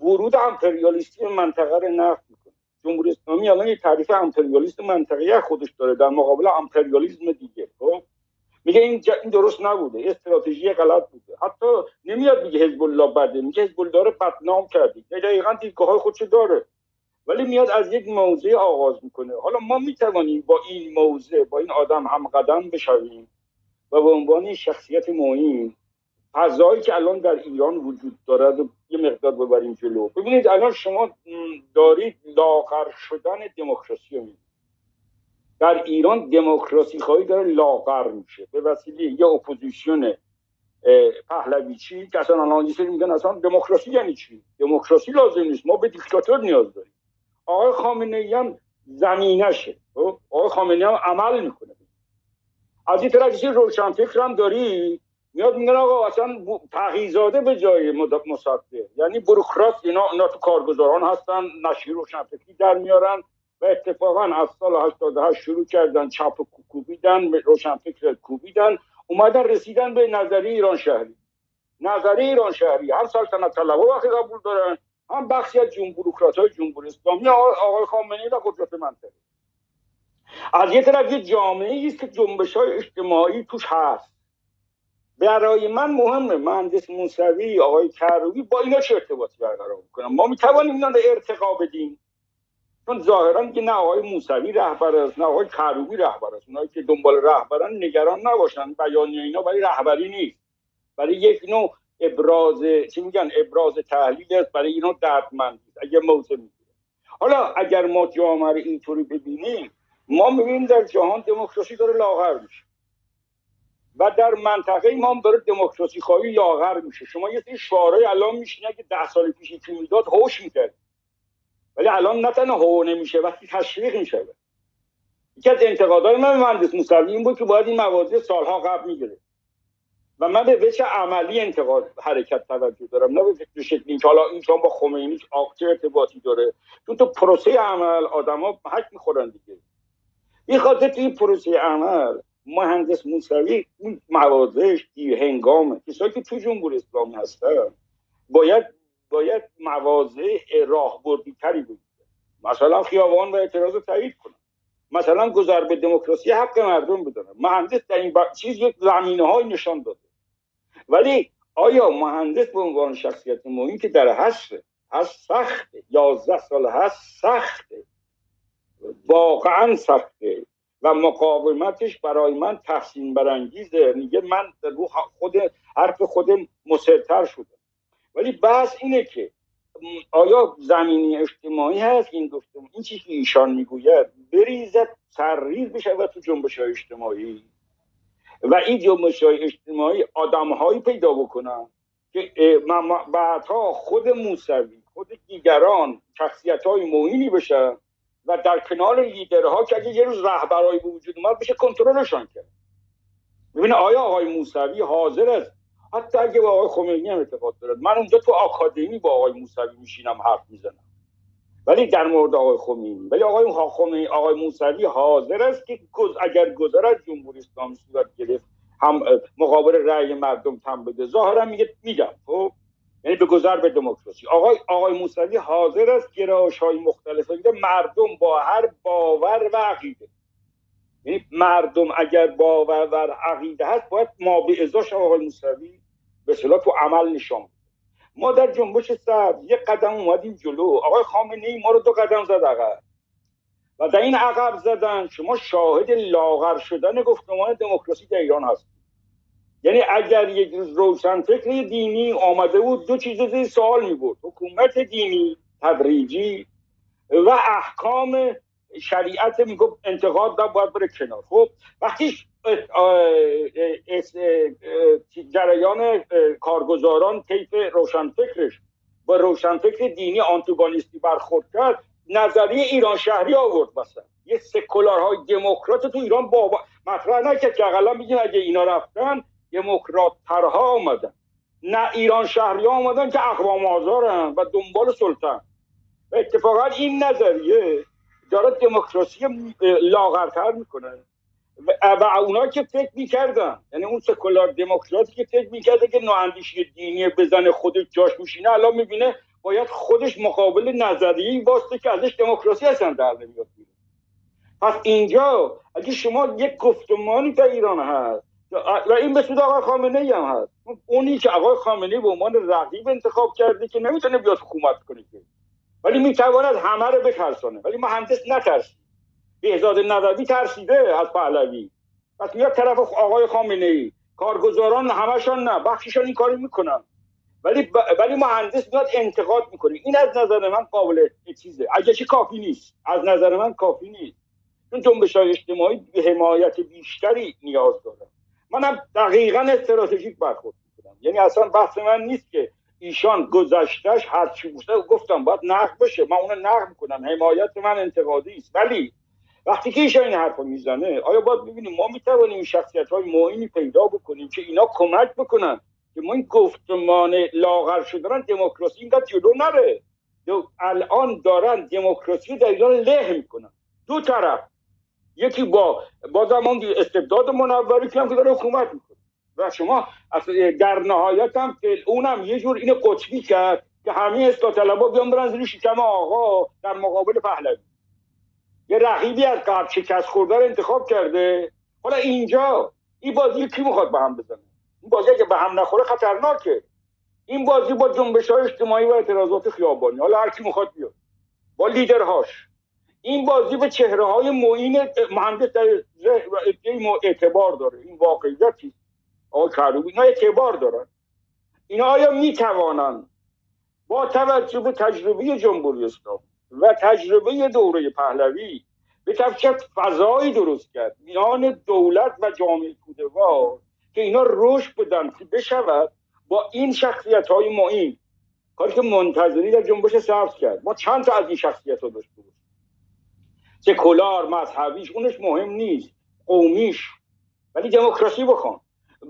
ورود امپریالیستی منطقه رو نفت می‌کنه. جمهوری اسلامی الان یه تعریف امپریالیست منطقه خودش داره در مقابل امپریالیسم دیگه خب؟ میگه این, این درست نبوده استراتژی غلط بوده. حتی نمیاد میگه حزب الله بده میگه حزب الله داره بدنام کرده. دقیقا دیدگاه های خودش داره. ولی میاد از یک موضع آغاز می‌کنه. حالا ما می‌توانیم با این موضع با این آدم هم قدم بشویم و به عنوان شخصیت معین فضایی که الان در ایران وجود دارد و یه مقدار ببریم جلو. ببینید الان شما دارید لاغر شدن دموکراسی رو در ایران دموکراسی خواهی داره لاغر میشه. به وسیله یه اپوزیسیون پهلویچی که اصلا الان میگن اصلا دموکراسی یعنی چی؟ دموکراسی لازم نیست. ما به دیکتاتور نیاز داریم. آقای خامنه ای هم زمینشه. خب؟ آقای خامنه هم عمل می‌کنه. از این طرف روشنفکر هم داری؟ میاد میگن آقا اصلا تغییزاده به جای مصدق. یعنی بروکرات اینا اینا تو کارگزاران هستن نشیر روشنفکری در میارن و اتفاقا از سال 88 شروع کردن چپ کوبیدن روشنفکر کوبیدن اومدن رسیدن به نظری ایران شهری. نظری ایران شهری. هر سلطنت طلبه وقتی قبول دارن. هم بخشی از جمهوریکرات های جمهوری اسلامی آقای خامنه‌ای و قدرت منطقه. از یه طرف یه جامعه است که جنبش های اجتماعی توش هست. برای من مهمه. مهندس موسوی آقای کروبی با اینا چه ارتباطی برقرار می‌کنم؟ ما می‌توانیم اینا رو ارتقا بدیم. چون ظاهرا که نه آقای موسوی رهبر است نه آقای کروبی رهبر است. اونایی که دنبال رهبران نگران نباشن بیانیه اینا برای رهبری نیست. برای یک نوع ابراز چی میگن؟ ابراز تحلیل است برای اینا دردمند اگه موضع می‌گیره. حالا اگر ما جامعه رو اینطوری ببینیم ما می‌بینیم در جهان دموکراسی داره لاغر میشه. و در منطقه ما هم داره دموکراسی خواهی لاغر میشه. شما یه سری شعارهای الان میشینه که ده سال پیش یکی می‌داد هوش می‌کرد. ولی الان نه تنها هو نمیشه وقتی تشویق میشه یکی از انتقادهای من مهندس موسوی این بود که باید این موازی سالها قبل می‌گیره و من به وجه عملی انتقاد حرکت توجه دارم. نه به شکلی که حالا این با خمینی چه ارتباطی داره. چون تو پروسه عمل آدما حک می‌خورن دیگه. این خاطر توی پروسه عمل مهندس موسوی اون موازش دیر هنگامه. کسایی که تو جمهوری اسلامی هستن باید باید مواضع راهبردی تری بود مثلا خیابان و اعتراض رو تایید کنن. مثلا گذر به دموکراسی حق مردم بدونن مهندس در این چیز یک زمینه های نشان داده. ولی آیا مهندس به عنوان شخصیت مهمی که در هست هست سخته یازده سال هست سخته واقعا سخته و مقاومتش برای من تحسین برانگیزه. میگه من رو خود حرف خودم مسرتر شده ولی بحث اینه که آیا زمینی اجتماعی هست؟ این گفتم این چیزی که ایشان می‌گوید بریزد سرریز بشه و تو جنبش های اجتماعی. و این جنبش های اجتماعی آدم هایی پیدا بکنن که بعدها خود موسوی خود دیگران شخصیت های موینی بشن و در کنار لیدرها که اگه یه روز رهبرایی به وجود اومد بشه کنترلشان کرد. ببینه آیا آقای موسوی حاضر است؟ حتی اگه با آقای خمینی هم اعتقاد دارد من اونجا تو آکادمی با آقای موسوی میشینم حرف می‌زنم. ولی در مورد آقای خمینی ولی آقای خمینی آقای موسوی حاضر است که اگر گذر از جمهوری اسلامی صورت گرفت هم مقابل رأی مردم تم بده. ظاهرا میگه میگم خب؟ یعنی به گذر به دموکراسی. آقای آقای موسوی حاضر است گرایش های مختلف مردم با هر باور و عقیده. یعنی مردم اگر باور و عقیده هست باید ما به ازاش آقای موسوی به صلاح تو عمل نشان ما در جنبش سبز یک قدم اومدیم جلو. آقای خامنه ای ما رو دو قدم زد عقب. و در این عقب زدن شما شاهد لاغر شدن گفتمان دموکراسی در ایران هست. یعنی اگر یک روز روشن فکر دینی آمده بود دو چیز زیر سوال می بود حکومت دینی تدریجی و احکام شریعت می‌گفت انتقاد باید بره کنار. خب وقتی جریان کارگزاران طیف روشنفکرش با روشنفکر دینی آنتوگانیستی برخورد کرد نظریه ایران شهری آورد مثلا یه سکولارهای دموکرات تو ایران بابا مطرح نکرد که اقلا میگین اگه اینا رفتن دموکرات ترها آمدن. نه ایران شهری ها آمدن که اقوام آزارن و دنبال سلطان و اتفاقا این نظریه داره دموکراسی لاغرتر می‌کنه. و اونا که فکر می‌کردن یعنی اون سکولار دموکراتی که فکر می‌کرده که نواندیشی دینی بزنه خودش جاش میشینه الان می‌بینه باید خودش مقابل نظریه واسطه که ازش دموکراسی اصلا در نمیاد پس اینجا اگه شما یک گفتمانی در ایران هست و این به سود آقای خامنه ای هم هست. اونی که آقای خامنه به عنوان رقیب انتخاب کرده که نمی‌تونه بیاد حکومت کنه که. ولی می‌تواند همه رو بترسانه. ولی مهندس نترسید. بهزاد نووی ترسیده از پهلوی. پس میاد طرف آقای خامنه ای کارگزاران همشان نه بخششان این کاری می‌کنن. ولی ب... ولی مهندس میاد انتقاد می‌کنه. این از نظر من قابل چیزه. اگه کافی نیست. از نظر من کافی نیست. چون جنبش های اجتماعی به حمایت بیشتری نیاز داره. منم دقیقا استراتژیک برخورد می‌کنم. یعنی اصلا بحث من نیست که ایشان گذشتهش هر چی بوده گفتم باید نقد بشه من اون نقد می‌کنم. حمایت من انتقادی است. ولی وقتی که ایشان این حرف می‌زنه آیا باید ببینیم ما می‌توانیم شخصیت های معینی پیدا بکنیم که اینا کمک بکنن که ما این گفتمان لاغر شدن دموکراسی اینقدر جلو نره؟ الان دارن دموکراسی در ایران له می‌کنن. دو طرف. یکی با با زمان استبداد منوری که هم که داره حکومت می‌کنه. و شما در نهایت هم اونم یه جور اینو قطبی کرد که همه اصلاح طلبا بیان برن زیر شکم آقا در مقابل پهلوی. یه رقیبی از قبل شکست خورده رو انتخاب کرده. حالا اینجا این بازی کی می‌خواد به هم بزنه؟ این بازی که به هم نخوره خطرناکه. این بازی با جنبش های اجتماعی و اعتراضات خیابانی. حالا هر کی می‌خواد بیاد. با لیدرهاش. این بازی به چهره های معین مهندس در اعتبار داره. این واقعیتی. آقای کروبی اینا اعتبار دارن. اینا آیا می‌توانند با توجه به تجربه جمهوری اسلامی و تجربه دوره پهلوی به چه فضایی درست کرد. میان دولت و جامعه تودهوار که اینا رشد بدن که بشود با این شخصیت های معین کاری که منتظری در جنبش سبز کرد. ما چند تا از این شخصیت ها داشته سکولار مذهبیش اونش مهم نیست. قومیش. ولی دموکراسی بخوان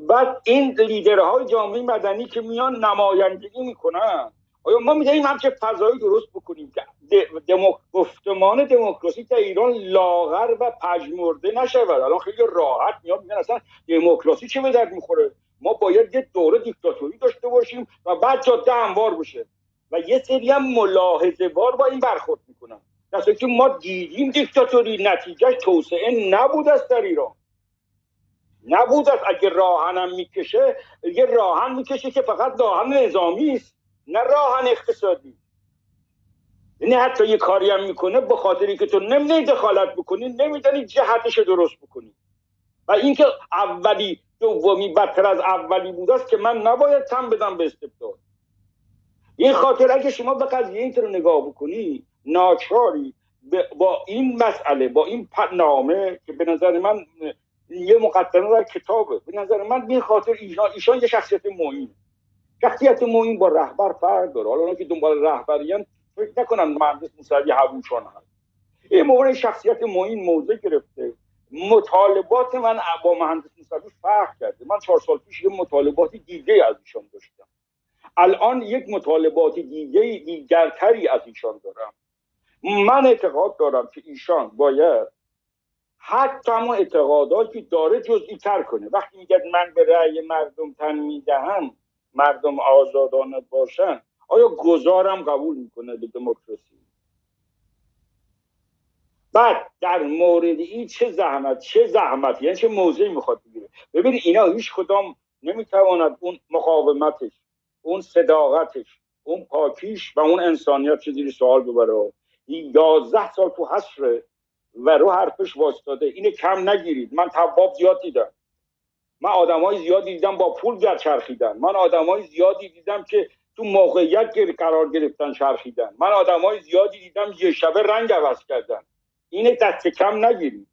بعد این لیدرهای جامعه مدنی که میان نمایندگی می‌کنن آیا ما می‌تونیم همچه فضایی درست بکنیم؟ که گفتمان دموکراسی در ایران لاغر و پژمرده نشود. الان خیلی راحت میاد میگن اصلا دموکراسی چه به درد می‌خوره؟ ما باید یه دوره دیکتاتوری داشته باشیم و بعد جاده هموار بشه. و یه سری هم ملاحظه بار با این برخورد می‌کنن. در که ما دیدیم دیکتاتوری نتیجه توسعه نبود است در ایران. نبود است. اگه راهنم می‌کشه یه راهن می‌کشه که فقط راهن نظامی است. نه راهن اقتصادی یعنی حتی یه کاری هم می‌کنه به خاطری که تو نمی‌دونی دخالت بکنی نمی‌دونی جهتش درست بکنی. و اینکه اولی دومی بدتر از اولی بود است که من نباید تم بدم به استبداد. این خاطر اگه شما به قضیه اینطور نگاه بکنی ناچاری با این مسئله با این نامه که به نظر من یه مقدمه در کتابه. به نظر من به خاطر ایشان, ایشان یه شخصیت معین شخصیت معین با رهبر فرق داره. حالا که دنبال رهبریان فکر نکنم مهندس موسوی هووشان هست این موقع شخصیت معین موضع گرفته. مطالبات من با مهندس موسوی فرق کرده. من چهار سال پیش یه مطالبات دیگه از ایشان داشتم. الان یک مطالبات دیگه دیگرتری از ایشان دارم. من اعتقاد دارم که ایشان باید حتی اون اعتقاداتی داره جزئی تر کنه. وقتی میگه من به رأی مردم تن می‌دهم مردم آزادانه باشن آیا گذارم قبول می‌کنه به دموکراسی؟ بعد در مورد این چه زحمت چه زحمت یعنی چه موضعی می‌خواد بگیره؟ ببین اینا هیچ کدام نمی‌تواند اون مقاومتش اون صداقتش اون پاکیش و اون انسانیت چه زیر سوال ببره. یازده سال تو حسره و رو حرفش واسطاده اینه کم نگیرید. من تواب زیاد دیدم. من آدمای زیادی دیدم با پول گر چرخیدن. من آدمای زیادی دیدم که تو موقعیت قرار گرفتن چرخیدن. من آدمای زیادی دیدم یه شبه رنگ عوض کردن. اینه دست کم نگیرید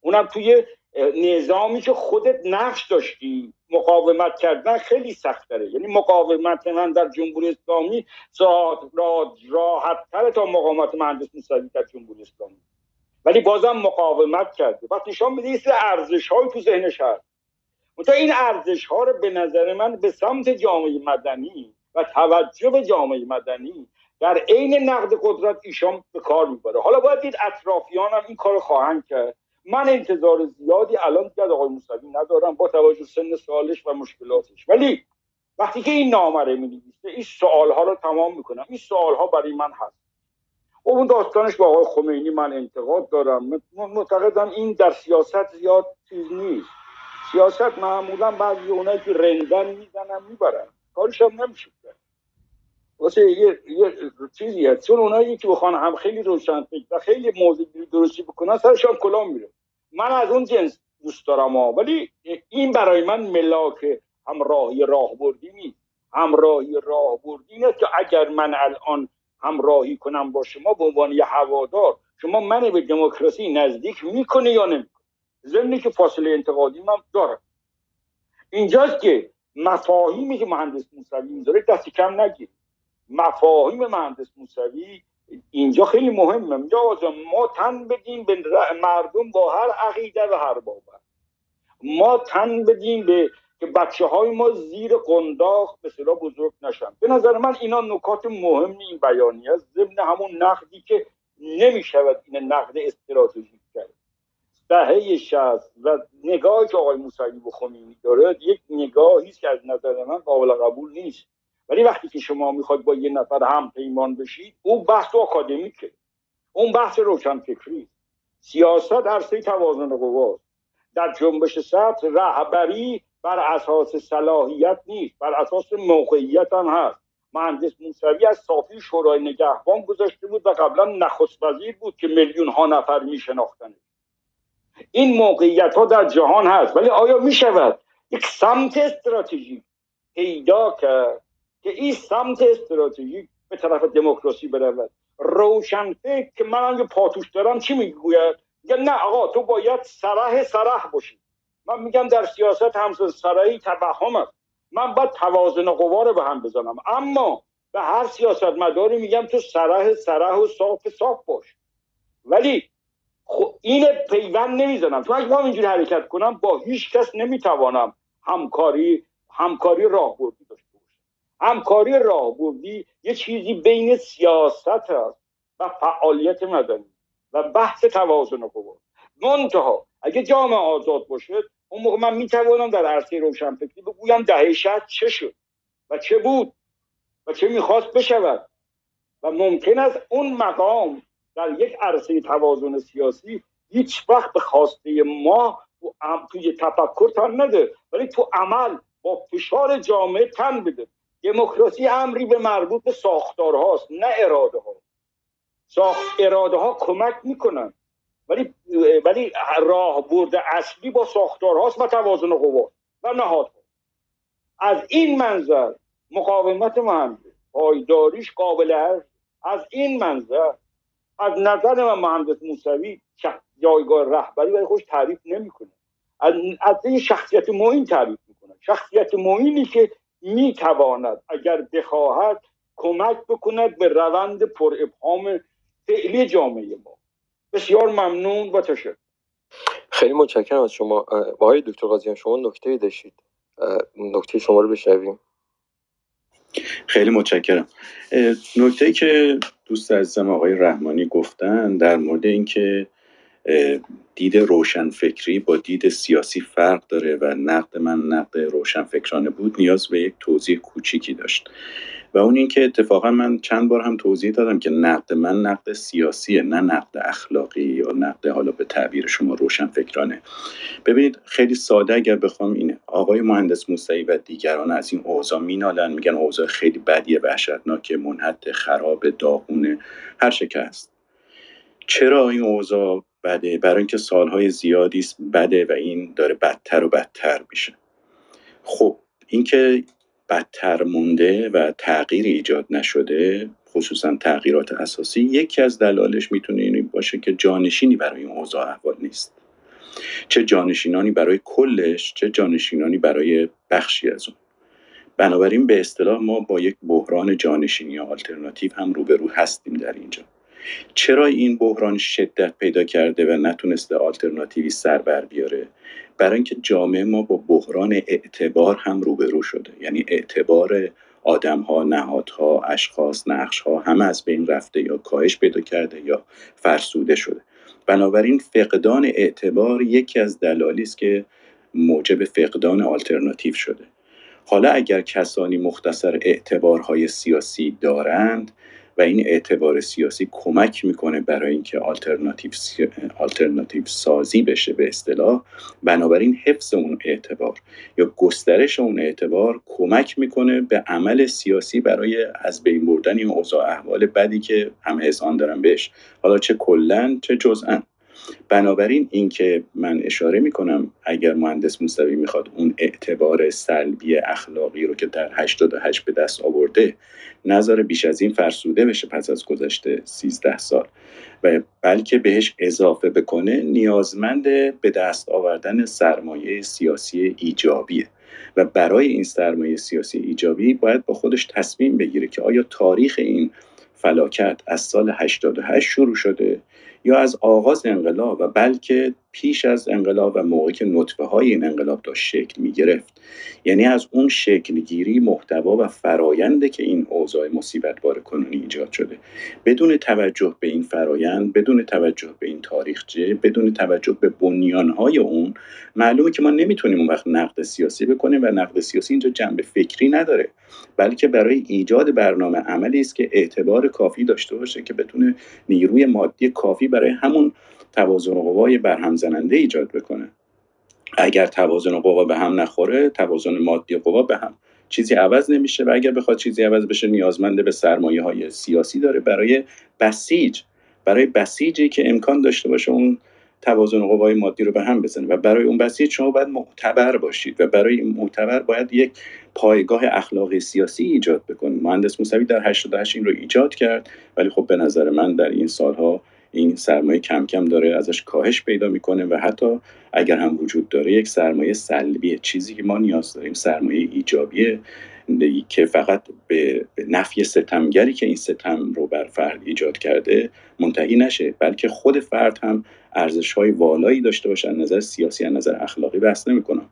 اونم توی نظامی که خودت نقش داشتی مقاومت کردن خیلی سخت یعنی مقاومت من در جمهوری اسلامی راحت تر تا مقاومت مهندس موسوی در جمهوری اسلامی. ولی بازم مقاومت کرده. و نشان میده ارزش های تو ذهنش هست. تا این ارزش ها رو به نظر من به سمت جامعه مدنی و توجه به جامعه مدنی در عین نقد قدرت ایشان به کار می‌بره. حالا باید دید اطرافیان این کار خواهند کرد. من انتظار زیادی الان دیگه آقای موسوی ندارم با توجه سن سالش و مشکلاتش. ولی وقتی که این نامه رو می‌نویسه این سوال ها رو تمام می‌کنم. این سوال ها برای من هست. اون داستانش با آقای خمینی من انتقاد دارم. معتقدم این در سیاست زیاد چیز نیست. سیاست معمولا بعضی اونایی که رندن می‌زنن می‌برن. کارش هم نمیشه واسه یه, یه چیزی هست. چون اونایی که بخوان هم خیلی روشن فکر و خیلی موضوع درستی بکنن سرشان کلام میره. من از اون جنس دوست دارم ها ولی این برای من ملاک همراهی راهبردی نیست. همراهی راهبردی اینه که اگر من الان همراهی کنم با شما به عنوان یه هوادار شما من به دموکراسی نزدیک می‌کنه یا نمی‌کنه ضمنی که فاصله انتقادی من دارم. اینجاست که مفاهیمی که مهندس موسوی می‌ذاره دست کم نگیر. مفاهیم مهندس موسوی اینجا خیلی مهمه. اینجا ما تن بدیم به مردم با هر عقیده و هر باور. ما تن بدیم به که بچه های ما زیر قنداق به بزرگ نشن. به نظر من اینا نکات مهم این بیانی است. ضمن همون نقدی که نمی‌شود این نقد استراتژیک. کرد دهه شست و نگاهی که آقای موسوی به خمینی داره یک نگاهی که از نظر من قابل قبول نیست. ولی وقتی که شما می‌خواید با یه نفر هم پیمان بشید اون بحث آکادمیکه. اون بحث روشن فکری سیاست عرصه توازن قواست. در جنبش سبز رهبری بر اساس صلاحیت نیست. بر اساس موقعیت هم هست. مهندس موسوی از صافی شورای نگهبان گذاشته بود و قبلا نخست وزیر بود که میلیون ها نفر میشناختنش. این موقعیت ها در جهان هست ولی آیا می شود یک سمت استراتژیک پیدا کرد که این سمت استراتژیک به طرف دموکراسی برود؟ روشن فکر که من یه پاتوش دارم چی می‌گوید؟ میگه نه آقا تو باید سرح سرح باشی. من میگم در سیاست همز سرحی توهم است. من باید توازن قوا رو به هم بزنم. اما به هر سیاست مداری میگم تو سرح سرح و صاف صاف باش. ولی خب این پیوند نمی‌زنم. چون اگه من اینجوری حرکت کنم با هیچ کس نمی‌توانم همکاری همکاری راهبردی داشته باشم. همکاری راهبردی یه چیزی بین سیاست هست و فعالیت مدنی و بحث توازن قوا. منتها اگه جامعه آزاد باشه اون موقع من می‌توانم در عرصه روشنفکری بگویم دهه چه شد و چه بود و چه می‌خواست بشود. و ممکن است اون مقام در یک عرصه توازن سیاسی هیچ وقت به خواسته ما توی تفکر تن نده. ولی تو عمل با فشار جامعه تن بده. دموکراسی امری به مربوط به ساختارهاست نه اراده ها ساخت اراده ها کمک می‌کنن. ولی ولی راه برده اصلی با ساختارهاست و توازن قوا. و نهادها. از این منظر مقاومت مهندس پایداریش قابل است. از این منظر از نظر من مهندس موسوی جایگاه رهبری ولی خوش تعریف نمی‌کنه. از از این شخصیت معین تعریف می‌کنه. شخصیت معینی که می‌تواند اگر بخواهد کمک بکند به روند پر ابهام فعلی جامعه ما. بسیار ممنون و تشکر. خیلی متشکرم از شما. آقای دکتر قاضیان شما نکته داشتید. نکته شما رو بشنویم. خیلی متشکرم. نکته که دوست عزیزم آقای رحمانی گفتن در مورد اینکه دید روشنفکری با دید سیاسی فرق داره و نقد من نقد روشنفکرانه بود نیاز به یک توضیح کوچیکی داشت. و اون اینکه اتفاقا من چند بار هم توضیح دادم که نقد من نقد سیاسیه نه نقد اخلاقی یا نقد حالا به تعبیر شما روشنفکرانه ببینید خیلی ساده اگر بخوام اینه. آقای مهندس موسوی و دیگران از این اوضاع مینالن میگن اوضاع خیلی بدیه وحشتناک منحط خراب داغونه هر شکست چرا این اوضاع بده؟ برای اینکه سالهای زیادی بده و این داره بدتر و بدتر میشه. خب اینکه بدتر مونده و تغییر ایجاد نشده خصوصا تغییرات اساسی یکی از دلالش می‌تونه این باشه که جانشینی برای این اوضاع احوال نیست. چه جانشینانی برای کلش چه جانشینانی برای بخشی از اون. بنابراین به اصطلاح ما با یک بحران جانشینی آلترناتیو هم روبرو هستیم در اینجا. چرا این بحران شدت پیدا کرده و نتونسته آلترناتیوی سر بر بیاره؟ برای اینکه جامعه ما با بحران اعتبار هم روبرو شده. یعنی اعتبار آدم ها نهادها اشخاص نقش ها همه از بین رفته یا کاهش پیدا کرده یا فرسوده شده. بنابراین فقدان اعتبار یکی از دلالی است که موجب فقدان آلترناتیو شده. حالا اگر کسانی مختصر اعتبارهای سیاسی دارند و این اعتبار سیاسی کمک می‌کنه برای اینکه آلترناتیو آلترناتیو سازی بشه به اصطلاح. بنابراین حفظ اون اعتبار یا گسترش اون اعتبار کمک می‌کنه به عمل سیاسی برای از بین بردن اوضاع احوال بدی که همه اذعان دارن بهش. حالا چه کلا چه جزءا بنابراین اینکه من اشاره می‌کنم اگر مهندس موسوی می‌خواد اون اعتبار سلبی اخلاقی رو که در 88 به دست آورده نظر بیش از این فرسوده بشه پس از گذشته 13 سال. و بلکه بهش اضافه بکنه نیازمند به دست آوردن سرمایه سیاسی ایجابیه. و برای این سرمایه سیاسی ایجابی باید با خودش تصمیم بگیره که آیا تاریخ این فلاکت از سال 88 شروع شده یا از آغاز انقلاب و بلکه پیش از انقلاب و موقعی که نطفه های این انقلاب داشت شکل می گرفت یعنی از اون شکلگیری محتوا و فراینده که این اوضاع مصیبت بار کنونی ایجاد شده. بدون توجه به این فرایند بدون توجه به این تاریخچه بدون توجه به بنیانهای اون معلومه که ما نمی‌تونیم اون وقت نقد سیاسی بکنیم و نقد سیاسی اینجا جنبه فکری نداره. بلکه برای ایجاد برنامه عملی است که اعتبار کافی داشته باشه که بتونه نیروی مادی کافی برای همون توازن قوای برهم زننده ایجاد بکنه. اگر توازن قوا به هم نخوره توازن مادی قوا به هم. چیزی عوض نمیشه و اگر بخواد چیزی عوض بشه نیازمنده به سرمایه های سیاسی داره برای بسیج. برای بسیجی که امکان داشته باشه اون توازن قوای مادی رو به هم بزنه. و برای اون بسیج شما باید معتبر باشید و برای این معتبر باید یک پایگاه اخلاقی سیاسی ایجاد بکنید. مهندس موسوی در 88 این رو ایجاد کرد ولی خب به نظر من در این سالها این سرمایه کم کم داره ازش کاهش پیدا می‌کنه و حتی اگر هم وجود داره یک سرمایه سلبیه چیزی که ما نیاز داریم سرمایه ایجابیه که فقط به نفی ستمگری که این ستم رو بر فرد ایجاد کرده منتهی نشه بلکه خود فرد هم ارزش های والایی داشته باشه. از نظر سیاسی از نظر اخلاقی بحث نمی‌کنم.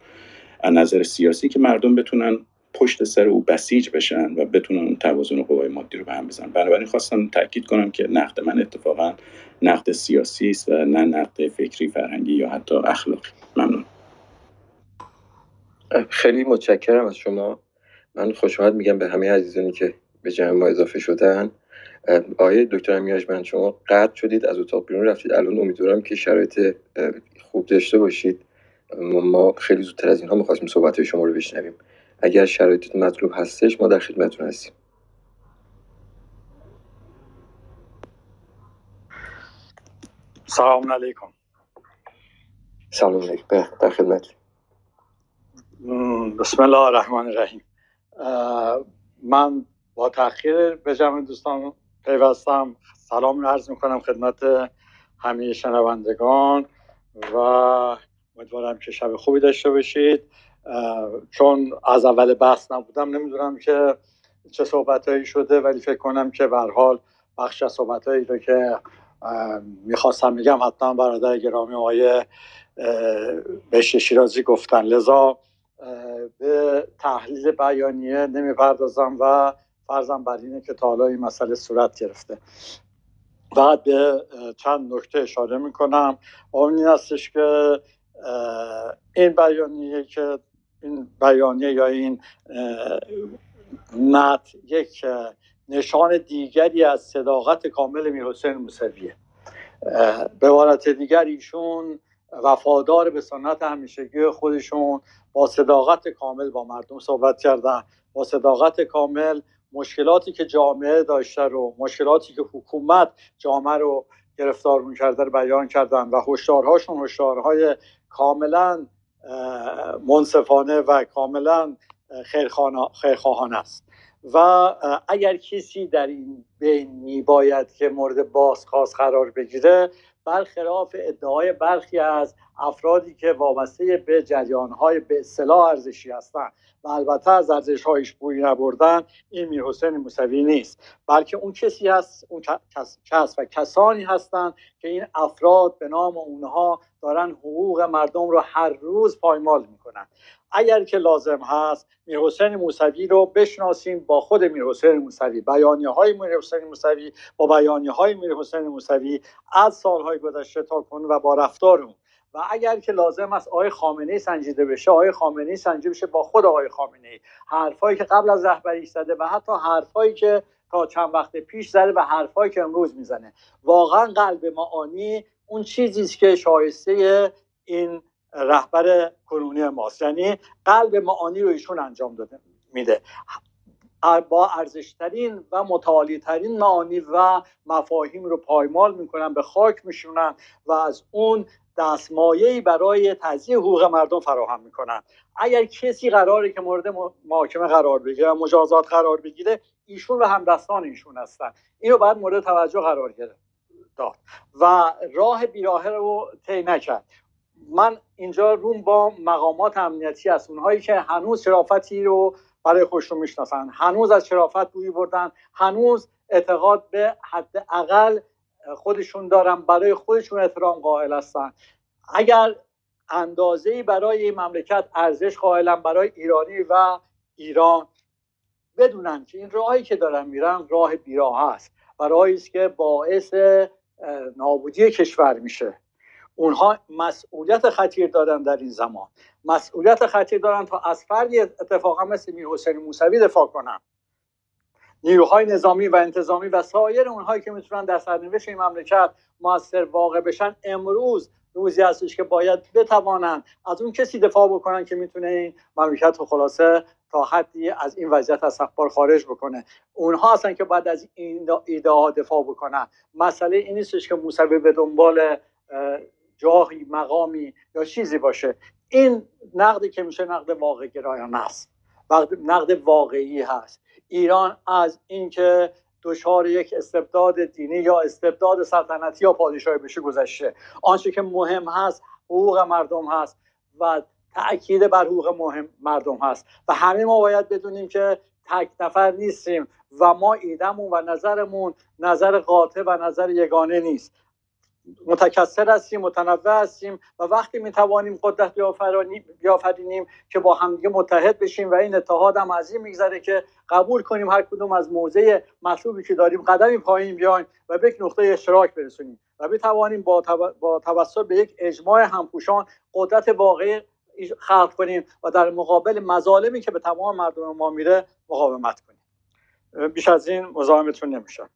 از نظر سیاسی که مردم بتونن پشت سر او بسیج بشن و بتونن اون توازن قوای مادی رو به هم بزنن. بنابراین خواستم تاکید کنم که نقد من اتفاقا نقد سیاسی است و نه نقد فکری فرهنگی یا حتی اخلاقی. ممنون. خیلی متشکرم از شما. من خوش میگم به همه عزیزانی که به جمع ما اضافه شدن. آقای دکتر امیاج شما قطع شدید از اتاق بیرون رفتید. الان امیدوارم که شرایط خوب داشته باشید. ما خیلی زودتر از اینها می‌خواستیم صحبت شما رو بشنویم. اگر شرایط مطلوب هستش ما در خدمتتون هستیم. سلام علیکم. سلام علیکم. در خدمت. بسم الله الرحمن الرحیم. من با تاخیر به جمع دوستان پیوستم. سلام عرض می‌کنم خدمت همه شنوندگان و امیدوارم که شب خوبی داشته باشید. چون از اول بحث نبودم نمی‌دونم که چه صحبت شده ولی فکر کنم که به حال بخش از صحبت هایی رو که می‌خواستم میگم حتما برادر گرامی آقای بهش شیرازی گفتن. لذا به تحلیل بیانیه نمی‌پردازم و فرضم بر اینه که تا حالا این مسئله صورت گرفته. بعد به چند نکته اشاره می‌کنم. اون این هستش که این بیانیه که این بیانیه یا این مت یک نشان دیگری از صداقت کامل میر حسین موسویه به عبارت دیگر ایشون وفادار به سنت همیشگی خودشون با صداقت کامل با مردم صحبت کردن با صداقت کامل مشکلاتی که جامعه داشته رو مشکلاتی که حکومت جامعه رو گرفتار می‌کرده رو بیان کردن و هشدارهاشون هشدارهای کاملا منصفانه و کاملا خیرخواهانه است. و اگر کسی در این بین میباید که مورد بازخواست قرار بگیره برخلاف ادعای برخی از افرادی که وابسته به جریانهای به اصطلاح ارزشی هستند و البته از ارزش هایش بوی نبردن این میر حسین موسوی نیست. بلکه اون کسی هست اون کس و کسانی هستند که این افراد به نام اونها دارن حقوق مردم رو هر روز پایمال می‌کنن. اگر که لازم هست میر حسین موسوی رو بشناسیم با خود میر حسین موسوی. بیانیه های میر حسین موسوی با بیانیه های میر حسین موسوی از سالهای گذشته تا کن و با رفتار اون. و اگر که لازم است آقای خامنه سنجیده بشه آقای خامنه سنجیده بشه با خود آقای خامنه ای. حرفایی که قبل از رهبریش زده و حتی حرفایی که تا چند وقت پیش زده و حرفایی که امروز می‌زنه. واقعا قلب معانی اون چیزی است که شایسته این رهبر کنونی ماست. یعنی قلب معانی رو ایشون انجام داده میده. با ارزشترین و متعالیترین معانی و مفاهیم رو پایمال می‌کنن به خاک میشونن و از اون دستمایه‌ای برای تضییع حقوق مردم فراهم می‌کنن. اگر کسی قراره که مورد محاکمه قرار بگیره مجازات قرار بگیره ایشون و همدستان ایشون هستن. اینو باید مورد توجه قرار گرفت و راه بیراهه رو طی نکرد. من اینجا روم با مقامات امنیتی از اونهایی که هنوز شرافتی رو برای خودشون می‌شناسن. هنوز از شرافت بوی بردن. هنوز اعتقاد به حداقل خودشون دارن برای خودشون احترام قائل هستن. اگر اندازه برای این مملکت ارزش قائلن برای ایرانی و ایران بدونن که این راهی که دارن میرن راه بیراه هست و راهی است که باعث نابودی کشور میشه. اونها مسئولیت خطیر دارن در این زمان. مسئولیت خطیر دارن تا از فردی اتفاقا مثل میر حسین موسوی دفاع کنن. نیروهای نظامی و انتظامی و سایر اونهایی که می‌تونن در سرنوشت این مملکت موثر واقع بشن امروز روزی هستش که باید بتوانند از اون کسی دفاع بکنن که می‌تونه این مملکت رو خلاصه تا حدی از این وضعیت از اخبار خارج بکنه. اونها هستن که باید از این ایده ها دفاع بکنن. مسئله این نیستش که موسوی به دنبال جاهی مقامی یا چیزی باشه. این نقدی که میشه نقد واقع گرایانه است نقد واقعی هست. ایران از اینکه دچار یک استبداد دینی یا استبداد سلطنتی یا پادشاهی بشه گذشته. آنچه که مهم هست حقوق مردم هست و تاکید بر حقوق مهم مردم هست. و همه ما باید بدونیم که تک نفر نیستیم و ما ایدمون و نظرمون نظر قاطع و نظر یگانه نیست. متکثر هستیم متنوع هستیم و وقتی می‌توانیم قدرت بیافرینیم که با همدیگه متحد بشیم و این اتحاد هم از این میگذره که قبول کنیم هر کدوم از موضع مطلوبی که داریم قدمی پایین بیایم و به یک نقطه اشتراک برسونیم و بتوانیم با, با توسط به یک اجماع همپوشان قدرت واقعی خلق کنیم و در مقابل مظالمی که به تمام مردم ما میره مقاومت کنیم. بیش از این مزاحمتون نمیشم.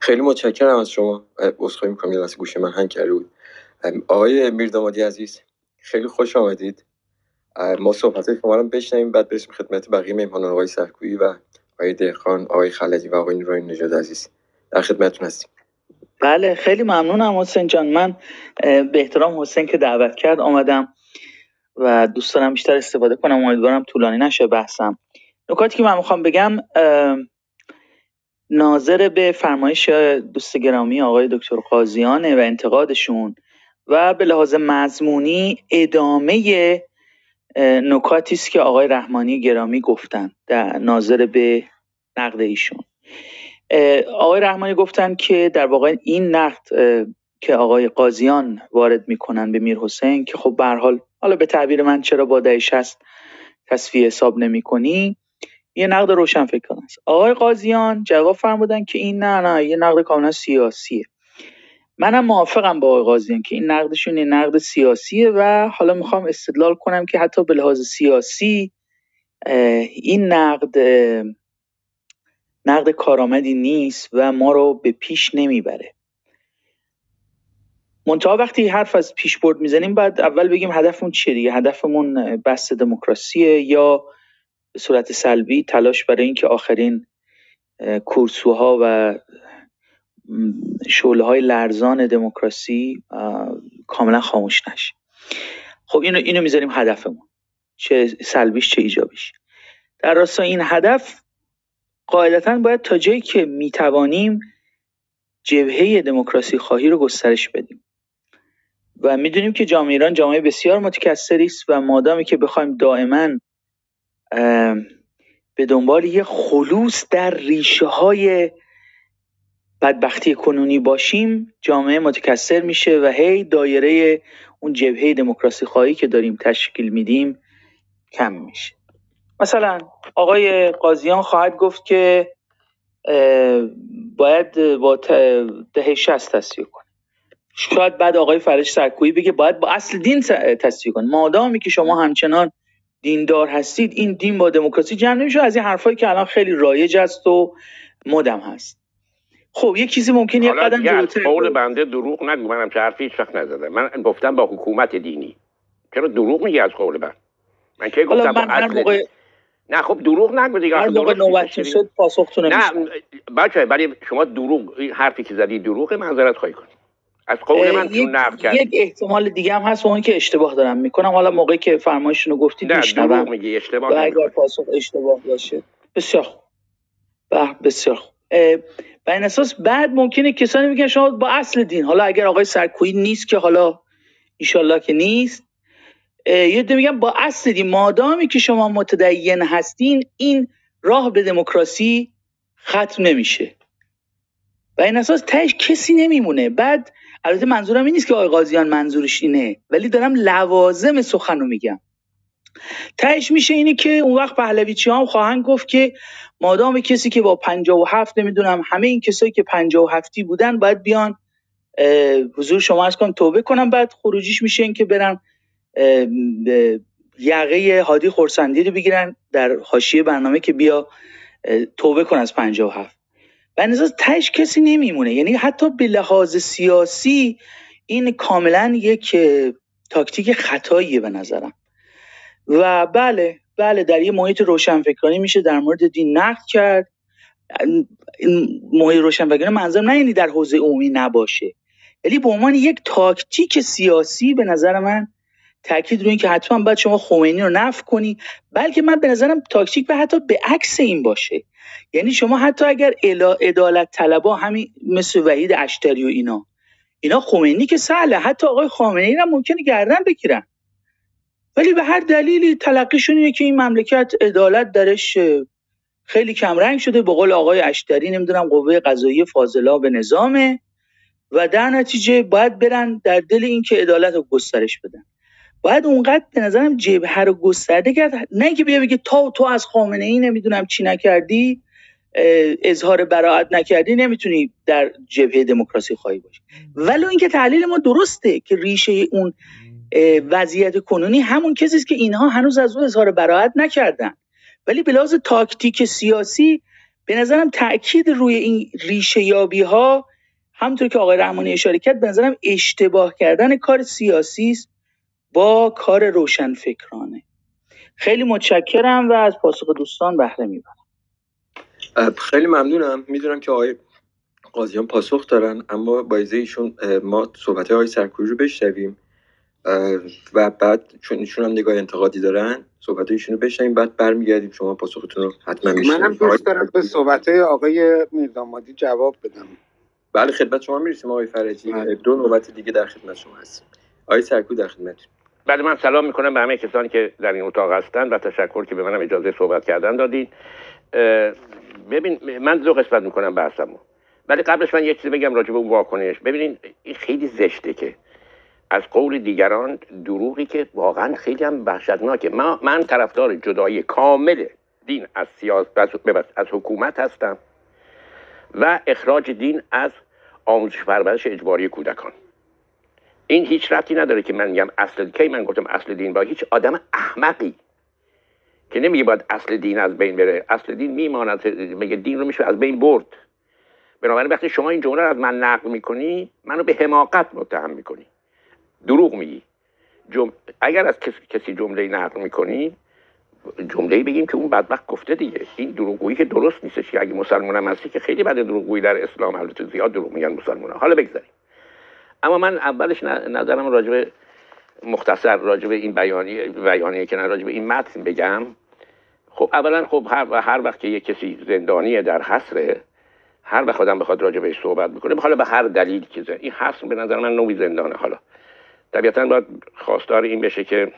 خیلی متشکرم از شما. عذرخواهی می‌کنم. یه لحظه گوش من هنگ کرده بود. آقای میردامادی عزیز خیلی خوش آمدید. ما صحبت شما رو بشنویم بعد برسیم خدمت بقیه مهمانان آقای سرکویی و آقای دهخان آقای خلدی و آقای نورانی نژاد عزیز. در خدمتتون هستیم. بله خیلی ممنونم حسین جان. من به احترام حسین که دعوت کرد آمدم و دوست دارم بیشتر استفاده کنم. امیدوارم طولانی نشه بحثم. نکاتی که من می‌خوام بگم ناظر به فرمایش دوست گرامی آقای دکتر قاضیانه و انتقادشون و به لحاظ مضمونی ادامه نکاتی است که آقای رحمانی گرامی گفتن در ناظر به نقد ایشون. آقای رحمانی گفتن که در واقع این نقد که آقای قاضیان وارد می‌کنن به میر حسین که خب به حال حالا به تعبیر من چرا با دهش هست تصفیه حساب نمی کنی یه نقد روشن فکرانه است آقای قاضیان جواب فرمودن که این نه نه یه نقد کاملا سیاسیه. منم موافقم با آقای قاضیان که این نقدشون یه نقد سیاسیه و حالا می‌خوام استدلال کنم که حتی به لحاظ سیاسی این نقد نقد کارآمدی نیست و ما رو به پیش نمی‌بره. منتها وقتی حرف از پیشبرد می‌زنیم بعد اول بگیم هدفمون چیه دیگه؟ هدفمون بحث دموکراسیه یا صورت سلبی تلاش برای اینکه آخرین کورسوها و شعله های لرزان دموکراسی کاملا خاموش نشه. خب اینو اینو می‌ذاریم هدفمون. چه سلبیش چه ایجابیش. در راستای این هدف قاعدتا باید تا جایی که می‌توانیم جبهه دموکراسی خواهی رو گسترش بدیم. و می‌دونیم که جامعه ایران جامعه بسیار متکثری است و مادامی که بخوایم دائما به دنبال یه خلوص در ریشه های بدبختی کنونی باشیم. جامعه متکثر میشه و هی دایره اون جبهه دموکراسی خواهی که داریم تشکیل میدیم کم میشه. مثلا آقای قاضیان خواهد گفت که باید با دهه شست تصویه کنه. شاید بعد آقای فرش سرکویی بگه باید با اصل دین تصویه کنه. مادامی که شما همچنان دیندار هستید این دین با دموکراسی جمع نمیشه. از این حرفایی که الان خیلی رایج است و مدم هست. خب یه چیزی ممکن یه قدم جلوتر قول بنده دروغ نگو. منم چه حرفی هیچ وقت نزدم. من گفتم با حکومت دینی. چرا دروغ میگی از قول من؟ من که گفتم من هر موقع نه خب دروغ نگو دیگه. هر موقع نوبت شد پاسختون نه بچه ولی شما دروغ حرفی که زدی دروغ منظرت خواهی کنی از قول من یک, یک احتمال دیگه هم هست اون که اشتباه دارم می‌کنم. حالا موقعی که فرمایشونو گفتید میشنوم میگی اشتباه و اگر پاسخ اشتباه باشه بسیار خوب. بسیار خوب. و این اساس بعد ممکنه کسانی میگن شما با اصل دین. حالا اگر آقای سرکویی نیست که حالا ایشالله که نیست یه میگم با اصل دین. مادامی که شما متدین هستین این راه به دموکراسی ختم نمیشه. و این اساس تهش کسی نمیمونه. بعد البته منظورم این نیست که آقای قاضیان منظورش اینه ولی دارم لوازم سخن رو میگم. تهش میشه اینه که اون وقت پهلویچی هم خواهند گفت که مادام کسی که با 57 نمی‌دونم همه این کسایی که 57 بودن باید بیان حضور شما از کنم توبه کنم. بعد خروجیش میشه این که برن یقه هادی خورسندی رو بگیرن در حاشیه برنامه که بیا توبه کن از 57 و نظر تش کسی نمیمونه. یعنی حتی به لحاظ سیاسی این کاملا یک تاکتیک خطاییه به نظرم. و بله بله در یه محیط روشنفکرانی میشه در مورد دین نقد کرد. محیط روشنفکرانی منظرم نه یعنی در حوزه عمومی نباشه. ولی به عنوان یک تاکتیک سیاسی به نظر من تاکید این که حتما باید شما خمینی رو نفع کنی بلکه من به نظرم تاکتیک به حتی به عکس این باشه. یعنی شما حتی اگر عدالت طلبا همین مثل وحید اشتری و اینا. اینا خمینی که سهله. حتی آقای خامنه ای را ممکنه گردن بگیرن. ولی به هر دلیلی تلقیشون اینه که این مملکت عدالت درش خیلی کمرنگ شده. به قول آقای اشتری نمی‌دونم قوه قضایی فاضلا به نظامه. و در نتیجه باید برن در دل این که عدالت رو گسترش بدن. باید اونقدر به نظرم جبهه رو گسترده کرد. نه اینکه بیا بگه تا تو از خامنه ای نمی‌دونم چی نکردی اظهار براعت نکردی نمی‌تونی در جبهه دموکراسی خواهی باشی. ولی اینکه تحلیل ما درسته که ریشه اون وضعیت کنونی همون کسی است که اینها هنوز از او اظهار براعت نکردن. ولی به لحاظ تاکتیک سیاسی به نظرم تاکید روی این ریشه یابی ها همونطور که آقای رحمانی اشاره کرد به نظرم اشتباه کردن کار سیاسی است. با کار روشنفکرانه. خیلی متشکرم و از پاسخ دوستان بهره می‌برم. خیلی ممنونم. می‌دونم که آقای قاضیان پاسخ دارن اما با ایشون ما صحبت های سرکوی رو بشنویم. و بعد چون ایشون هم نگاه انتقادی دارن صحبت ایشون رو بشنویم بعد برمیگردیم. شما پاسختون رو حتما میشنویم منم دوست دارم به صحبت های آقای میردامادی جواب بدم. بله خدمت شما می‌رسیم آقای فرجی. بله. دو نوبت دیگه در خدمت شما هستیم. آقای سرکو در خدمت بعد من سلام می‌کنم به همه کسانی که در این اتاق هستن و تشکر که به منم اجازه صحبت کردن دادید ببین من دو قسمت می‌کنم بحثمو. ولی قبلش من یک چیزی بگم راجع به اون واکنش. ببینین این خیلی زشته که از قول دیگران دروغی که واقعا خیلی هم وحشتناکه. من, من طرفدار جدایی کامل دین از سیاست از حکومت هستم و اخراج دین از آموزش پرورش اجباری کودکان. این هیچ ربطی نداره که من میگم اصل کی من گفتم اصل دین. با هیچ آدم احمقی که نمیگه باید اصل دین از بین بره. اصل دین میماند میگه دین رو میشه از بین برد. بنابراین وقتی شما این جمله رو از من نقل می‌کنی منو به حماقت متهم می‌کنی. دروغ میگی. جم... اگر از کسی جمله نقل می‌کنی جمله بگیم که اون بدبخت گفته دیگه. این دروغگویی که درست نیستش که اگه مسلمان هم هستی که خیلی بده دروغگویی در اسلام البته زیاد دروغ میگن مسلمان حالا بگذاریم. اما من اولش نظرم راجع مختصر راجع به این بیانیه بیانیه که به این متن بگم. خب اولا خب هر, هر وقت که یک کسی زندانیه در حسره هر وقت آدم بخواد راجع بهش صحبت بکنه حالا به هر دلیل که زن. این حسر به نظر من نوعی زندانه. حالا طبیعتا باید خواستار این بشه که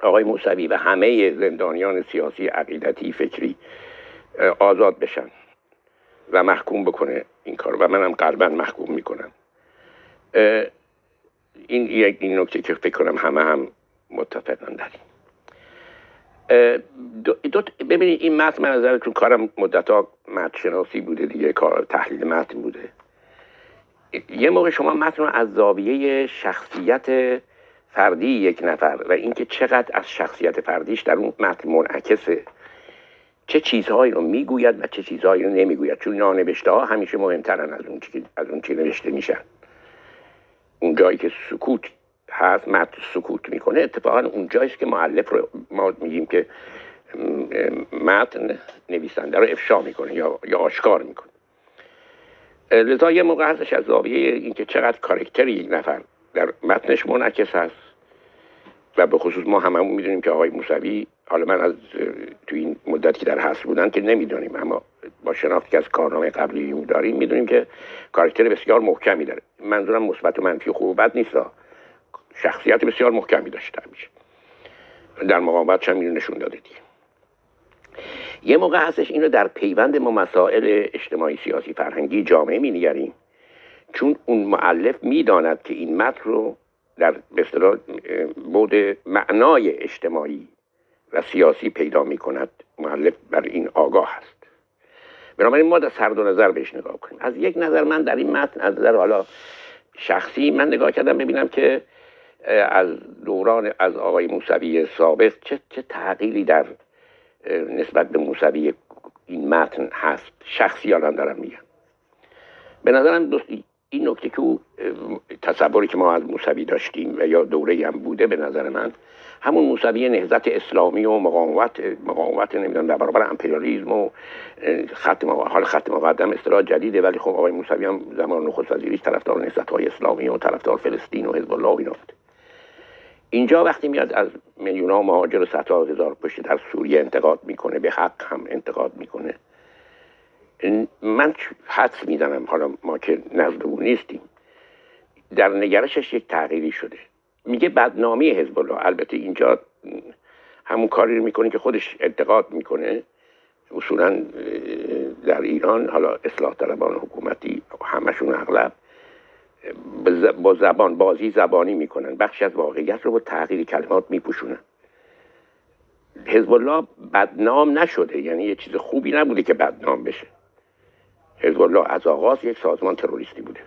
آقای موسوی و همه زندانیان سیاسی عقیدتی فکری آزاد بشن و محکوم بکنه این کار و منم قلبا محکوم می‌کنم. این یک این نکته که فکر کنم همه هم متفقن در دو ببینید این متن من نظرتون کارم مدت ها متن شناسی بوده دیگه کار تحلیل متن بوده. یه موقع شما متن رو از زاویه شخصیت فردی یک نفر و اینکه چقدر از شخصیت فردیش در اون متن منعکسه چه چیزهایی رو می‌گوید و چه چیزهایی رو نمی‌گوید؟ چون نانوشته ها همیشه مهمترن از اون چی از اون چی نوشته میشن. اون جایی که سکوت هست متن سکوت می‌کنه اتفاقا اون که معلف رو ما میگیم که متن نویسنده رو افشا می‌کنه یا, یا آشکار می‌کنه. لذا یه موقع هستش از زاویه اینکه چقدر کارکتر یک نفر در متنش منعکس هست و به خصوص ما هممون می‌دونیم که آقای موسوی حالا من از تو این مدتی که در حصر بودن که نمی‌دونیم اما با شناختی که از کارنامه قبلی داریم می‌دونیم که کارکتر بسیار محکمی داره. منظورم مثبت و منفی خوب و بد نیست. شخصیت بسیار محکمی داشته میشه. در مقاومت هم اینو نشون داده دیگه. یه موقع هستش اینو در پیوند ما مسائل اجتماعی سیاسی فرهنگی جامعه مینگریم. چون اون معلف می‌داند که این متن رو در به بود معنای اجتماعی و سیاسی پیدا می کند معلف بر این آگاه است. بنابراین ما در سر دو نظر بهش نگاه کنیم. از یک نظر من در این متن از نظر حالا شخصی من نگاه کردم ببینم که از دوران از آقای موسوی سابق چه, چه تغییری در نسبت به موسوی این متن هست. شخصی الان دارم میگم. به نظرم این نکته که او تصوری که ما از موسوی داشتیم و یا دوره هم بوده به نظر من همون موسوی نهزت اسلامی و مقاومت مقاومت نمی‌دونم در برابر امپریالیسم و خط حال خط مقدم اصطلاح جدیده ولی خب آقای موسوی هم زمان نخست وزیری طرفدار نهزت های اسلامی و طرفدار فلسطین و حزب الله اینا اینجا وقتی میاد از میلیون ها مهاجر و صدها هزار پشت در سوریه انتقاد می‌کنه به حق هم انتقاد می‌کنه. من حدس می‌زنم حالا ما که نزد او نیستیم. در نگرشش یک تغییری شده. میگه بدنامی حزب الله البته اینجا همون کاری رو می‌کنه که خودش انتقاد می‌کنه. اصولا در ایران حالا اصلاح طلبان حکومتی همشون اغلب با زبان بازی زبانی می‌کنن. بخشی از واقعیت رو با تغییر کلمات میپوشونن. حزب الله بدنام نشده. یعنی یه چیز خوبی نبوده که بدنام بشه. حزب الله از آغاز یک سازمان تروریستی بوده.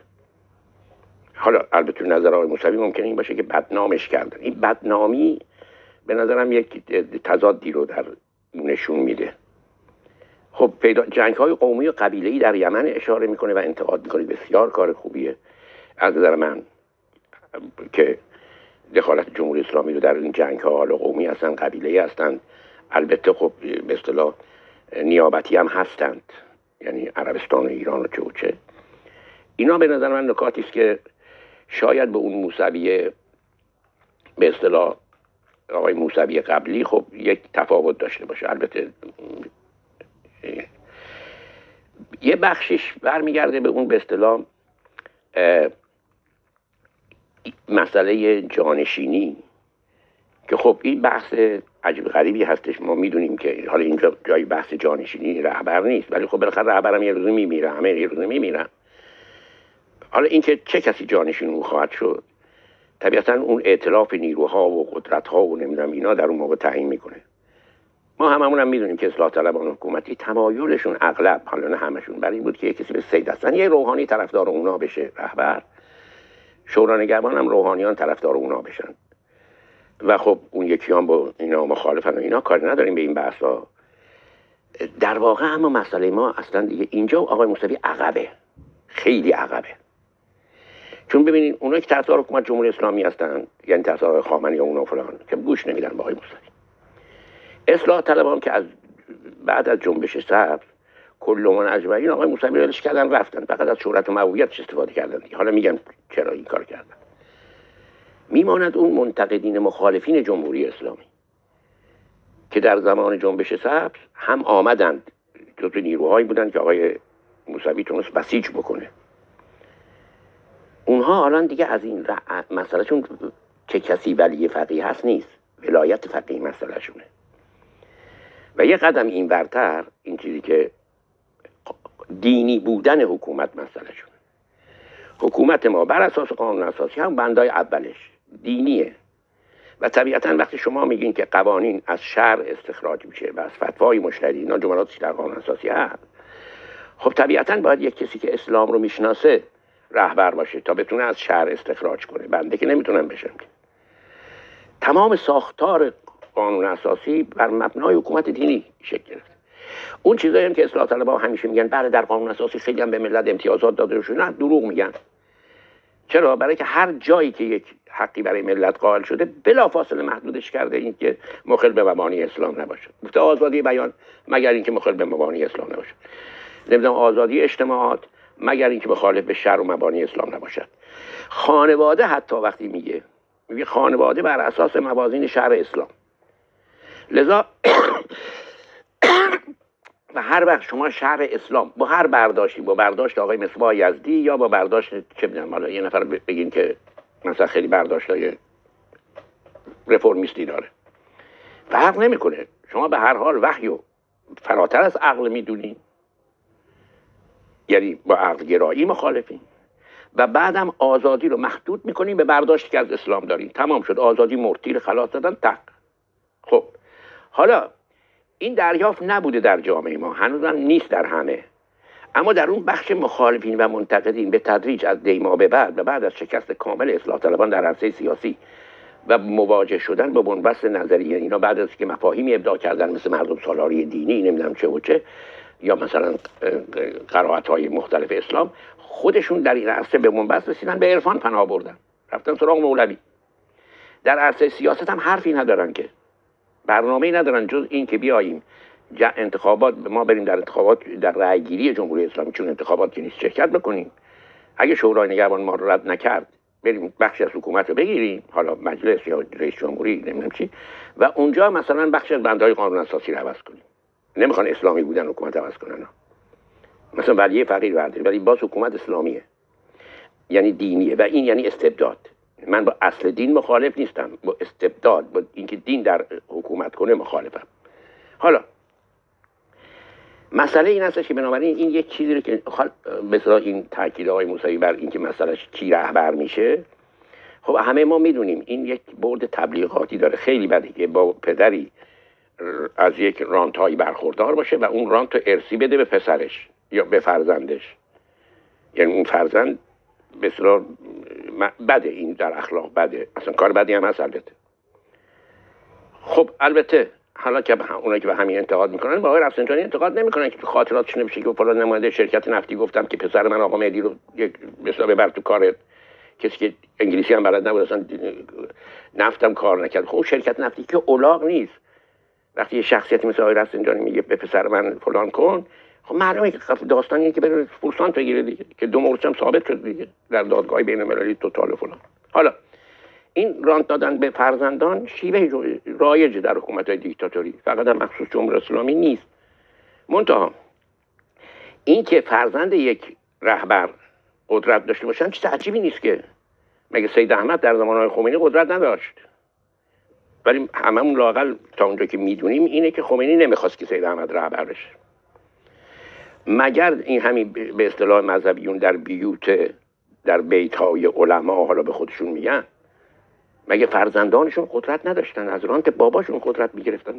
حالا البته نظر آقای موسوی ممکنه این باشه که بدنامش کردن این بدنامی به نظرم یک تضادی رو در نشون میده. خب پیدا جنگ های قومی و قبیله در یمن اشاره می‌کنه و انتقاد می‌کنه. بسیار کار خوبیه. از نظر من که دخالت جمهوری اسلامی رو در این جنگ ها حالا قومی هستن قبیله هستند البته خب به اصطلاح نیابتی هم هستند. یعنی عربستان و ایران و چه و چه. اینا به نظر من نکاتی است که شاید به اون موسوی به اصطلاح آقای موسوی قبلی خب یک تفاوت داشته باشه البته یه بخشش برمیگرده به اون به اصطلاح مسئله جانشینی که خب این بحث عجیب غریبی هستش. ما می‌دونیم که حالا اینجا جای بحث جانشینی رهبر نیست ولی خب بالاخره رهبرم یه روزی میمیره همه یه روزی میمیرن. حالا اینکه چه کسی جانشین او خواهد شد؟ طبیعتا اون اعتلاف نیروها و قدرتها و نمی‌دونم اینا در اون موقع تعیین می‌کنه. ما هممون هم می‌دونیم که اصلاح طلبان حکومتی تمایلشون اغلب حالا نه همشون برای این بود که کسی به سید هستن. یه روحانی طرفدار اونا بشه رهبر. شورا نگهبان هم روحانیان طرفدار اونا بشن. و خب اون یکی با اینا مخالفن و اینا کاری نداریم به این بحثا. در واقع اما مسئله ما اصلا دیگه اینجا آقای موسوی عقبه. خیلی عقبه. چون ببینید اونایی که طرفدار حکومت جمهوری اسلامی هستن یعنی طرفدار خامنه‌ای یا اونا فلان که گوش نمیدن با آقای موسوی. اصلاح طلبان که از بعد از جنبش سبز کل من اجمعین آقای موسوی ولش کردن رفتن. فقط از شهرت و مویت استفاده کردن حالا میگم چرا این کار کردن. میماند اون منتقدین مخالفین جمهوری اسلامی که در زمان جنبش سبز هم آمدند. جزو نیروهایی بودند که آقای موسوی تونست بسیج بکنه. اونها الان دیگه از این مسئله چون چه کسی ولی فقیه هست نیست. ولایت فقیه مسئله شونه. و یه قدم این برتر این چیزی که دینی بودن حکومت مسئله شونه. حکومت ما بر اساس قانون اساسی هم بندای اولش دینیه. و طبیعتا وقتی شما میگین که قوانین از شهر استخراج میشه و از فتوای مشتری اینا جملاتی در قانون اساسی هست. خب طبیعتا باید یک کسی که اسلام رو می‌شناسه رهبر باشه تا بتونه از شهر استخراج کنه. بنده که نمی‌تونم بشم که. تمام ساختار قانون اساسی بر مبنای حکومت دینی شکل گرفت. اون چیزایی هم که اصلاح طلبها همیشه میگن بله در قانون اساسی خیلی هم به ملت امتیازات داده شده نه دروغ میگن. چرا؟ برای که هر جایی که یک حقی برای ملت قائل شده بلافاصله محدودش کرده این که مخل به مبانی اسلام نباشد گفته آزادی بیان مگر اینکه مخل به مبانی اسلام نباشد نمی‌دونم آزادی اجتماعات مگر اینکه مخالف به شر و مبانی اسلام نباشد. خانواده حتی وقتی میگه میگه خانواده بر اساس موازین شهر اسلام. لذا و هر وقت شما شهر اسلام با هر برداشتی با برداشت آقای مصباح یزدی یا با برداشت چه می‌دونم یه نفر بگین که مثلا خیلی برداشت های رفرمیستی داره. فرق نمی‌کنه. شما به هر حال وحی و فراتر از عقل می‌دونین. یعنی با عقل گرایی مخالفین و بعدم آزادی رو محدود می‌کنیم به برداشتی که از اسلام داریم. تمام شد. آزادی مرتیر خلاص دادن تق. خب. حالا این دریافت نبوده در جامعه ما. هنوزم نیست در همه. اما در اون بخش مخالفین و منتقدین به تدریج از دیما به بعد و بعد از شکست کامل اصلاح طلبان در عرصه سیاسی و مواجه شدن با بنبست نظریه اینا بعد از که مفاهیمی ابداع کردن مثل مردم سالاری دینی نمی‌دونم چه و چه یا مثلا قرائت های مختلف اسلام خودشون در این عرصه به بنبست رسیدن به عرفان پناه بردن. رفتن سراغ مولوی. در عرصه سیاست هم حرفی ندارن که. برنامه ندارن جز این که بیاییم انتخابات ما بریم در انتخابات در رأیگیری جمهوری اسلامی چون انتخابات که نیست شرکت بکنیم. اگه شورای نگهبان ما رو رد نکرد بریم بخشی از حکومت رو بگیریم حالا مجلس یا رئیس جمهوری نمی‌دونم چی. و اونجا مثلا بخشی از بندهای قانون اساسی رو عوض کنیم. نمی‌خوان اسلامی بودن حکومت عوض کنن. مثلا ولی فقیر برداریم ولی باز حکومت اسلامیه. یعنی دینیه و این یعنی استبداد. من با اصل دین مخالف نیستم. با استبداد با اینکه دین در حکومت کنه مخالفم. حالا مسئله این هستش که بنابراین این یک چیزی رو که مثلا این تاکید آقای موسوی بر اینکه مسئلهش کی رهبر میشه. خب همه ما می‌دونیم این یک برد تبلیغاتی داره. خیلی بده که با پدری از یک رانتایی برخوردار باشه و اون رانت رو ارسی بده به پسرش یا به فرزندش. یعنی اون فرزند بسیار بده این در اخلاق بده. اصلا کار بدی هم هست البته. خب البته حالا که اونا که به همین انتقاد می‌کنن با آقای رفسنجانی انتقاد نمی‌کنن که خاطراتش نمیشه که فلان نماینده شرکت نفتی گفتم که پسر من آقا مهدی رو یک مثلا ببر تو کار کسی که انگلیسی هم بلد نبود اصلا نفتم کار نکرد. خب شرکت نفتی که اولاغ نیست. وقتی یه شخصیتی مثل آقای رفسنجانی میگه به پسر من فلان کن خب معلومه که داستانی که بره فرسانت بگیره دیگه که دو مورچه هم ثابت شد دیگه در دادگاه بین المللی توتال فلان. حالا این رانت دادن به فرزندان شیوه رایج در حکومت های دیکتاتوری فقط هم مخصوص جمهوری اسلامی نیست. این که فرزند یک رهبر قدرت داشته باشن چیز عجیبی نیست که. مگه سید احمد در زمان های خمینی قدرت نداشت؟ ولی هممون لاقل تا اونجا که می‌دونیم اینه که خمینی نمی‌خواست که سید احمد رهبر بشه. مگر این همین به اصطلاح مذهبیون در بیوت در بیت های علما حالا به خودشون میگن؟ مگه فرزندانشون قدرت نداشتن؟ از رانت باباشون قدرت می‌گرفتن.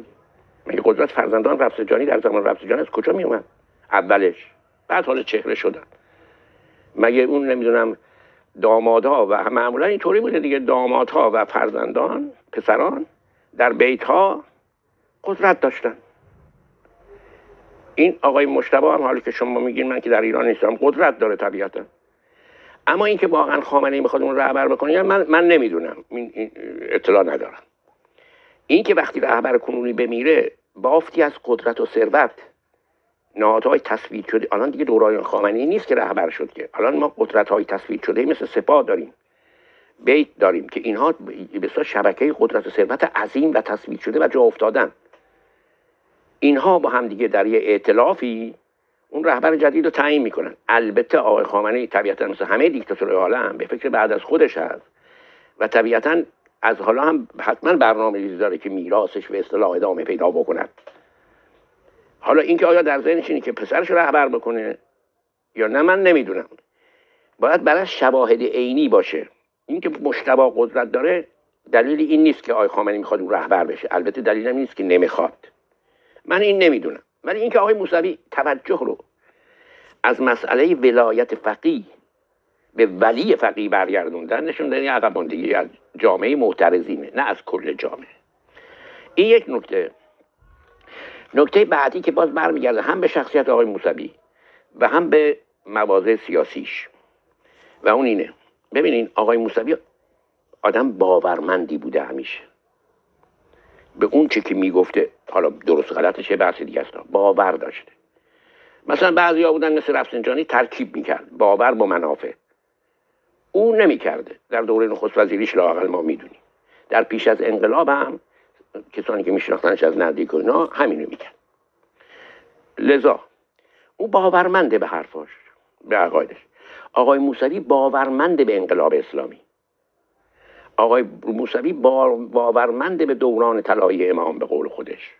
مگه قدرت فرزندان رفسنجانی در زمان رفسنجانی از کجا میومد اولش. بعد حال چهره شدن. مگه اون نمی‌دونم دامادها و معمولا اینطوری بوده دیگه دامادها و فرزندان پسران؟ در بیت ها قدرت داشتن. این آقای مشتبه هم حالی که شما میگین من که در ایران نیستم قدرت داره طبیعتا. اما اینکه واقعا خامنه ای می‌خواد اون رهبر بکنه من من نمی‌دونم. این اطلاع ندارم. اینکه وقتی رهبر کنونی بمیره بافتی از قدرت و ثروت. نهادهای تصویر شده. الان دیگه دوران خامنه ای نیست که رهبر شد که. الان ما قدرت های تصویر شده مثل سپاه داریم. بیت داریم که اینها بسیار شبکه قدرت و ثروت عظیم و تصویر شده و جا افتادن. اینها با هم دیگه در یه ائتلافی اون رهبر جدید رو تعیین می‌کنن. البته آقای خامنه ای طبیعتا مثل همه دیکتاتورهای عالم به فکر بعد از خودش هست و طبیعتا از حالا هم حتما برنامه ریزی داره که میراثش به اصطلاح ادامه پیدا بکند حالا اینکه آیا در ذهنش اینه که پسرش رهبر بکنه یا نه من نمی‌دونم. باید برای شواهد عینی باشه. اینکه مشتبه قدرت داره دلیل این نیست که آقای خامنه‌ای می‌خواد اون رهبر بشه. البته دلیل این نیست که نمی‌خواد. من این نمی‌دونم. ولی اینکه آقای موسوی توجه رو از مسئله ولایت فقیه به ولی فقیه برگردوندن نشون دادن عقب از جامعه معترضینه نه از کل جامعه. این یک نکته. نکته بعدی که باز برمیگرده هم به شخصیت آقای موسوی و هم به مواضع سیاسیش. و اون اینه. ببینین آقای موسوی آدم باورمندی بوده همیشه. به اون چی که می‌گفته حالا درست غلطش یه بحث دیگه است؟ باور داشته. مثلا بعضی ها بودن مثل رفسنجانی ترکیب می‌کرد. باور با منافع. او نمی‌کرده. در دوره نخست وزیریش لاقل ما می‌دونیم. در پیش از انقلاب هم کسانی که میشناختنش از نزدیک و اینا همینو می‌کرد. لذا او باورمنده به حرفاش به عقایدش. آقای موسوی باورمنده به انقلاب اسلامی. آقای موسوی باورمند به دوران طلایی امام به قول خودش.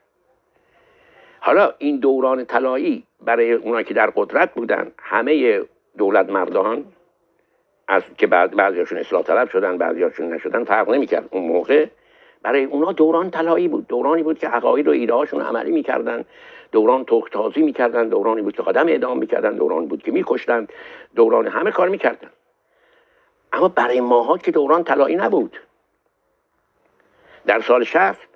حالا این دوران طلایی برای اونا که در قدرت بودن همه دولت مردان از که بعضیاشون اصلاح طلب شدن بعضیاشون نشدن فرق نمی‌کرد اون موقع. برای اونا دوران طلایی بود. دورانی بود که عقاید و ایده هاشون عملی می‌کردن. دوران تخت می‌کردن دورانی بود که قدم اعدام می‌کردن دوران بود که میکشتن دوران همه کار می‌کردن. اما برای ماها که دوران طلایی نبود. در سال شست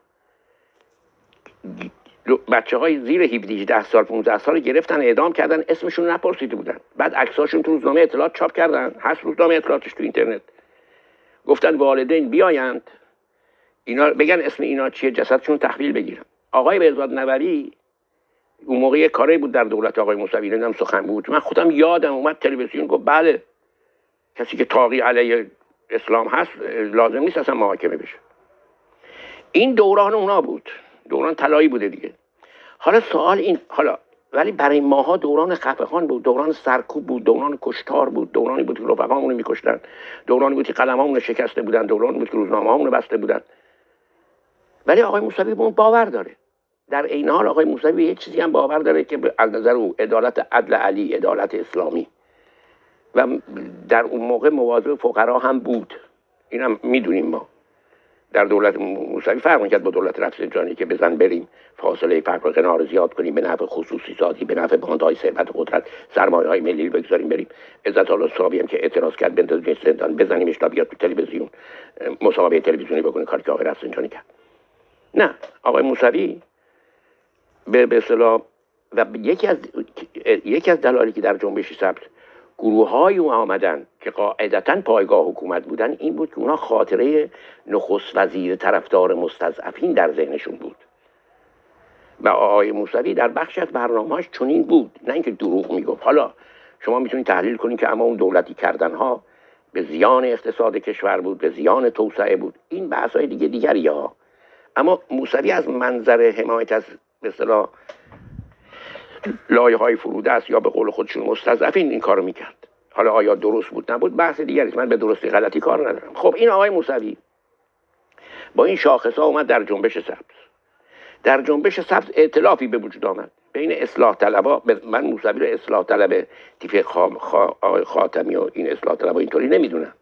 بچه های زیر 17 سال 15 سال گرفتن اعدام کردن اسمشون نپرسیده بودن. بعد عکساشون تو روزنامه اطلاعات چاپ کردن. هست روزنامه اطلاعاتش تو اینترنت. گفتن والدین بیایند. اینا بگن اسم اینا چیه جسدشون تحویل بگیرن. آقای بهزاد نوری اون موقع کاری بود در دولت آقای موسوی نمی‌دونم سخن بود. من خودم یادم اومد تلویزیون گفت بله کسی که تاقی علیه اسلام هست لازم نیست اصلا محاکمه بشه. این دوران اونا بود. دوران طلایی بوده دیگه. حالا سوال این حالا ولی برای ماها دوران خفقان بود دوران سرکوب بود دوران کشتار بود دورانی بود که رفقامون رو میکشتن دورانی بود که قلمامون رو شکسته بودن دورانی بود که روزنامه رو بسته بودن. ولی آقای موسوی به اون باور داره. در این حال آقای موسوی یه چیزی هم باور داره که از نظر او عدالت عدل علی عدالت اسلامی. و در اون موقع مواظب فقرا هم بود. اینم می‌دونیم ما. در دولت موسوی فرق می‌کرد با دولت رفسنجانی که بزن بریم فاصله فقر کنار زیاد کنیم به نفع خصوصی سازی به نفع باندهای ثروت قدرت سرمایه های ملی رو بگذاریم بریم. عزت الله صحابی هم که اعتراض کرد بندازیم زندان بزنیمش تا بیاد تو تلویزیون. مسابقه تلویزیونی بکنه کاری که آقای رفسنجانی کرد. نه آقای موسوی به به و یکی از یکی از دلایلی که در جنبش سبز گروه های او آمدن که قاعدتا پایگاه حکومت بودن این بود که اونا خاطره نخست وزیر طرفدار مستضعفین در ذهنشون بود. و آقای موسوی در بخشی از برنامهاش چنین بود نه اینکه دروغ می‌گفت. حالا شما می‌تونید تحلیل کنید که اما اون دولتی کردن ها به زیان اقتصاد کشور بود به زیان توسعه بود. این بحث های دیگه دیگری ها. اما موسوی از منظر حمایت از به لایه های فروده است یا به قول خودشون مستضعفین این کارو می‌کرد. حالا آیا درست بود نبود؟ بحث دیگری من به درستی غلطی کار ندارم. خب این آقای موسوی با این شاخص ها اومد در جنبش سبز. در جنبش سبز ائتلافی به وجود آمد. بین اصلاح طلبا من موسوی رو اصلاح طلب تیپ خاتمی و این اصلاح طلبا اینطوری نمی‌دونم.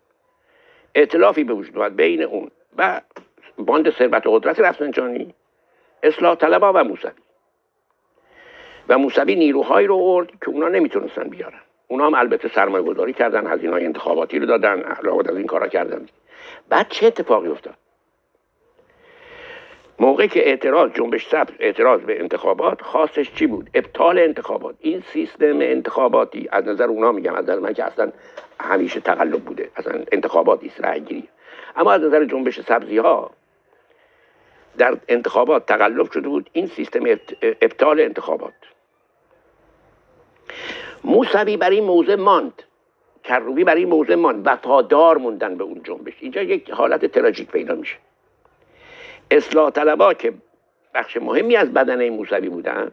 ائتلافی به وجود آمد بین اون و باند ثروت و قدرت رفسنجانی. اصلاح طلبا و موسوی. و موسوی نیروهایی رو آورد که اونا نمی‌تونستن بیارن. اونا هم البته سرمایه گذاری کردن هزینه انتخاباتی رو دادن علاوه از این کارا کردن. بعد چه اتفاقی افتاد؟ موقعی که اعتراض جنبش سبز اعتراض به انتخابات خاصش چی بود؟ ابطال انتخابات. این سیستم انتخاباتی از نظر اونا میگم از نظر من که اصلا همیشه تقلب بوده. اصلا انتخاباتی است اما از نظر جنبش سبزی ها در انتخابات تقلب شده بود. این سیستم ابطال انتخابات. موسوی بر این موضع ماند. کروبی بر این موضع ماند. وفادار موندن به اون جنبش. اینجا یک حالت تراژیک پیدا میشه. اصلاح طلبا که بخش مهمی از بدنه موسوی بودن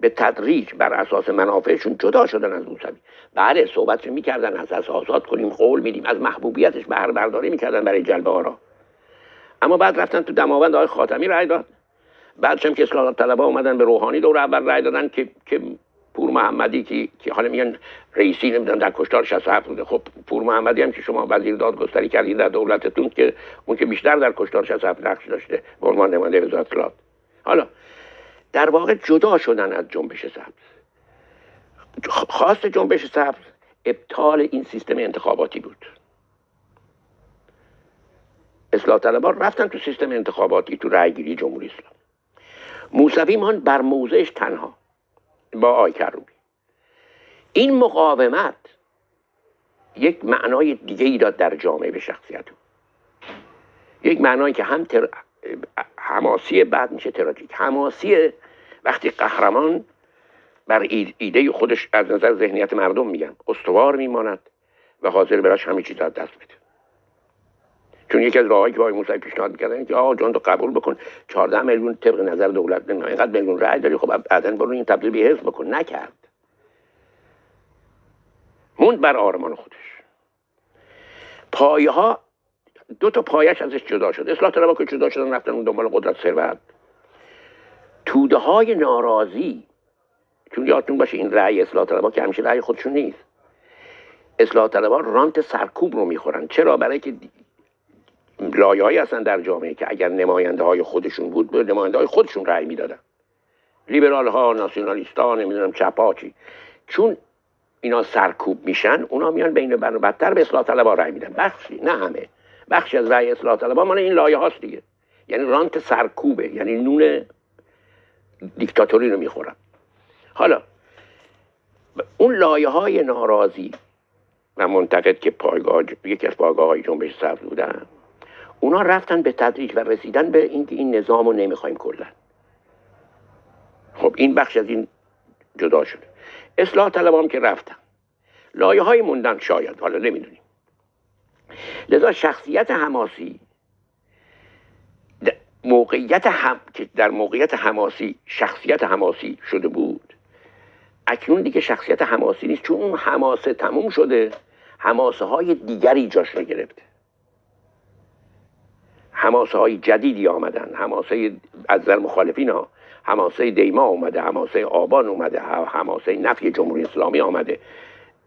به تدریج بر اساس منافعشون جدا شدن از موسوی. بله صحبتش می‌کردن از از آزاد کنیم قول میدیم از محبوبیتش بهره برداری می‌کردن برای جلب آرا. اما بعد رفتن تو دماوند آقای خاتمی رای داد. بعدش هم که اصلاح طلبا اومدن به روحانی دور اول رای دادن که که پور محمدی که که حالا میگن رئیسی نمی‌دونم در کشتار 67 بوده. خب پور محمدی هم که شما وزیر دادگستری کردید در دولتتون که اون که بیشتر در کشتار 67 نقش داشته به عنوان نماینده وزارت اطلاعات. حالا در واقع جدا شدن از جنبش سبز. خواست جنبش سبز ابطال این سیستم انتخاباتی بود. اصلاح طلبان رفتن تو سیستم انتخاباتی تو رأیگیری جمهوری اسلام موسوی مان بر موضعش تنها با آی کروبی. این مقاومت یک معنای دیگه ای داد در جامعه به شخصیت یک معنایی که هم تر... حماسی بعد میشه تراژیک حماسی وقتی قهرمان بر ایده خودش از نظر ذهنیت مردم میگم استوار میماند و حاضر براش همه چیز دست بده. چون یکی از راههایی که آقای موسوی پیشنهاد می‌کردن که آقا جان تو قبول بکن 14 میلیون طبق نظر دولت نه اینقدر میلیون رأی داری خب بعدا برو این تبدیل به حزب بکن. نکرد. موند بر آرمان خودش. پایه ها دو تا پایش ازش جدا شد. اصلاح طلبا که جدا شدن رفتن اون دنبال قدرت ثروت. توده های ناراضی چون یادتون باشه این رأی اصلاح طلبا که همیشه رأی خودشون نیست. اصلاح طلبا رانت سرکوب رو می‌خورن. چرا؟ برای که لایه‌ای هستن در جامعه که اگر نماینده های خودشون بود به نماینده های خودشون رأی می‌دادن. لیبرال ها ناسیونالیست ها نمی‌دونم چپاچی چون اینا سرکوب میشن اونا میان بین بر بدتر به اصلاح طلبا رای میدن. بخشی نه همه. بخشی از رای اصلاح طلبا مال این لایه هاست دیگه. یعنی رانت سرکوبه یعنی نون دیکتاتوری رو می‌خورن. حالا اون لایه های ناراضی و منتقد که پایگاه یکی از پایگاه های جنبش سبز بودن اونا رفتن به تدریج و رسیدن به اینکه این نظام رو نمی‌خوایم کلا. خب این بخش از این جدا شده. اصلاح طلب که رفتن. لایه های موندن شاید حالا نمی‌دونیم. لذا شخصیت حماسی موقعیت هم که در موقعیت حماسی شخصیت حماسی شده بود. اکنون دیگه شخصیت حماسی نیست. چون اون حماسه تموم شده حماسه های دیگری جاش رو گرفته. حماسه های جدیدی آمدن. حماسه از نظر مخالفین ها. حماسه دیما اومده حماسه آبان اومده حماسه نفی جمهوری اسلامی آمده.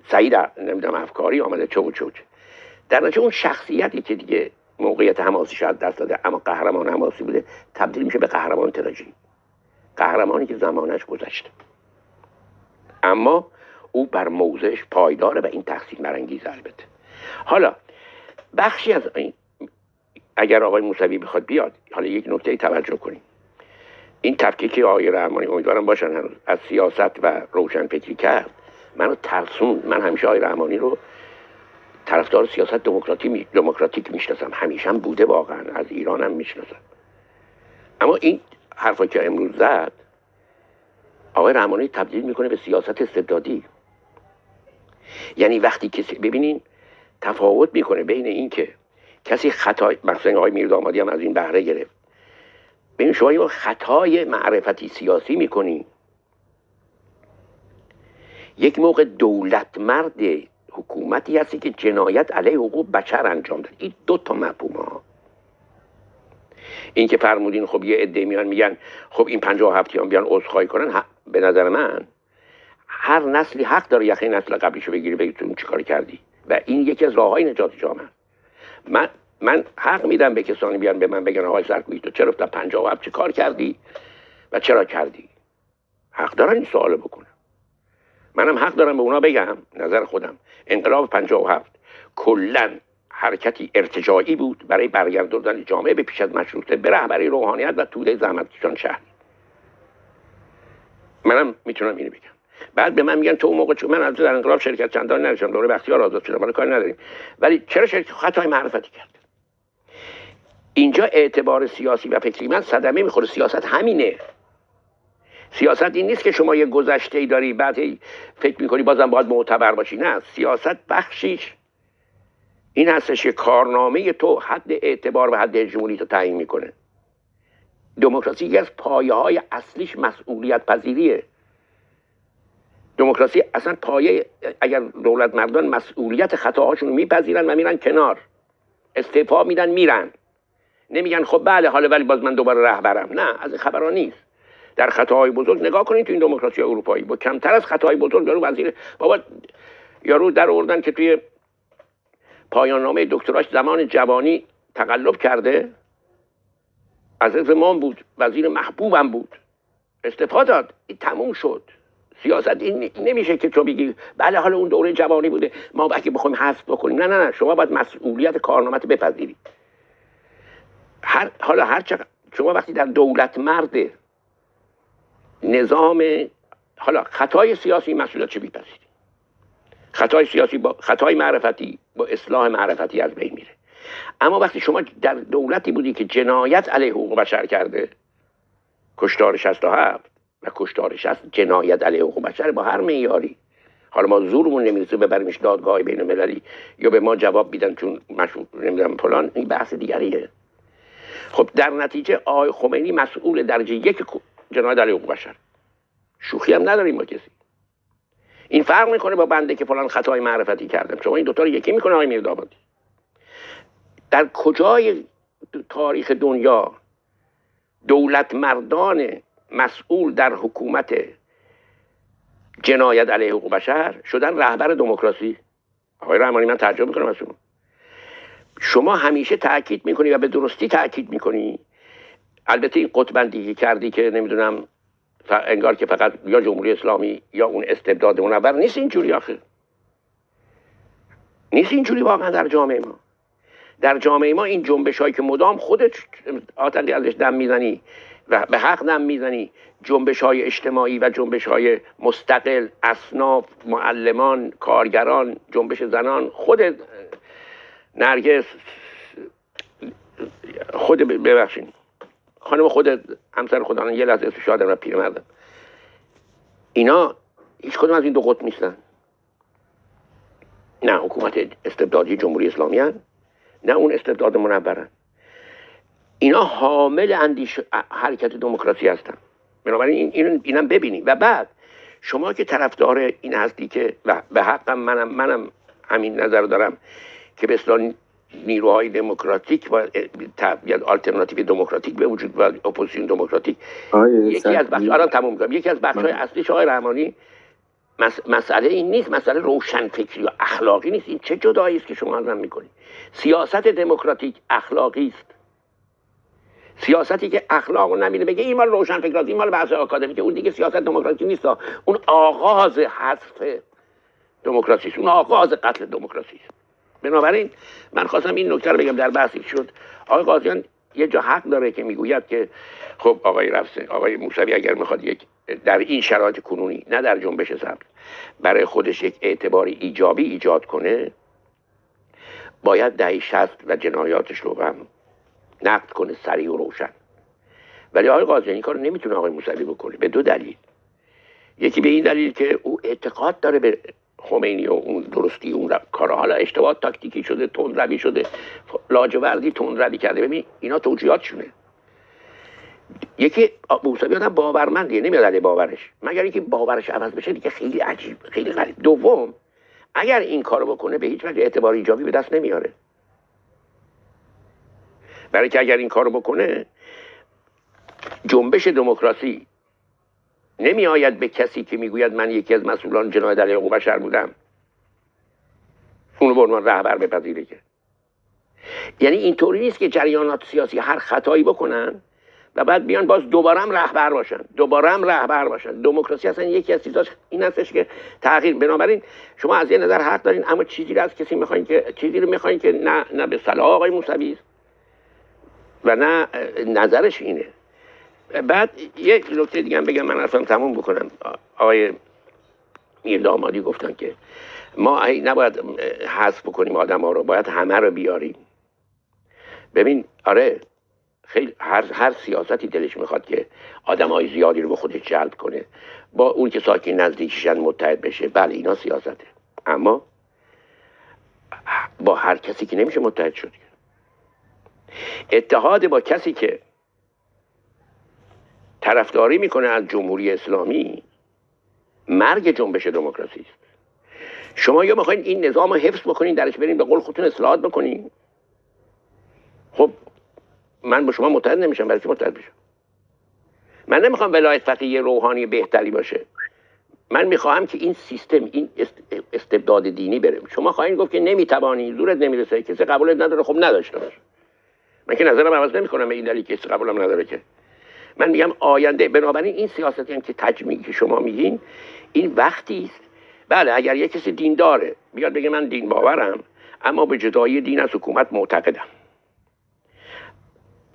سعید نمی‌دونم افکاری آمده چه و چه در نتیجه اون شخصیتی که دیگه موقعیت حماسی شاید دست داده اما قهرمان حماسی بوده تبدیل میشه به قهرمان تراژی قهرمانی که زمانش گذشته اما او بر موضعش پایداره و این تقسیم برانگیز البته. حالا بخشی از این اگر آقای موسوی بخواد بیاد حالا یک نکته توجه کنیم. این تفکیک آقای رحمانی امیدوارم باشن هنوز از سیاست و روشن فکری کرد. منو ترسون. من همیشه آقای رحمانی رو طرفدار سیاست دموکراتی. دموکراتیک می‌شناسم. همیشه هم بوده واقعا. از ایران هم می‌شناسم. اما این حرفا که امروز زد آقای رحمانی تبدیل می‌کنه به سیاست استبدادی. یعنی وقتی کسی ببینین تفاوت می‌کنه بین اینکه کسی خطای مثلا آقای میردامادی هم از این بهره گرفت. ببین شما خطای معرفتی سیاسی می‌کنی. یک موقع دولت مرد حکومتی هستی که جنایت علیه حقوق بشر انجام داد. این دو تا مفهوم ها. این که فرمودین خب یه عده میان میگن خب این پنجاه هفتیان بیان عذرخواهی کنن به نظر من هر نسلی حق داره یخی نسل قبلیشو بگیری بگی تو چیکار کردی. و این یکی از راه های نجات جامعه. من من حق میدم به کسانی بیان به من بگن آقای سرکویی تو چرا تا پنجاه هفت چه کار کردی؟ و چرا کردی؟ حق دارن این سوال بکنن منم حق دارم به اونا بگم نظر خودم. انقلاب هفت کلا حرکتی ارتجاعی بود برای برگردوندن جامعه به پیش از مشروطه به رهبری روحانیت و توده زحمتکشان شهر. منم می‌تونم اینو بگم. بعد به من میگن تو اون موقع چون من از در انقلاب شرکت چندان نداشتم دوره بختیار آزاد شدم ولی کاری نداریم. ولی چرا شرکت خطای معرفتی کرد؟ اینجا اعتبار سیاسی و فکری من صدمه می‌خوره. سیاست همینه. سیاست این نیست که شما یه گذشته ای داری بعد فکر می‌کنی بازم باید معتبر باشی. نه سیاست بخشیش این هستش که کارنامه تو حد اعتبار و حد هجمونی تو تعیین می‌کنه. دموکراسی یکی از پایه های اصلیش مسئولیت پذیریه دموکراسی اصلا پایه اگر دولت مردان مسئولیت خطاهاشون میپذیرن و میرن کنار. استعفا میدن میرن. نمیگن خب بله حالا ولی باز من دوباره رهبرم. نه از خبران نیست. در خطاهای بزرگ نگاه کنید تو این دموکراسی اروپایی. با کمتر از خطاهای بزرگ یارو وزیر بابا یارو در آوردن که توی پایان نامه دکتراش زمان جوانی تقلب کرده. از زمان بود وزیر محبوبم بود. استفاده داد. این تموم شد. سیاست این نمیشه که تو بگی بله حالا اون دوره جوانی بوده ما اگه بخوایم حذف بکنیم نه نه نه شما باید مسئولیت کارنامت بپذیرید. هر حالا هر چقدر شما وقتی در دولت مرد نظام حالا خطای سیاسی مسئولیت چه میپذیری؟ خطای سیاسی با خطای معرفتی با اصلاح معرفتی از بین میره. اما وقتی شما در دولتی بودی که جنایت علیه حقوق بشر کرده کشتار 67 و کشتار 60 جنایت علیه حقوق بشر با هر معیاری. حالا ما زورمون نمی‌رسه ببریمش دادگاه بین المللی یا به ما جواب میدن چون مشهور نمی‌دونم فلان این بحث دیگریه. خب در نتیجه آقای خمینی مسئول درجه یک جنایت علیه حقوق بشر شوخی هم نداریم با کسی. این فرق می‌کنه با بنده که فلان خطای معرفتی کردم. شما این دوتا رو یکی می‌کنه آقای میردابادی در کجای تاریخ دنیا دولت مردان مسئول در حکومت جنایت علیه حقوق بشر شدن رهبر دموکراسی. آقای رحمانی من ترجمه می‌کنم از شما شما همیشه تاکید می‌کنی و به درستی تاکید می‌کنی. البته این قطبندی کردی که نمی‌دونم انگار که فقط یا جمهوری اسلامی یا اون استبداد منور نیست اینجوری آخه. نیست اینجوری واقعا در جامعه ما. در جامعه ما این جنبش هایی که مدام خودت آتقی ازش دم می‌زنی و به حق دم می‌زنی. جنبش های اجتماعی و جنبش های مستقل اصناف معلمان کارگران جنبش زنان خود نرگس خود ببخشین خانم خود همسر خدا یه لحظه اسمش یادم و پیرمردم اینا هیچ کدوم از این دو قطب نیستن. نه حکومت استبدادی جمهوری اسلامی هن. نه اون استبداد منورن. اینا حامل اندیشه حرکت دموکراسی هستن. بنابراین این اینم ببینیم. و بعد شما که طرفدار این هستی که و به حقم منم منم همین نظر دارم که به اصطلاح نیروهای دموکراتیک و یا آلترناتیو دموکراتیک به وجود و اپوزیسیون دموکراتیک. یکی از بخش الان تموم یکی از بخش های اصلیش آقای رحمانی مسئله این نیست. مسئله روشن فکری و اخلاقی نیست. این چه جدایی است که شما ازم می‌کنید؟ سیاست دموکراتیک اخلاقی است. سیاستی که اخلاق نمیده. بگه این مال روشن فکراتی این مال بحث آکادمی که اون دیگه سیاست دموکراسی نیست. اون آغاز حذف دموکراسی اون آغاز قتل دموکراسی بنابراین من خواستم این نکته رو بگم. در بحثی شد. آقای قاضیان یه جا حق داره که می‌گوید که خب آقای رفسه آقای موسوی اگر می‌خواد یک در این شرایط کنونی نه در جنبش سبز برای خودش یک اعتباری ایجابی ایجاد کنه باید دهی شست و جنایاتش رو هم نقد کنه سریع و روشن. ولی آقای قاضی این کار نمی‌تونه آقای موسوی بکنه به دو دلیل. یکی به این دلیل که او اعتقاد داره به خمینی و اون درستی اون کار حالا اشتباه تاکتیکی شده تون روی شده لاجوردی تون روی کرده. ببین اینا توجیهاتشونه. یکی موسوی آدم باورمندیه نمیاد علی باورش. مگر اینکه باورش عوض بشه دیگه خیلی عجیب خیلی غریب. دوم اگر این کارو بکنه به هیچ وجه اعتبار ایجابی به دست نمیاره. برای که اگر این کارو بکنه جنبش دموکراسی نمی آید به کسی که می‌گوید من یکی از مسئولان جنایت علیه حقوق بشر بودم. اونو به عنوان رهبر بپذیره که. یعنی اینطوری نیست که جریانات سیاسی هر خطایی بکنن و بعد بیان باز دوباره هم رهبر باشن. دوباره هم رهبر باشن. دموکراسی اصلا یکی از چیزاش این هستش که تغییر. بنابراین شما از یه نظر حق دارین اما چیزی رو از کسی می‌خواین که چیزی رو می‌خواین که نه نه به صلاح آقای موسوی و نه نظرش اینه. بعد یک نکته دیگه بگم من اصلا تموم بکنم. آقای میر دامادی گفتن که ما نباید حذف بکنیم آدم ها رو باید همه رو بیاریم. ببین آره خیلی هر, هر سیاستی دلش می‌خواد که آدم های زیادی رو به خودش جلب کنه. با اون که ساکن نزدیکشن متحد بشه بله اینا سیاسته. اما با هر کسی که نمیشه متحد شد. اتحاد با کسی که طرفداری می‌کنه از جمهوری اسلامی مرگ جنبش دموکراسی است. شما یا می‌خواین این نظام رو حفظ بکنین درش برین به قول خودتون اصلاحات بکنین. خب من با شما متحد نمیشم برای چی متحد بشم؟ من نمی‌خوام ولایت فقیه روحانی بهتری باشه. من می‌خواهم که این سیستم این استبداد دینی بره. شما خواهید گفت که نمی‌توانی زورت نمی‌رسه کسی قبولت نداره خب نداشته باشه من که نظرم عوض نمی‌کنم به این دلیل کسی قبولم نداره که. من میگم آینده بنابراین این سیاستی هم که تجمیعی که شما میگین این وقتی است. بله اگر یه کسی دین داره بیاد بگه من دین باورم اما به جدایی دین از حکومت معتقدم.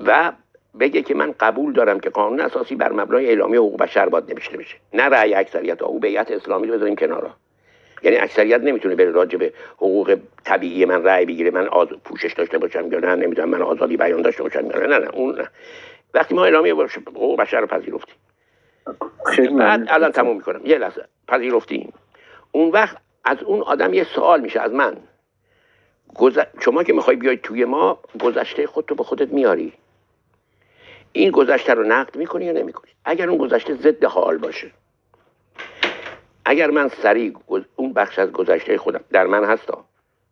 و بگه که من قبول دارم که قانون اساسی بر مبنای اعلامیه حقوق بشر باید نوشته بشه نه رأی اکثریت او بیعت اسلامی رو بذاریم کنارا. یعنی اکثریت نمی‌تونه بره راجع به حقوق طبیعی من رأی بگیره من آز... پوشش داشته باشم یا نه نمی‌دونم من آزادی بیان داشته باشم یا نه نه نه اون نه. وقتی ما اعلامیه حقوق بشر رو پذیرفتیم. بعد الان تموم می‌کنم. یه لحظه. پذیرفتیم. اون وقت از اون آدم یه سوال میشه از من. شما که می‌خوای بیای توی ما گذشته خود رو به خودت میاری. این گذشته رو نقد می‌کنی یا نمی‌کنی؟ اگر اون گذشته ضد حال باشه. اگر من سریع اون بخش از گذشته خودم در من هستا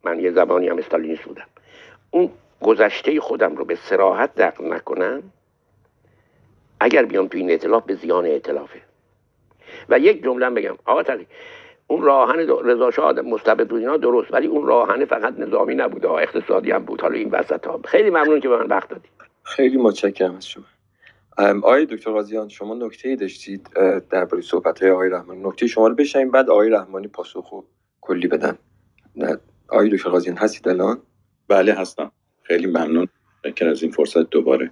من یه زبانی هم استالینیست بودم. اون گذشته خودم رو به سراحت نقد نکنم اگر بیام تو این اعتلاف به زیان اعتلافه و یک جمله بگم. آقا تقی اون راهن رضا شاه مستبد بود اینا درست ولی اون راهن فقط نظامی نبود اقتصادی هم بود. حالا این وسط ها. خیلی ممنون که به من وقت دادی. خیلی متشکرم از شما. آقای دکتر قاضیان شما نکته ای داشتید درباره صحبت های آقای رحمانی. نکته شما رو بشنیم بعد آقای رحمانی پاسخ کلی بدن. آقای دکتر قاضیان هستید الان؟ بله هستم. خیلی ممنون. فکر از این فرصت دوباره.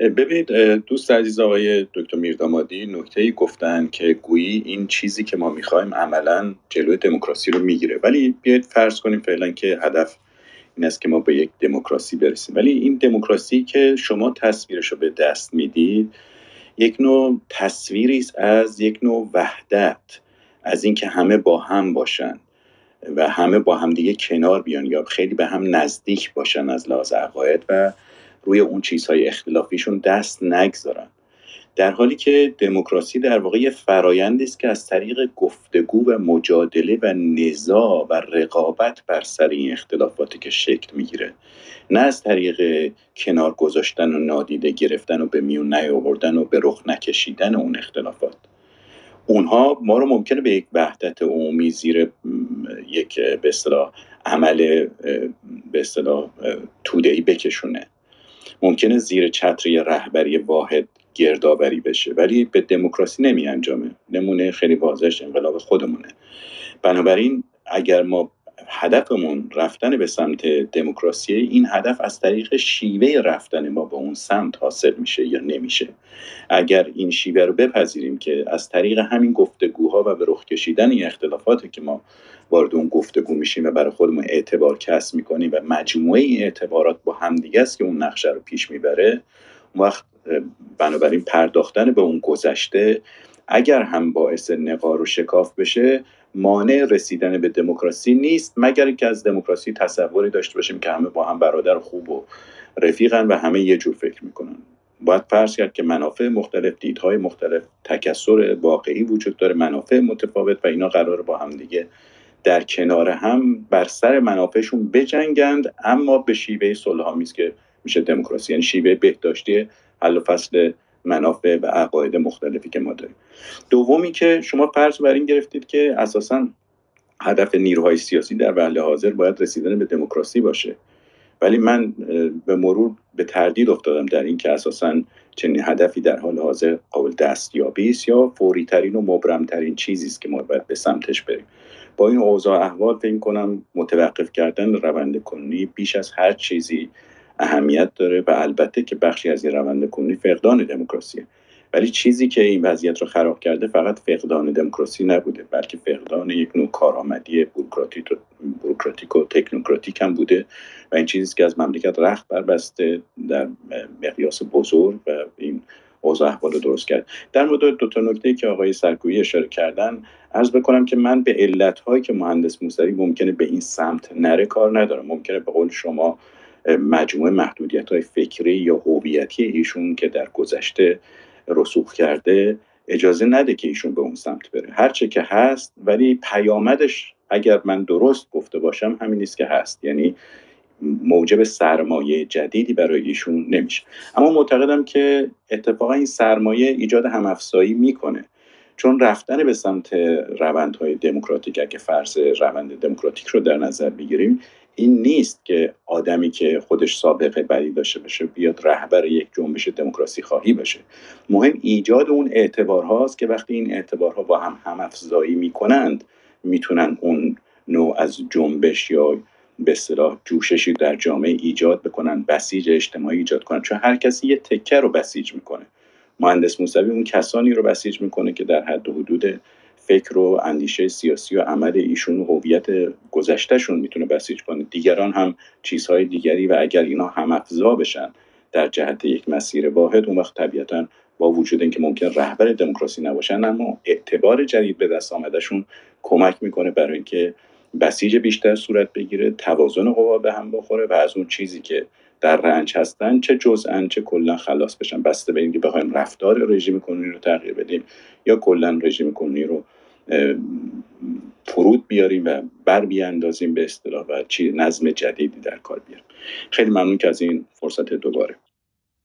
ببینید دوست عزیز آقای دکتر میردامادی نکته ای گفتن که گویی این چیزی که ما می‌خوایم عملا جلوی دموکراسی رو می‌گیره. ولی بیاید فرض کنیم فعلا که هدف این است که ما به یک دموکراسی برسیم. ولی این دموکراسی که شما تصویرش رو به دست می‌دید یک نوع تصویری است از یک نوع وحدت از اینکه همه با هم باشن و همه با هم دیگه کنار بیان یا خیلی به هم نزدیک باشن از لحاظ عقاید و روی اون چیزهای اختلافیشون دست نگذارن. در حالی که دموکراسی در واقع فرایندی است که از طریق گفتگو و مجادله و نزاع و رقابت بر سر این اختلافاتی که شکل می‌گیره نه از طریق کنار گذاشتن و نادیده گرفتن و به میون نیاوردن و به رخ نکشیدن اون اختلافات. اونها ما رو ممکنه به یک وحدت عمومی زیر یک به عمل به اصطلاح توده‌ای بکشونه. ممکنه زیر چتری رهبری واحد گردآوری بشه. ولی به دموکراسی نمی انجامه. نمونه خیلی واضحش انقلاب خودمونه. بنابراین اگر ما هدفمون رفتن به سمت دموکراسی این هدف از طریق شیوه رفتن ما به اون سمت حاصل میشه یا نمیشه. اگر این شیوه رو بپذیریم که از طریق همین گفتگوها و به رخ کشیدن این اختلافاتی که ما وارد اون گفتگو میشیم و برای خودمون اعتبار کسب می‌کنیم و مجموعه این اعتبارات با همدیگه است که اون نقشه رو پیش می‌بره وقت بنابراین پرداختن به اون گذشته اگر هم باعث نقار و شکاف بشه مانع رسیدن به دموکراسی نیست مگر که از دموکراسی تصوری داشته باشیم که همه با هم برادر خوب و رفیقن و همه یه جور فکر می‌کنن. باید فرض کرد که منافع مختلف دیدهای مختلف تکسر واقعی وجود داره منافع متفاوت و اینا قرار با هم دیگه در کنار هم بر سر منافعشون بجنگند اما به شیوه صلحآمیز که میشه دموکراسی یعنی شیوه بهداشتی حل و فصل منافع و عقاید مختلفی که ما داریم. دومی که شما فرض بر این گرفتید که اساسا هدف نیروهای سیاسی در وهل حاضر باید رسیدن به دموکراسی باشه. ولی من به مرور به تردید افتادم در این که اساسا چنین هدفی در حال حاضر قابل دستیابی است یا فوری ترین و مبرم ترین چیزی است که ما باید به سمتش بریم. با این اوضاع احوال فکر کنم متوقف کردن روند کنونی بیش از هر چیزی اهمیت داره و البته که بخشی از این روند کنونی فقدان دموکراسیه ولی چیزی که این وضعیت رو خراب کرده فقط فقدان دموکراسی نبوده بلکه فقدان یک نوع کارآمدی بوروکراتیک و تکنوکراتیک هم بوده و این چیزی که از مملکت رخت بربسته در مقیاس بزرگ و این اوضاع احوال درست کرد. در مورد دو تا نکته که آقای سرکویی اشاره کردن عرض بکنم که من به علتهایی که مهندس موسوی ممکنه به این سمت نره کار ندارم. ممکنه به قول شما مجموعه محدودیت های فکری یا هویتی ایشون که در گذشته رسوخ کرده اجازه نده که ایشون به اون سمت بره. هرچه که هست ولی پیامدش اگر من درست گفته باشم همین نیست که هست. یعنی موجب سرمایه جدیدی برای ایشون نمیشه. اما معتقدم که اتفاقا این سرمایه ایجاد همافزایی می‌کنه. چون رفتن به سمت روندهای دموکراتیک اگه فرض روند دموکراتیک رو در نظر بگیریم این نیست که آدمی که خودش سابقه بدی داشته باشه بیاد رهبر یک جنبش دموکراسی خواهی باشه. مهم ایجاد اون اعتبار هاست که وقتی این اعتبارها با هم هم افزایی می‌کنند می‌تونن اون نوع از جنبش یا به اصطلاح جوششی در جامعه ایجاد بکنن بسیج اجتماعی ایجاد کنن. چون هر کسی یه تکه رو بسیج می‌کنه. مهندس موسوی اون کسانی رو بسیج می‌کنه که در حد و حدود فکر و اندیشه سیاسی و عمل ایشون و هویت گذشتهشون می‌تونه بسیج کنه. دیگران هم چیزهای دیگری و اگر اینا هم افضا بشن در جهت یک مسیر واحد اون وقت طبیعتا با وجود اینکه ممکن رهبر دموکراسی نباشن اما اعتبار جدید به دست آمدهشون کمک می‌کنه برای اینکه بسیج بیشتر صورت بگیره توازن قوا به هم بخوره و از اون چیزی که در رنج هستن چه جزءا چه کلا خلاص بشن. بسته به اینکه بخوایم رفتار رژیم کنونی رو تغییر بدیم یا کلا رژیم کنونی رو فرود بیاریم و بر بیاندازیم به اصطلاح و چی نظم جدیدی در کار بیاریم. خیلی ممنون که از این فرصت دوباره.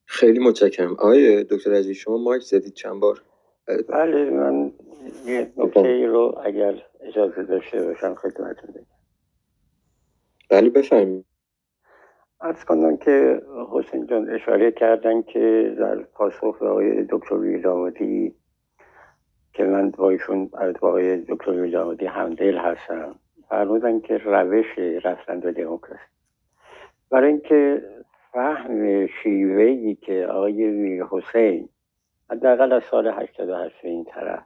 خیلی متشکرم. آقای دکتر عزیز شما مایک زدید چند بار؟ بله من یه نکته رو اگر اجازه داشته باشم خدمتتون بگم. بله بفرمایید. ارز کنم که حسین جان اشاره کردن که در پاسخ به آقای دکتر ویلامدی که من با ایشون آقای دکتر ویلامدی همدل هستم. فرمودن که روش رفتن به دموکراسی. برای اینکه فهم شیوهی که آقای ویر حسین حداقل از سال 88 به این طرف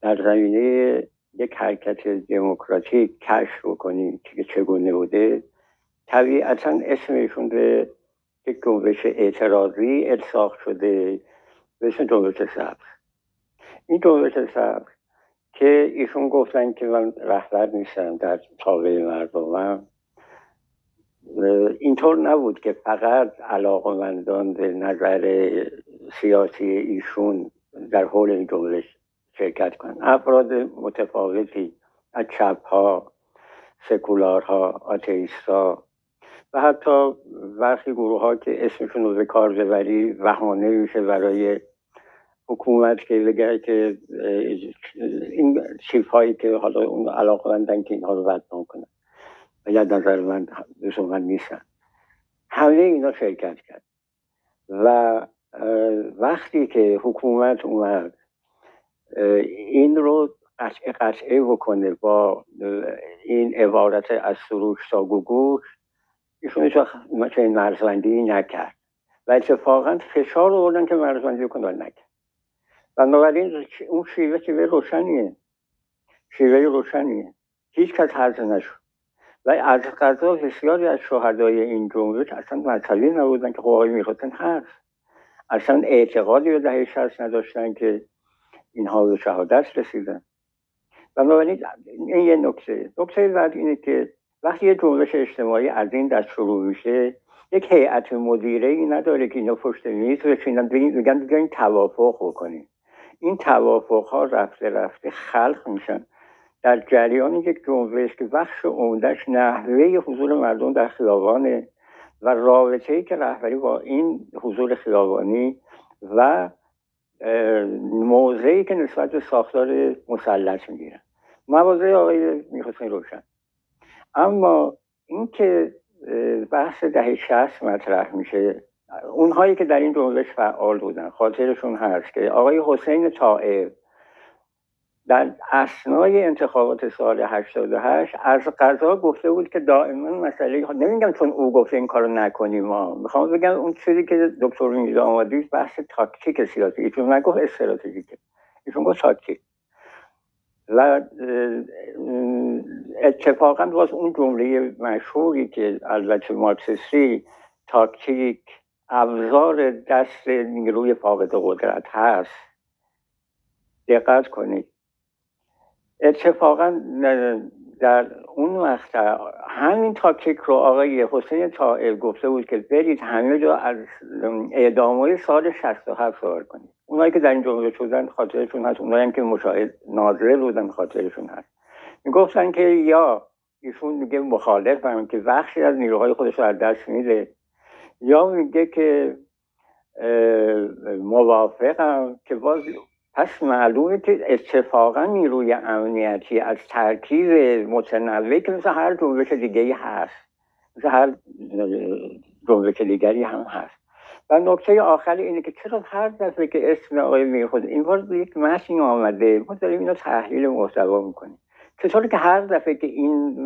در زمینه یک حرکت دموکراتیک کشف بکنیم که چگونه بوده طبیعتا اسمشون به یک جنبش اعتراضی الساق شده به اسم جنبش سبز این جنبش سبز که ایشون گفتن که من رهبر نیستم در تابع مردمم اینطور نبود که فقط علاقمندان به نظر سیاسی ایشون در حول این جنبش شرکت کنند. افراد متفاوتی از چپ ها سکولارها آتیستا و حتی برخی گروه ها که اسمشون رو به کار ببری وهانه میشه برای حکومت که بگه که این چیف هایی که حالا اون علاقه بندن که اینها رو بدنام کنن و یا نظر من من نیستن. همه اینا شرکت کرد. و وقتی که حکومت اومد این رو قطعه قطعه بکنه با این عبارت از سروش تا گوگوش ایشون هیچ این مرزبندی نکرد. و اتفاقا فشار رو بردن که مرزبندی کنه و نکرد. بنابراین اون شیوه شیوه روشنیه. شیوه روشنیه. هیچ کس حرز نشد. و از قضا بسیاری از شهدای این جنبش اصلا مذهبی نبودن که خب آقای می‌خواستن هست اصلا اعتقادی به دهه شست نداشتن که اینها به شهادت رسیدن. بنابراین این یه نکته. نکته بعد اینه که وقتی یه جنبش اجتماعی از این دست شروع میشه یک هیئت مدیره ای نداره که اینا پشت میز بشینن بگن بگن توافق بکنیم. این توافق ها رفته رفته خلق میشن. در جریان یک جنبش که بخش عمدهش نحوه حضور مردم در خیابانه و رابطه ای که رهبری با این حضور خیابانی و موضعی که نسبت به ساختار مسلط می‌گیرن. موازه آقای می‌خواستین روشن. اما اینکه بحث دهه شست مطرح میشه اونهایی که در این جنبش فعال بودن خاطرشون هست که آقای حسین طائب در اسنای انتخابات سال 88 از قضا گفته بود که دائما مسئله نمیگم چون او گفته این کارو نکنیم ما می‌خوام بگم اون چیزی که دکتر میرزا آمادی بحث تاکتیک سیاسی ایشون نگفت استراتژیکه ایشون گفت تاکتیک. و اتفاقا باز اون جمله مشهوری که البته مارکسیستی تاکتیک ابزار دست نیروی فاقد قدرت هست. دقت کنید. اتفاقا در اون وقت همین تاکتیک رو آقای حسین طائب گفته بود که برید همه جا از اعدامای سال 67 سوال کنید. اونایی که در این جمله شدن خاطرشون هست اونایی که مشاهد ناظره بودن خاطرشون هست. می‌گفتن که یا ایشون مخالف که بخشی از نیروهای خودش رو از دست میده. یا میگه که موافقم که باز پس معلومه که اتفاقا نیروی امنیتی از ترکیب متنوعی که مثل هر جنبش دیگه هست مثل هر جنبش دیگری هم هست. و نکته آخر اینه که چرا هر دفعه که اسم آقای میرخود این بار یک متنی آمده. ما داریم اینو تحلیل محتوا می‌کنیم. چطوری که هر دفعه که این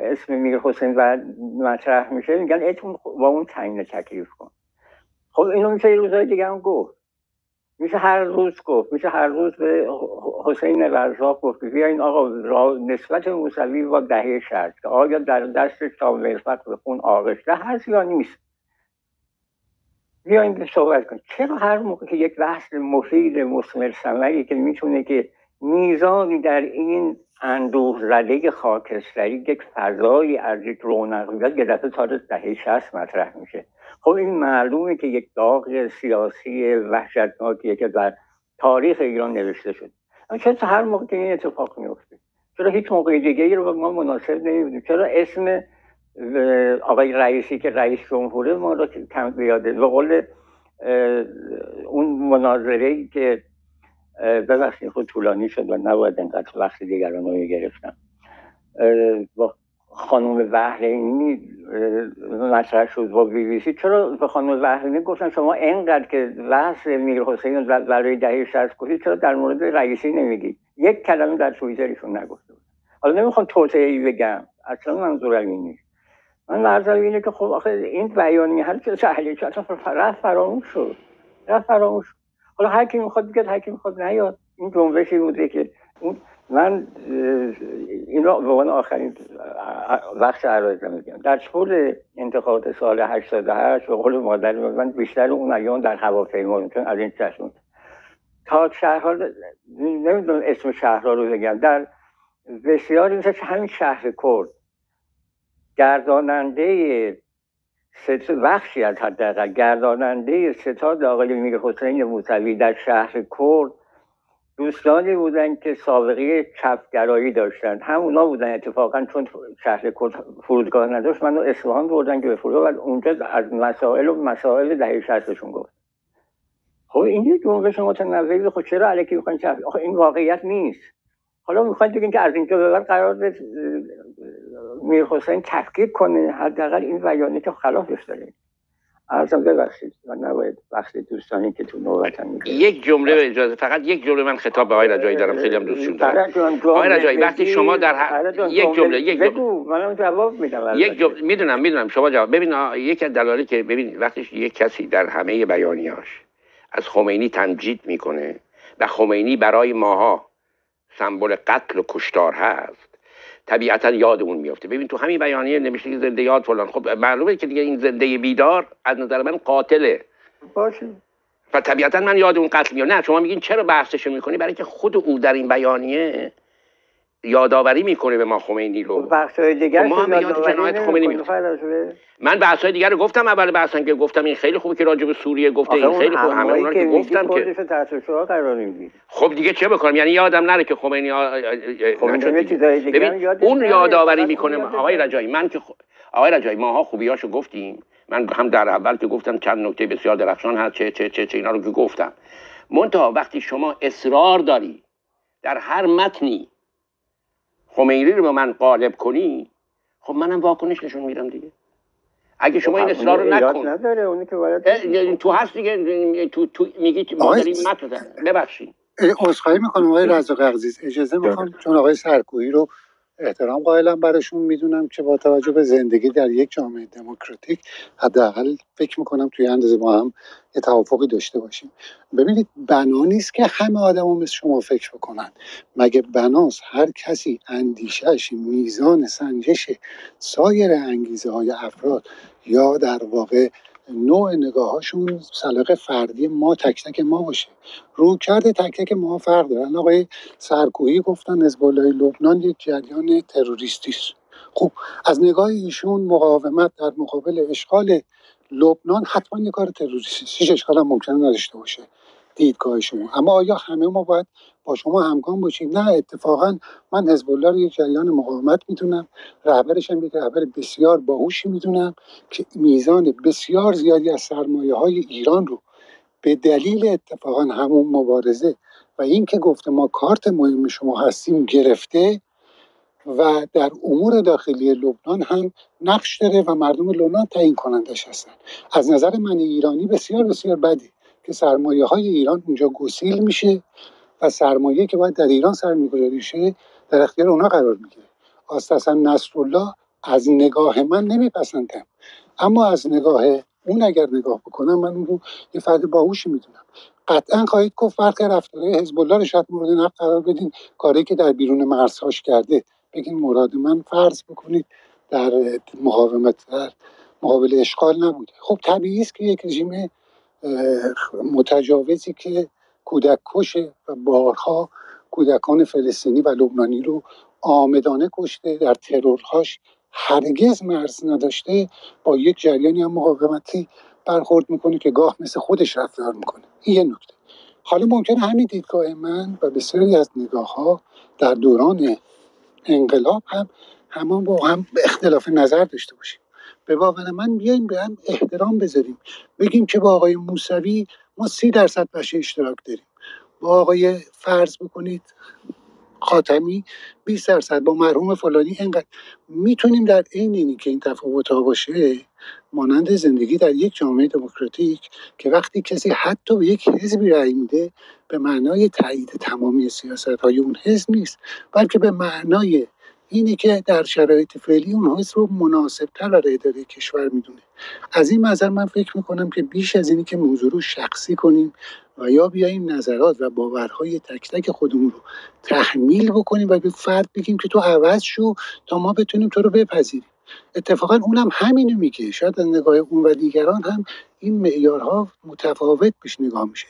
اسم میر حسین و مطرح میشه میگن اتون با اون تعیین تکلیف کن. خب اینو میشه یه روزهای دیگه هم گفت. میشه هر روز گفت. میشه هر روز به حسین رزاق گفت بیا این آقا نسبت موسوی با دهه شرط که آیا در دستش تا مرفت به خون آغشته هست یا نیست؟ بیاین صحبت کنیم. چرا هر موقع که یک بحث مفید مسمر سمری که می‌تونه که میزانی در این اندوه زده خاکستری یک فضایی از یک رونقیت یه دفعه تا دهه شست مطرح میشه. خب این معلومه که یک داغ سیاسی وحشتناکیه که در تاریخ ایران نوشته شد. اما چرا هر موقع این اتفاق میفته چرا هیچ موقع دیگه ای رو ما مناسب نمی‌دونیم چرا اسم آقای رئیسی که رئیس جمهوره ما رو کم بیاده به قول اون مناظره که ببخشید خود طولانی شد و نباید انقدر وقت دیگران رو گرفتم. با خانم بحرینی مطرح شد با بی بی سی. چرا به خانم بحرینی گفتن شما اینقدر که بحث میر حسین برای دهه 60 گفتید چرا در مورد رئیسی نمیگید یک کلمه در توییترشون نگفته بود. حالا نمی‌خوام ای بگم اصلا منظور این نیست. من منظور اینه که خب آخه این بیانیه هر تحلیل اصلا رفت فراموش شد. رفت فراموش حالا هر کی می‌خواد بگه هر کی می‌خواد نیاد. این جنبشی بوده که اون من این به عنوان آخرین وقت عرایز میگم. در طول انتخابات سال 88 به قول مادر من بیشتر اون ایام در هواپیما چون از این چشم تا شهرها نمی‌دونم اسم شهرها رو بگم. در بسیاری مثل همین شهر کرد گرداننده بخشی از حداقل گرداننده ستاد آقای میر حسین موسوی در شهر کرد. دوستانی بودن که سابقه چپگرایی داشتن همونا بودن اتفاقا چون شهر فرودگاه نداشت منو اصفهان بردن که به فرودگاه اونجا از مسائل و مسائل دهه شستشون گفت. خب این یه جنبش متنوعی خب چرا علیکی می‌خواین آخه این واقعیت نیست. حالا می‌خواین بگین که از اینجا به بعد قرار میر حسین تفکیک کنه حداقل این بیانیه که خلافش داریم. ارزم ببخشید و نباید وقت دوستانی که تو نوبتم میگه. یک جمله اجازه فقط یک جمله من خطاب به آقای رجایی دارم خیلی هم دوستشون دارم. آقای رجایی وقتی شما در. یک جمله یک بگو منم جواب میدم یک جمله می‌دونم می‌دونم. شما جواب ببین یکی از دلایلی که ببین وقتی یک کسی در همه بیانیاش از خمینی تمجید می‌کنه و خمینی برای ماها سمبل قتل و کشتار هست طبیعتا یادمون میفته ببین تو همین بیانیه نمیشه که زنده یاد فلان. خب معلومه که دیگه این زنده بیدار از نظر من قاتله. باشه. و طبیعتا من یاد اون قتل میاد نه شما میگین چرا بحثش می‌کنی؟ برای که خود او در این بیانیه یادآوری می‌کنه به ما خمینی رو. بخش دیگر ما هم یاد جنایت خمینی می‌کنه من بحث های دیگر رو گفتم. اول بحثن که گفتم این خیلی خوبه که راجع به سوریه گفته این خیلی خوبه. همه اونا که گفتم که خب دیگه چه بکنم؟ یعنی یادم نره که خمینی ببین اون یادآوری می‌کنه. آقای رجایی من که آقای رجایی ماها خوبیاشو گفتیم. من هم در اول که گفتم چند نکته بسیار درخشان هست چه چه چه, چه اینا رو که گفتم. منتها وقتی شما اصرار داری در هر متنی خمینی رو به من قالب کنی خب منم واکنش نشون میدم دیگه. اگه شما این اصرار رو نکن. نداره اونی که باید تو هست دیگه تو, تو میگی ما داریم متن ببخشید. عذرخواهی می‌کنم آقای رزاق عزیز. اجازه می‌خوام چون آقای سرکویی رو احترام قائلم براشون. می‌دونم که با توجه به زندگی در یک جامعه دموکراتیک حداقل فکر می‌کنم توی اندازه ما هم یه توافقی داشته باشیم. ببینید بنا نیست که همه آدما مثل شما فکر بکنن. مگه بناست هر کسی اندیشهش میزان سنجش سایر انگیزه های افراد یا در واقع نوع نگاهاشون سلاق فردی ما تک تک ما باشه. رو کرده تک تک ما فرق دارن آقای سرکویی گفتن حزب لبنان یک جریان تروریستی است. خب از نگاه ایشون مقاومت در مقابل اشغال لبنان حتما یک کار تروریستی هیچ اشکال هم ممکنه نداشته باشه. دیدگاه شما. اما آیا همه ما باید با شما همگام باشیم؟ نه اتفاقا من حزب الله رو یک جریان مقاومت می‌دونم. رهبرش هم یک رهبر بسیار باهوشی می‌دونم که میزان بسیار زیادی از سرمایه های ایران رو به دلیل اتفاقا همون مبارزه و اینکه گفته ما کارت مهم شما هستیم گرفته و در امور داخلی لبنان هم نقش داره و مردم لبنان تعیین کنندش هستن. از نظر من ایرانی بسیار بسیار بدی. که سرمایه های ایران اونجا گسیل میشه و سرمایه که باید در ایران سرمایه‌گذاری شه در اختیار اونا قرار می‌گیره. آستاذ نصرالله از نگاه من نمیپسندم. اما از نگاه اون اگر نگاه بکنم من اون رو یه فرد باهوشی می‌دونم. قطعا خواهید گفت فرق رفتارهای حزب الله رو شاید مورد نقد قرار بدین. کاری که در بیرون مرزهاش کرده. بگین مراد من فرض بکنید در مقاومت در مقابل اشغال نبوده. خب طبیعی است که یک رژیم متجاوزی که کودک کشه و بارها کودکان فلسطینی و لبنانی رو آمدانه کشته در ترورهاش هرگز مرز نداشته با یک جریانی هم مقاومتی برخورد می‌کنه که گاه مثل خودش رفتار می‌کنه. این یه نکته. حالا ممکنه همین دیدگاه من و بسیاری از نگاه ها در دوران انقلاب هم همان با هم اختلاف نظر داشته باشیم. به باور من بیایم به هم احترام بذاریم. بگیم که با آقای موسوی ما سی درصد بشه اشتراک داریم. با آقای فرض بکنید خاتمی 20 درصد. با مرحوم فلانی اینقدر. می‌تونیم در عین اینی که این تفاوت ها باشه مانند زندگی در یک جامعه دموکراتیک که وقتی کسی حتی به یک حزبی رأی میده به معنای تایید تمامی سیاست های اون حزب نیست بلکه به معنای اینی که در شرایط فعلی اون حزب رو مناسبتر برای اداره کشور می‌دونه. از این منظر من فکر می‌کنم که بیش از اینی که موضوع رو شخصی کنیم و یا بیایم نظرات و باورهای تک تک خودمون رو تحمیل بکنیم و به فرد بگیم که تو عوض شو تا ما بتونیم تو رو بپذیریم. اتفاقا اونم همینو میگه. شاید از نگاه اون و دیگران هم این معیارها متفاوت پیش نگاه میشه.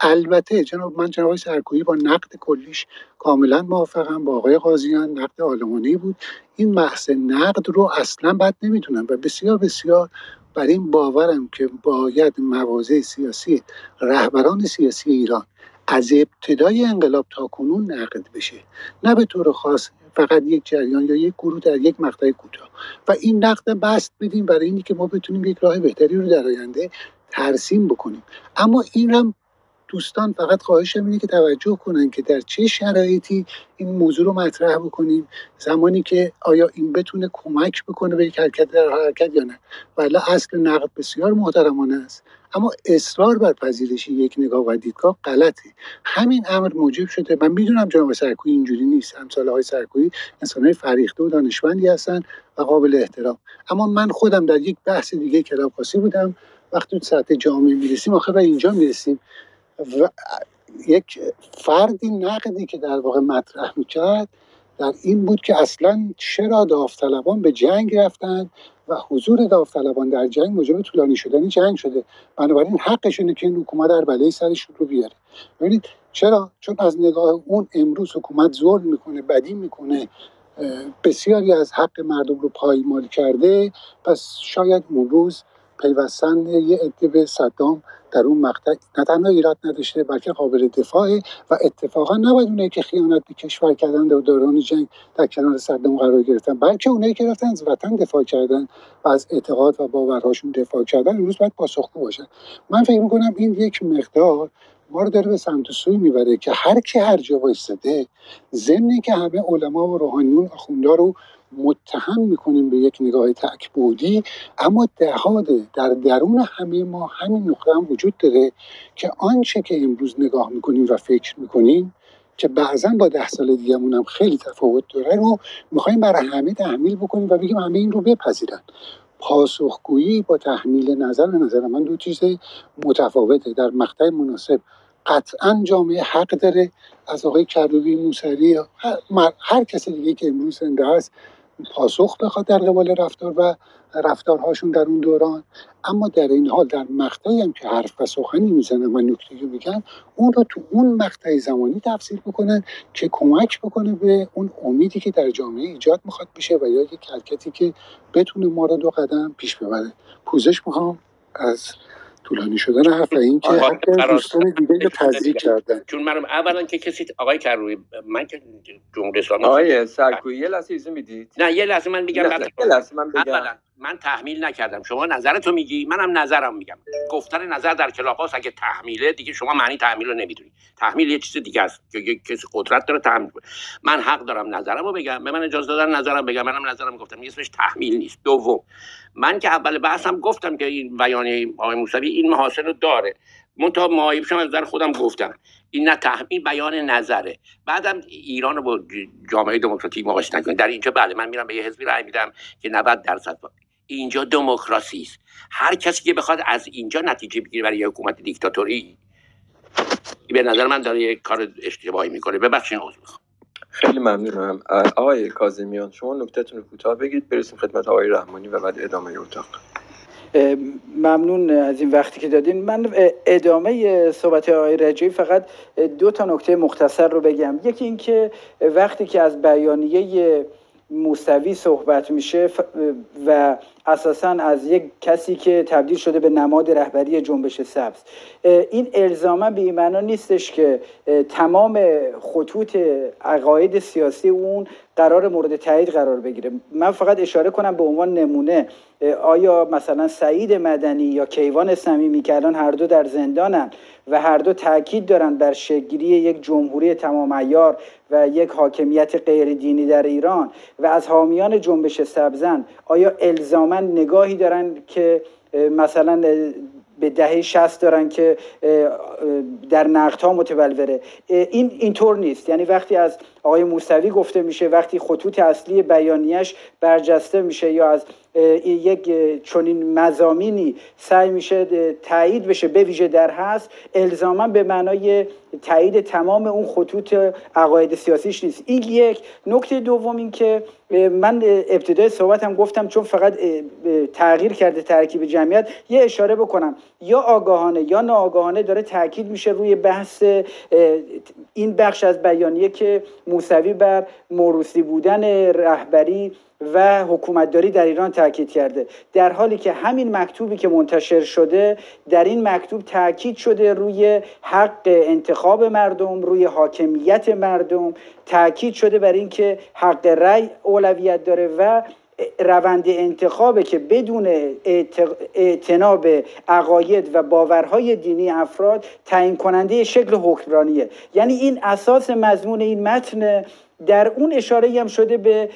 البته جناب من جناب سرکویی با نقد کلیش کاملا موافقم. با آقای قاضیان نقد آلمانی بود. این محض نقد رو اصلا بد نمی‌تونم و بسیار بسیار بر این باورم که باید مواضع سیاسی رهبران سیاسی ایران از ابتدای انقلاب تا کنون نقد بشه. نه به طور خاص فقط یک جریان یا یک گروه در یک مقطع کوتاه. و این نقد بست بدیم برای اینی که ما بتونیم یک راه بهتری رو در آینده ترسیم بکنیم. اما این هم دوستان فقط خواهشم اینه که توجه کنن که در چه شرایطی این موضوع رو مطرح بکنیم. زمانی که آیا این بتونه کمک بکنه به یک حرکت در حرکت یا نه. ولی اصل نقد بسیار محترمانه است. اما اصرار بر پذیرش یک نگاه و دیدگاه غلطه. همین امر موجب شده. من می‌دونم جناب سرکوی اینجوری نیست. همساله های سرکویی انسان های فریخته و دانشمندی هستن و قابل احترام. اما من خودم در یک بحث دیگه کلاب بودم. وقتی تو سطح جامعه می‌رسیم آخه به اینجا می‌رسیم. و یک فردی نقدی که در واقع مطرح می‌کرد در این بود که اصلا چرا داوطلبان به جنگ رفتن و حضور داوطلبان در جنگ موجب طولانی شدن جنگ شده. بنابراین حقشونه که این حکومت در بله سرشون رو بیاره. ببینید چرا؟ چون از نگاه اون امروز حکومت ظلم می‌کنه بدی می‌کنه. بسیاری از حق مردم رو پایمال کرده. پس شاید اون روز پیوستن یه عده به صدام در اون مقطع. نه تنها ایراد نداشته بلکه قابل دفاعه و اتفاقا نباید اونایی که خیانت به کشور کردن در دوران جنگ در کنار صدام قرار گرفتن بلکه اونایی که رفتن از وطن دفاع کردن و از اعتقاد و باورهاشون دفاع کردن امروز باید پاسخگو باشن من فکر می‌کنم این یک مقدار ما رو داره به سمت سوی می‌بره که هر کی هر جا وایستده ضمن که همه علما و روحانیون آخوندا رو متهم می‌کنیم به یک نگاه تکبودی اما دهاده در درون همه ما همین نقطه هم وجود داره که آنچه که امروز نگاه می‌کنیم و فکر می‌کنیم که بعضا با ده سال دیگهمون هم خیلی تفاوت داره رو می‌خوایم برای همه تحمیل بکنیم و بگیم همه این رو بپذیرن. پاسخگویی با تحمیل نظر نظر من دو چیز متفاوته. در مقطع مناسب قطعا جامعه حق داره. از آقای کروبی موسوی هر, هر کسی دیگه که امروز زنده هست پاسخ بخواد در قبال رفتار و رفتارهاشون در اون دوران. اما در این حال در مقطعی هم که حرف و سخنی می‌زنن و نکته میگن اون رو تو اون مقطع زمانی تفسیر بکنن که کمک بکنه به اون امیدی که در جامعه ایجاد می‌خواد بشه و یا یک حرکتی که بتونه ما رو دو قدم پیش ببره. پوزش می‌خوام از طولانی شدن حرف این که حتی دوستان دیگه رو تذریع کردن. چون من اولا که کسی آقای کروی من که جمهوری اسلامی آقای سرکویی یه لحظه ایزه می‌دید؟ نه یه لحظه من میگم یه لحظه من بگم. اولا من تحمیل نکردم. شما نظرتو میگی منم نظرم میگم. گفتن نظر در کلاپاس اگه تحمیله دیگه شما معنی تحمیل رو نمی‌دونی تحمیل یه چیز دیگه است. که کسی قدرت داره تحمیل من حق دارم نظرم رو بگم. به من اجازه دادن نظرم بگم. منم نظرم گفتم. اسمش تحمیل نیست. دوم من که اول بحثم گفتم که این بیانیه آقای موسوی این محاسن رو داره. منتها معایبشم از نظر خودم گفتم. این نه تحمیل بیان نظره. بعدم ایران رو با جامعه دموکراتیک مقایسه نکنید. در اینجا بله من میرم به یه حزبی رای میدم که 90 درصد اینجا دموکراسی است. هر کسی که بخواد از اینجا نتیجه بگیره برای حکومت دیکتاتوری به نظر من داره یک کار اشتباهی می‌کنه. ببخشید عذر می‌خوام. خیلی ممنونم. آقای کاظمیان شما نکتهتون رو کوتاه بگید. برسیم خدمت آقای رحمانی و بعد ادامه اتاق. ممنون از این وقتی که دادین. من ادامه صحبت آقای رجایی فقط دو تا نکته مختصر رو بگم. یکی اینکه وقتی که از بیانیه موسوی صحبت میشه و اساسا از یک کسی که تبدیل شده به نماد رهبری جنبش سبز. این الزاما به این معنا نیستش که تمام خطوط عقاید سیاسی اون قرار مورد تایید قرار بگیره. من فقط اشاره کنم به عنوان نمونه آیا مثلا سعید مدنی یا کیوان صمیمی که الان هر دو در زندانن و هر دو تاکید دارن بر شکلی یک جمهوری تمام ایار و یک حاکمیت غیر دینی در ایران و از حامیان جنبش سبزن آیا الزاما نگاهی دارن که مثلا به دهه 60 دارن که در نقد ها متبلوره این اینطور نیست. یعنی وقتی از آقای موسوی گفته میشه وقتی خطوط اصلی بیانیش برجسته میشه یا از یک چنین مزامینی سعی میشه تایید بشه به ویژه در هست الزاما به معنای تایید تمام اون خطوط عقاید سیاسیش نیست. این یک. نکته دوم این که من ابتدای صحبتم گفتم چون فقط تغییر کرده ترکیب جمعیت یه اشاره بکنم. یا آگاهانه یا ناآگاهانه داره تاکید میشه روی بحث این بخش از بیانیه که موسوی بر موروسی بودن رهبری و حکومتداری در ایران تاکید کرده. در حالی که همین مکتوبی که منتشر شده در این مکتوب تاکید شده روی حق انتخاب مردم روی حاکمیت مردم. تاکید شده بر اینکه حق رأی اولویت داره و روند انتخابه که بدون اعتناب عقاید و باورهای دینی افراد تعیین کننده شکل حکمرانیه. یعنی این اساس مضمون این متن در اون اشاره هم شده به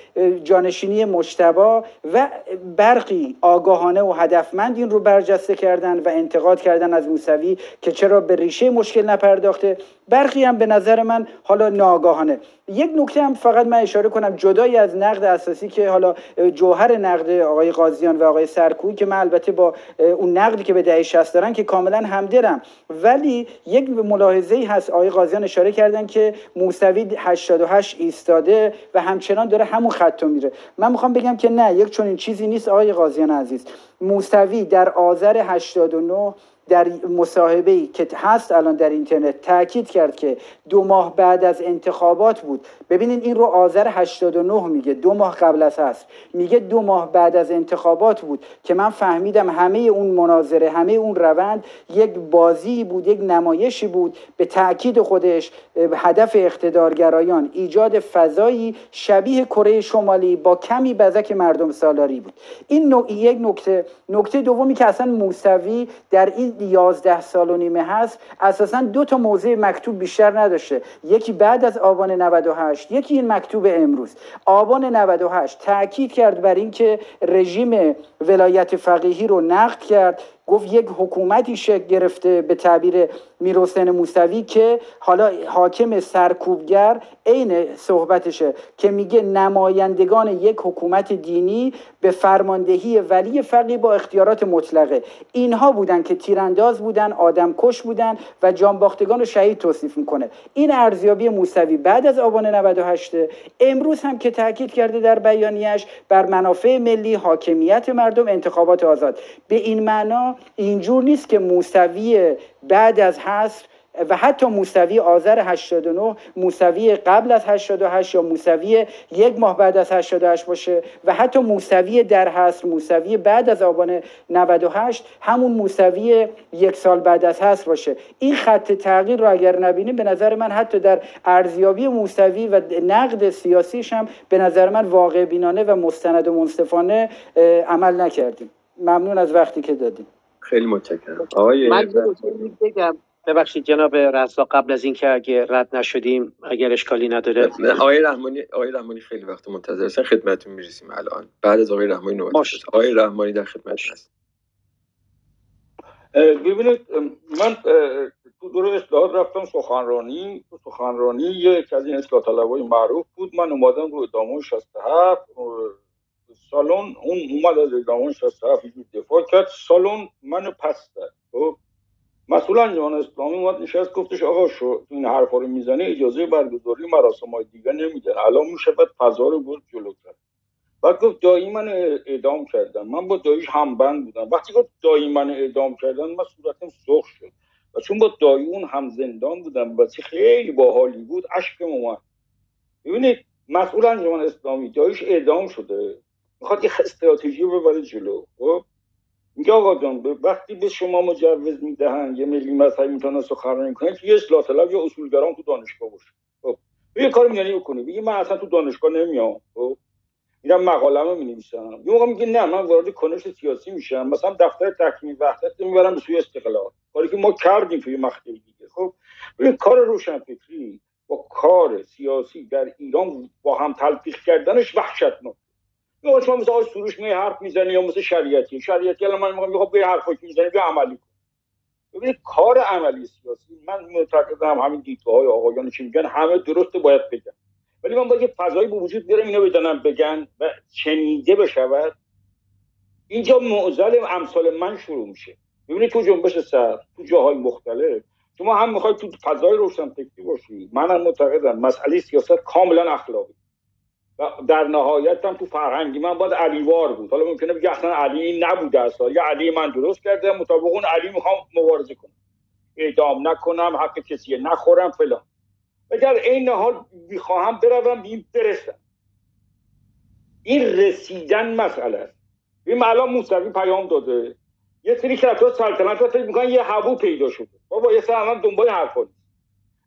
جانشینی مجتبا و برقی آگاهانه و هدفمند این رو برجسته کردن و انتقاد کردن از موسوی که چرا به ریشه مشکل نپرداخته. برخی هم به نظر من حالا ناگاهانه یک نکته هم فقط من اشاره کنم. جدای از نقد اساسی که حالا جوهر نقد آقای قاضیان و آقای سرکوی که من البته با اون نقدی که به دهه 60 دارن که کاملا همدرم ولی یک ملاحظه ای هست. آقای قاضیان اشاره کردن که موسوی 88 ایستاده و همچنان داره همون خط میره. من می‌خوام بگم که نه یک چنین چیزی نیست آقای قاضیان عزیز. موسوی در آذر 89 در مصاحبه ای که هست الان در اینترنت تاکید کرد که دو ماه بعد از انتخابات بود. ببینین این رو آذر 89 میگه. دو ماه قبل از هست میگه دو ماه بعد از انتخابات بود که من فهمیدم همه اون مناظره همه اون روند یک بازی بود یک نمایشی بود. به تاکید خودش هدف اقتدارگرایان ایجاد فضایی شبیه کره شمالی با کمی بزک مردم سالاری بود. این یک نکته نکته دومی که اصلا موسوی در این یازده سال و نیمه هست اساسا دو تا موضع مکتوب بیشتر نداشته. یکی بعد از آبان 98 یکی این مکتوب امروز. آبان 98 تاکید کرد بر اینکه رژیم ولایت فقیهی رو نقد کرد. گفت یک حکومتی شکل گرفته به تعبیر میرحسین موسوی که حالا حاکم سرکوبگر عین صحبتشه که میگه نمایندگان یک حکومت دینی به فرماندهی ولی فقیه با اختیارات مطلقه. اینها بودن که تیرانداز بودن آدمکش بودن و جانباختگان رو شهید توصیف می‌کنه. این ارزیابی موسوی بعد از آبان 98 امروز هم که تاکید کرده در بیانیش بر منافع ملی حاکمیت مردم انتخابات آزاد. به این معنا اینجور نیست که موسوی بعد از حصر و حتی موسوی آذر 89 موسوی قبل از 88 یا موسوی یک ماه بعد از 88 باشه و حتی موسوی در حصر موسوی بعد از آبان 98 همون موسوی یک سال بعد از حصر باشه. این خط تغییر رو اگر نبینیم به نظر من حتی در ارزیابی موسوی و نقد سیاسیش هم به نظر من واقع بینانه و مستند و منصفانه عمل نکردیم. ممنون از وقتی که دادیم. خیلی متشکرم. آقای من بگم ببخشید جناب رسا قبل از اینکه اگه رد نشدیم اگر اشکالی نداره. آقای رحمانی آقای رحمانی خیلی وقت منتظر هستن خدمتتون می‌رسیم الان. بعد از آقای رحمانی نوبت آقای رحمانی در خدمت هست. ببینید من تو دور اصلاحات رفتم سخنرانی. سخنرانی یک از این اصلاح طلبای معروف بود. من اومدم رو ادامه 67 سالن اون اومد از ادامه 67 دفاع کرد. سالن منو پس داد. خب مسئول انجمن اسلامی اومد نشست گفتش آقا شو این حرفا رو می‌زنه اجازه برگزاری مراسم های دیگه نمیدن الان میشه بعد فضا رو برد جلوتر بعد گفت دایی من اعدام کردم من با داییش همبند بودم. وقتی گفت دایی من اعدام کردن من صورتم سرخ شد. و چون با دایی اون هم زندان بودم و خیلی باحالی بود اشکم اومد. ببینید مسئول انجمن اسلامی داییش اعدام شده. می‌خواد یه استراتژی رو ببره جلو. خب؟ میگه آقا جان وقتی به شما مجوز می‌دهن یه ملی مذهبی می‌تونن سخنرانی کنه که یه اصلاح طلب یا اصولگران تو دانشگاه باشه. خب؟ یه کار میانی بکنه بگی من اصلا تو دانشگاه نمیام. خب؟ میرم مقاله‌مو می‌نویسم. یه موقع میگه نه من وارد کنش سیاسی میشم. مثلا دفتر تکمیل وحدت می‌برم به سوی استقلال. کاری که ما کردیم توی مقطع دیگه. خب؟ این کار روشنفکری با کار سیاسی در ایران با هم تلفیق کردنش وحشتناک. یا شما مثل آقای سروش می حرف می‌زنی یا مثل شریعتی شریعتی الان من میگم خب به حرفی که می‌زنی بیا عملی کن. ببینید کار عملی سیاسی. من معتقدم همین دیدگاه های آقایان چی میگن همه درسته باید بگن. ولی من باید یه فضایی به وجود بیارم اینو بدانم بگن و چنیده بشود. اینجا معضل امثال من شروع میشه. ببینید تو جنبش سر تو جاهای مختلف شما هم می‌خواید تو فضای روشن فکری باشی. منم معتقدم مسئله سیاست کاملا اخلاقی. و در نهایت هم تو فرهنگی من باید علیوار بود. حالا ممکنه بگه اصلا علی نبوده اصلا یا علی من درست کرده مطابق اون علی می‌خوام مبارزه کنم. اعدام نکنم حق کسی نخورم فلان. در این حال می‌خواهم بروم این برسم. این رسیدن مسئله است. این الان موسوی پیام داده. یه سری که تو سلطنت فکر می‌کنن یه هوو پیدا شده. بابا یه سر الان دنبال حرفا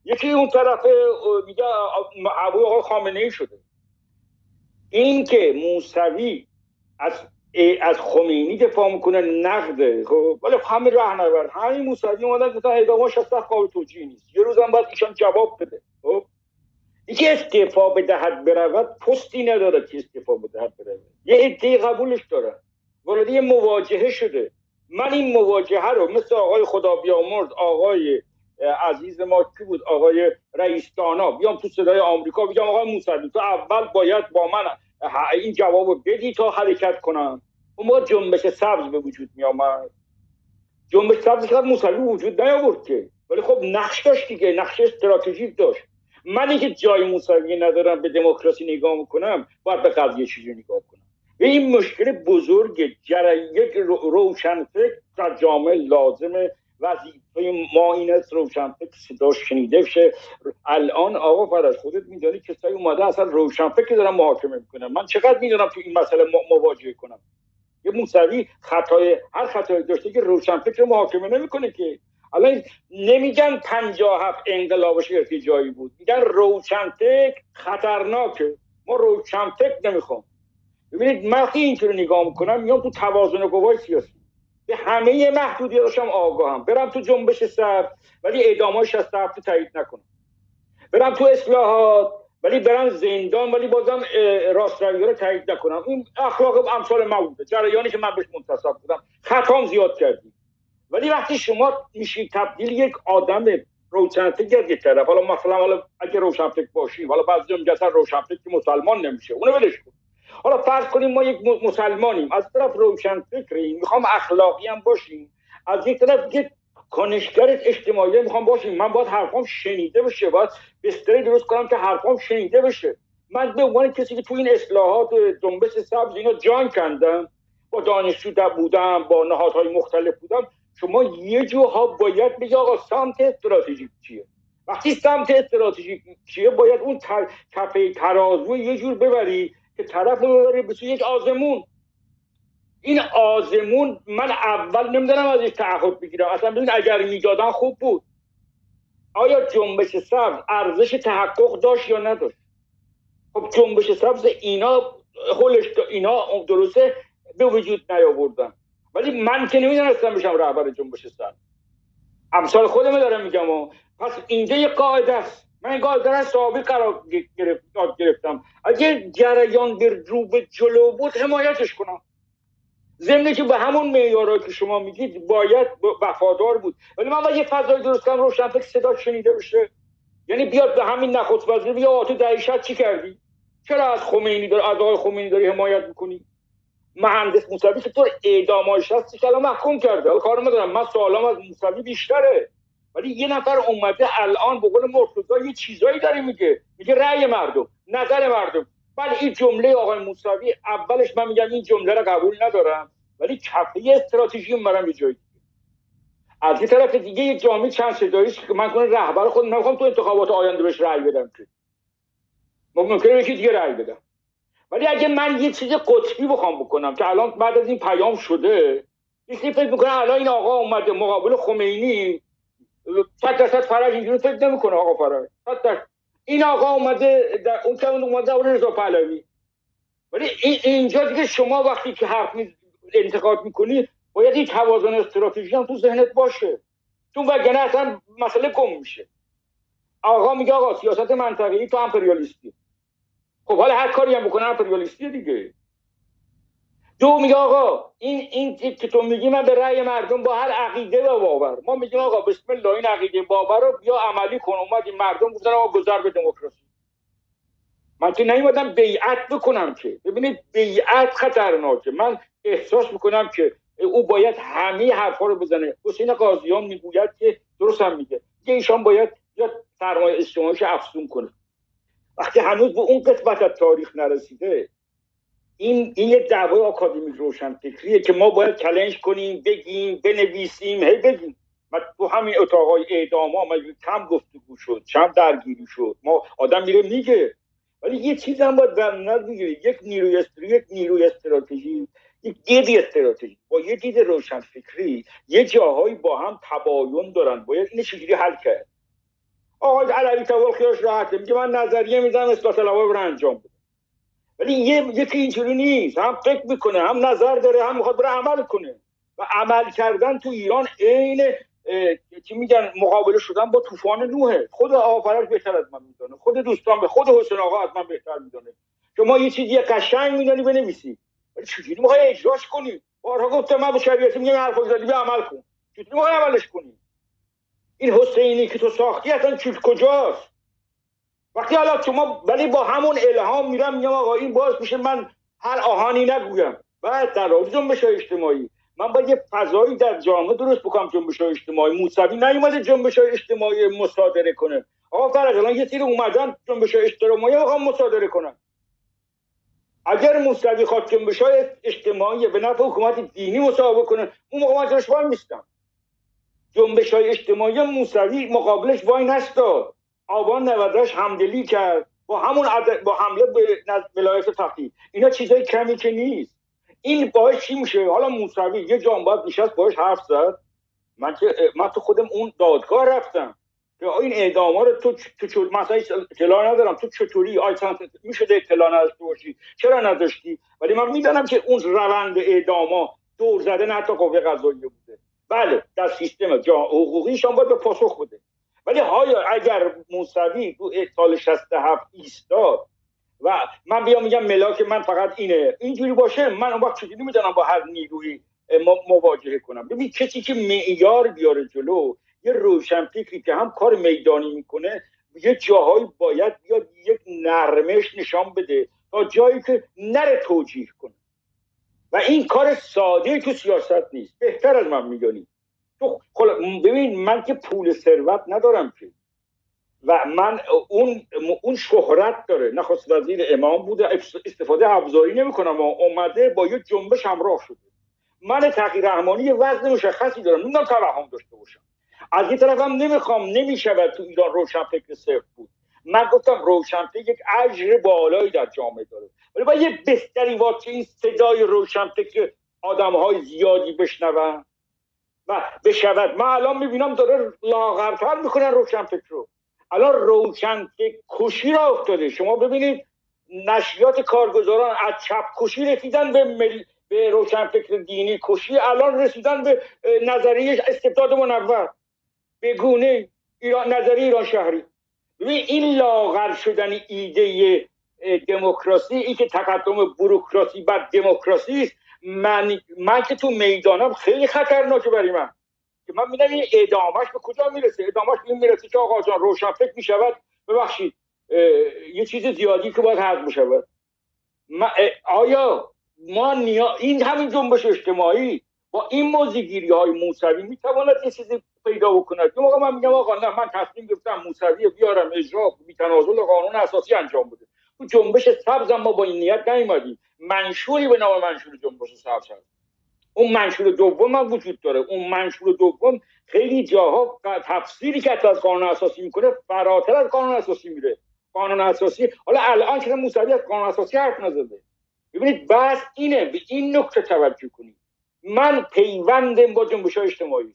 یکی اون طرف میگه هوو آقا خامنه ای شده. این که موسوی از از خمینی دفاع می‌کنه نقده. خب ولی همین رهنورد همین موسوی اومدن گفتن اعداماش اصلا قابل توجیه نیست. یه روزم باید ایشان جواب بده. خب یکی استعفا بدهد برود پستی نداره که استعفا بدهد برود. یه عده قبولش داره. وارد یه مواجهه شده. من این مواجهه رو مثل آقای خدا بیامرد آقای عزیز ما کی بود؟ آقای رئیس دانا. بیام تو صدای آمریکا بگم آقای موسوی تو اول باید با من این جواب بدی تا حرکت کنم. اون موقع جنبش سبز به وجود می آمد جنبش سبز که موسوی وجود نیاورد که. ولی خب نقش داشت دیگه نقش استراتژیک داشت. من که جای موسوی ندارم به دموکراسی نگاه می‌کنم باید به قضیه چیزی نگاه کنم. و این مشکل بزرگ یک روشن فکر در جامعه لازمه وظیفه ما این است روشن فکر صدا شنیده شه. الان آقا فرش خودت میدانی کسایی اومده اصلا روشن فکر دارن محاکمه می‌کنن. من چقدر می‌دونم تو این مسئله مواجهه کنم؟ یه موسوی خطای هر خطایی داشته که روشن فکر محاکمه نمی‌کنه که. الان نمیگن پنجاه هفت انقلابش ارتجایی بود. میگن روشن فکر خطرناکه. ما روشن فکر نمی‌خوام. ببینید من اینطور نگاه می‌کنم میام تو توازن قوای سیاسی. به همه محدودیتاشم آگاهم. برم تو جنبش سر ولی اعداماش از تایید نکنم. برم تو اصلاحات ولی برم زندان ولی بازم راست رو تایید نکنم. این اخلاق امثال من بوده. جریانی که من بهش منتصب بودم. خطام زیاد کردیم. ولی وقتی شما میشی تبدیل یک آدم روشنفکر یک طرف حالا مثلا حالا اگه روشنفکر باشی حالا بعضی میگن روشنفکر که مسلمان نمیشه. اونو ولش کن. حالا فرض کنیم ما یک مسلمانیم. از طرف روشن فکریم می‌خوام اخلاقی هم باشیم. از یک طرف یک کنشگر اجتماعی می‌خوام باشیم. من باید حرفام شنیده بشه. باید بستری درست کنم که حرفام شنیده بشه. من به عنوان کسی که تو این اصلاحات جنبش سبز اینا جان کندم با دانشجو بودم با نهادهای مختلف بودم شما یه جوها باید بگی آقا سمت استراتژیک چیه؟ وقتی سمت استراتژیک چیه باید اون کفه ترازو یه جور ببری. که طرف رو ببری به یک آزمون. این آزمون من اول نمی‌دونم ازش تعهد بگیرم. اصلا ببین اگر می‌دادن خوب بود. آیا جنبش سبز ارزش تحقق داشت یا نداشت؟ خب جنبش سبز اینا هولش اینا درسته به وجود نیاوردن. ولی من که نمی‌دونستم بشم رهبر جنبش سبز. امثال خودم دارم میگم و پس اینجا یه قاعده است. من قاعده ثابت قرار گرفتم. اگه جریان به رو به جلو بود حمایتش کنم. ضمن که به همون معیارهایی که شما میگید باید وفادار بود. ولی من یه فضای درست کنم روشن فکر صدا شنیده بشه یعنی بیاد به همین نخست وزیر بیا تو دهیشت چی کردی؟ چرا از خمینی داری از آقای خمینی داری حمایت می‌کنی؟ مهندس موسوی که تو اعداماش هستی که الان محکوم کرده. حالا کار ندارم. من سوالام از موسوی بیشتره. ولی یه نفر اومده الان به قول مرتضی یه چیزایی داره میگه. میگه رأی مردم نظر مردم. ولی این جمله آقای موسوی اولش من میگم این جمله رو قبول ندارم ولی کفه استراتژی برم یه جایی از یه طرف دیگه یه جامعه چند صداییش که من کنه رهبر خود نمی‌خوام تو انتخابات آینده بهش رأی بدم که. ممکنه یکی دیگه رأی بدم. ولی اگه من یه چیز قطبی بخوام بکنم که الان بعد از این پیام شده یه فکر می‌کنه الان این آقا اومده مقابل خمینی صد درصد فرج اینجوری فکر نمی‌کنه آقا فرج این آقا اومده در اون که اومده اون رضا پهلوی. ولی اینجا دیگه شما وقتی که حرف انتقاد می‌کنی باید این توازن استراتژی هم تو ذهنت باشه. چون وگرنه اصلا مسئله گم میشه. آقا میگه آقا سیاست منطقه‌ای تو امپریالیستی. خب حالا هر کاری هم بکنه امپریالیستی دیگه. دو میگه آقا این این که تو میگی من به رأی مردم با هر عقیده و باور. ما میگیم آقا بسم الله این عقیده باور رو بیا عملی کن اومد این مردم گفتن آقا گذر به دموکراسی. من که نیومدم بیعت بکنم که. ببینید بیعت خطرناکه. من احساس می‌کنم که او باید همه حرفا رو بزنه. حسین قاضیان می‌گوید که درست هم میگه. که ایشان باید یا سرمایه اجتماعیش افزون کنه. وقتی هنوز به اون قسمت از تاریخ نرسیده این این یک دعوای آکادمیک روشن فکریه که ما باید چلنج کنیم بگیم بنویسیم هی بگیم. و تو همین اتاقای اعدام ها کم گفتگو شد چند درگیری شد. ما آدم میره میگه. ولی یه چیز هم باید در نظر یک نیروی یک نیروی استراتژی یک دید استراتژی. با یه دید روشن فکری یه جاهایی با هم تباین دارن. باید این چجوری حل کرد؟ آقای علوی تول خیاش راحته. میگه من نظریه میدم اصلاح طلبها رو انجام بده. ولی یه یکی اینجوری نیست. هم فکر می‌کنه هم نظر داره هم می‌خواد بره عمل کنه. و عمل کردن تو ایران عین چی میگن مقابله شدن با طوفان نوحه. خود آفرش بهتر از من می‌دونه. خود دوستان به خود حسین آقا از من بهتر می‌دونه. شما یه چیزی قشنگ می‌دونی بنویسی. ولی چجوری می‌خوای اجراش کنی؟ بارها گفتم من به شریعتی میگم حرف زدی به عمل کن. چجوری می‌خوای عملش کنی؟ این حسینی که تو ساختی اصلا چیز کجاست؟ وقتی حالا شما ولی با همون الهام میرم میگم آقا این باز میشه من هر آهانی نگویم. بعد در رابطه جنبش اجتماعی. من باید یه فضایی در جامعه درست بکنم جنبش اجتماعی. موسوی نیومده جنبش اجتماعی مصادره کنه. آقا فرق الان یه سری اومدن جنبش اجتماعی بخوام مصادره کنن. اگر موسوی خواست جنبش های اجتماعی به نفع حکومت دینی مصاحبه کنه اون موقع من میستم جنبش های اجتماعی موسوی مقابلش وای نستاد. آبان 98 همدلی کرد. با همون با حمله به ولایت فقیه. اینا چیزای کمی که نیست. این باعث چی میشه؟ حالا موسوی یه جان باید نشست باش حرف زد. من که من تو خودم اون دادگاه رفتم. که این اعدام رو تو تو مثلا اطلاع ندارم. تو چطوری؟ آی میشه اطلاع نداشته باشی؟ چرا نداشتی؟ ولی من می‌دانم که اون روند اعداما دور زده نه حتی قوه قضاییه بوده. بله در سیستم جا حقوقیشان باید به پاسخ بده. ولی های اگر موسوی تو سال 67 ایستاد و من بیام میگم ملاک من فقط اینه اینجوری باشه من اون وقت چجوری می‌دونم با هر نیروی مواجهه کنم؟ ببین کسی که معیار بیاره جلو یه روشن فکری که هم کار میدانی می‌کنه یه جاهایی باید بیاد یک نرمش نشان بده تا جایی که نره توجیه کنه. و این کار ساده تو سیاست نیست. بهتر از من میدانی تو ببین من که پول ثروت ندارم که. و من اون اون شهرت داره. نخست وزیر امام بوده استفاده ابزاری نمی‌کنم. و اومده با یه جنبش همراه شده. من تغییر رحمانی وزن مشخصی دارم. نمی‌دونم توهم داشته باشم. از این طرف هم نمی‌خوام. نمی‌شود تو ایران روشن فکر صرف بود. من گفتم روشن فکر یک اجر بالایی در جامعه داره. ولی باید یه بهتری این صدای روشن فکر آدم های زیادی بشنون. بشود. من الان می‌بینم داره لاغرتر می‌کنن روشن فکر رو الان روشن کشی را افتاده. شما ببینید نشریات کارگزاران از چپ کشی رسیدن به مل... به روشن فکر دینی کشی الان رسیدن به نظریه استبداد منور. به گونه ایران نظریه ایران شهری. ببین این لاغر شدن ایده دموکراسی ای که تقدم بروکراسی بر دموکراسی است من من که تو می‌دانم خیلی خطرناکه برای من. که من میدم این ادامهش به کجا می‌رسه. ادامهش این می‌رسه که آقا جان روشن فکر می‌شود. ببخشید یه چیز زیادی که باید حذف می‌شود. آیا ما نیا... این همین جنبش اجتماعی با این موزیگیری های موسوی می‌تواند یه چیزی پیدا بکند؟ یه موقع من میگم آقا نه من تصمیم گرفتم موسوی بیارم اجرا بی تنازل قانون اساسی انجام بده. تو جنبش سبز ما با این نیت نیومدیم منشوری به نام منشور جنبش سبز هست. اون منشور دوم هم وجود داره. اون منشور دوم خیلی جاها تفسیری که از قانون اساسی می‌کنه فراتر از قانون اساسی میره. قانون اساسی حالا الان که موسوی از قانون اساسی حرف نزده. ببینید بس اینه. به این نکته توجه کنید. من پیوندم با جنبش های اجتماعی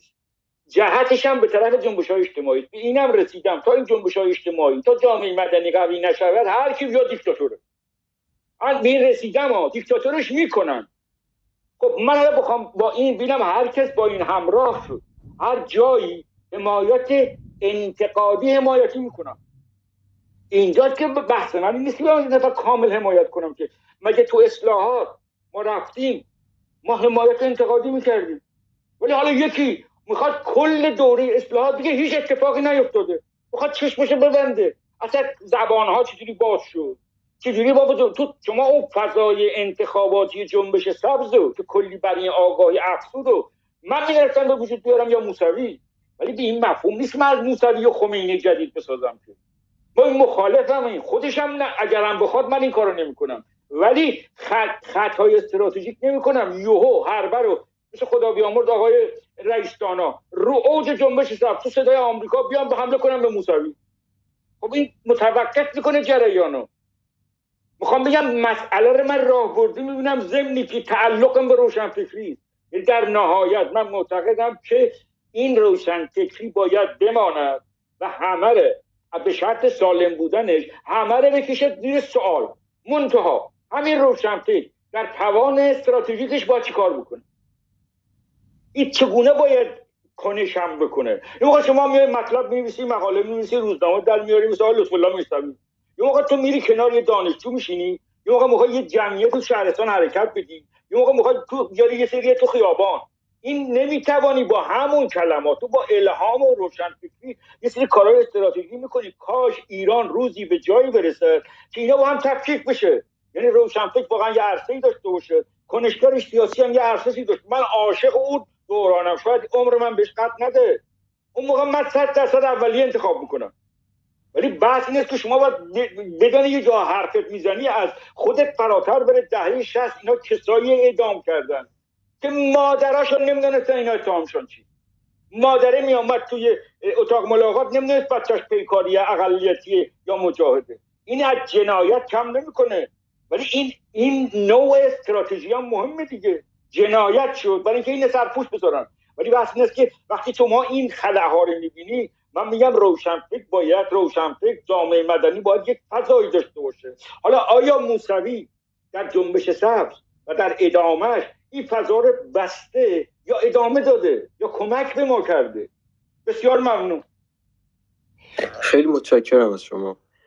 جهتش هم به طرف جنبش های اجتماعی. به اینم رسیدم. تا این جنبش های اجتماعی تا جامعه مدنی قوی نشود هر کی بیا دیکتاتوره. من به این رسیدم ها. دیکتاتورش می‌کنن. خب من الان بخوام با این بینم هر کس با این همراه شد. هر جایی حمایت انتقادی حمایتی می‌کنم. اینجا که بحث من نیست که نفر کامل حمایت کنم که مگه تو اصلاحات ما رفتیم ما حمایت انتقادی می‌کردیم. ولی حالا یکی می‌خواد کل دوره اصلاحات دیگه هیچ اتفاقی نیفتاده. می‌خواد چشمشو ببنده. اصلا زبانها چجوری باز شد؟ چجوری با تو شما اون فضای انتخاباتی جنبش سبز که کلی برای آگاهی افسود و من می‌رسم به وجود بیارم یا موسوی. ولی به این مفهوم نیست من از موسوی و خمینی جدید بسازم که. با این مخالفم این خودشم نه. اگرم بخواد من این کارو نمی‌کنم. ولی خط خطای استراتژیک نمی‌کنم. یوهو هر رو مثل خدا بیامرد آقای رئیسدانا رو اوج جنبش سبز تو صدای آمریکا بیان به حمله کنم به موسوی. خب این متوقف می‌کنه جریانو. می‌خوام بگم مسئله رو من راه بردی می‌بینم ضمنی که تعلقم به روشنفکری یعنی در نهایت من معتقدم که این روشنفکری باید بماند و همه به شرط سالم بودنش همه رو بکشه زیر سوال. منتها همین روشنفکر در توان استراتژیکش با چی کار بکنه؟ این چگونه باید کنشم بکنه؟ یه موقع شما میای مطلب می‌نویسی مقاله می‌نویسی روزنامه در میاری مثل لطف الله میستوی یه موقع تو میری کنار یه دانشجو میشینی یه موقع می‌خوای یه جمعیت تو شهرستان حرکت بدی یه موقع می‌خوای تو بیاری یه سری تو خیابان. این نمی‌توانی با همون کلمات تو با الهام و روشنفکری یه سری کارهای استراتژی می‌کنی. کاش ایران روزی به جایی برسه که اینا با هم تفکیک بشه. یعنی روشنفکر واقعا یه عرصه‌ای داشته باشه. کنشگر سیاسی هم یه عرصه‌ای داشت من عاشق اون دورانم. شاید عمر من بهش قد نده. اون موقع من صد درصد اولیه انتخاب می‌کنم. ولی بحث این که شما باید بدانی یه جا حرفت می‌زنی از خودت فراتر بره دهه شست اینا کسایی اعدام کردن که مادراشون نمی‌دونستن اینا اتهامشون چی. مادره میامد توی اتاق ملاقات نمی‌دونست بچهش پیکاری اقلیتی یا مجاهده. این از جنایت کم نمی‌کنه. ولی این این نوع استراتژی هم مهمه دیگه. جنایت شد. برای اینکه این سرپوش بذارن. ولی بحث این که وقتی شما این خلاها رو می‌بینی من میگم روشنفکر باید روشنفکر جامعه مدنی باید یک فضایی داشته باشه. حالا آیا موسوی در جنبش سبز و در ادامهش این فضا رو بسته یا ادامه داده یا کمک به ما کرده؟ بسیار ممنون. خیلی متشکرم از شما.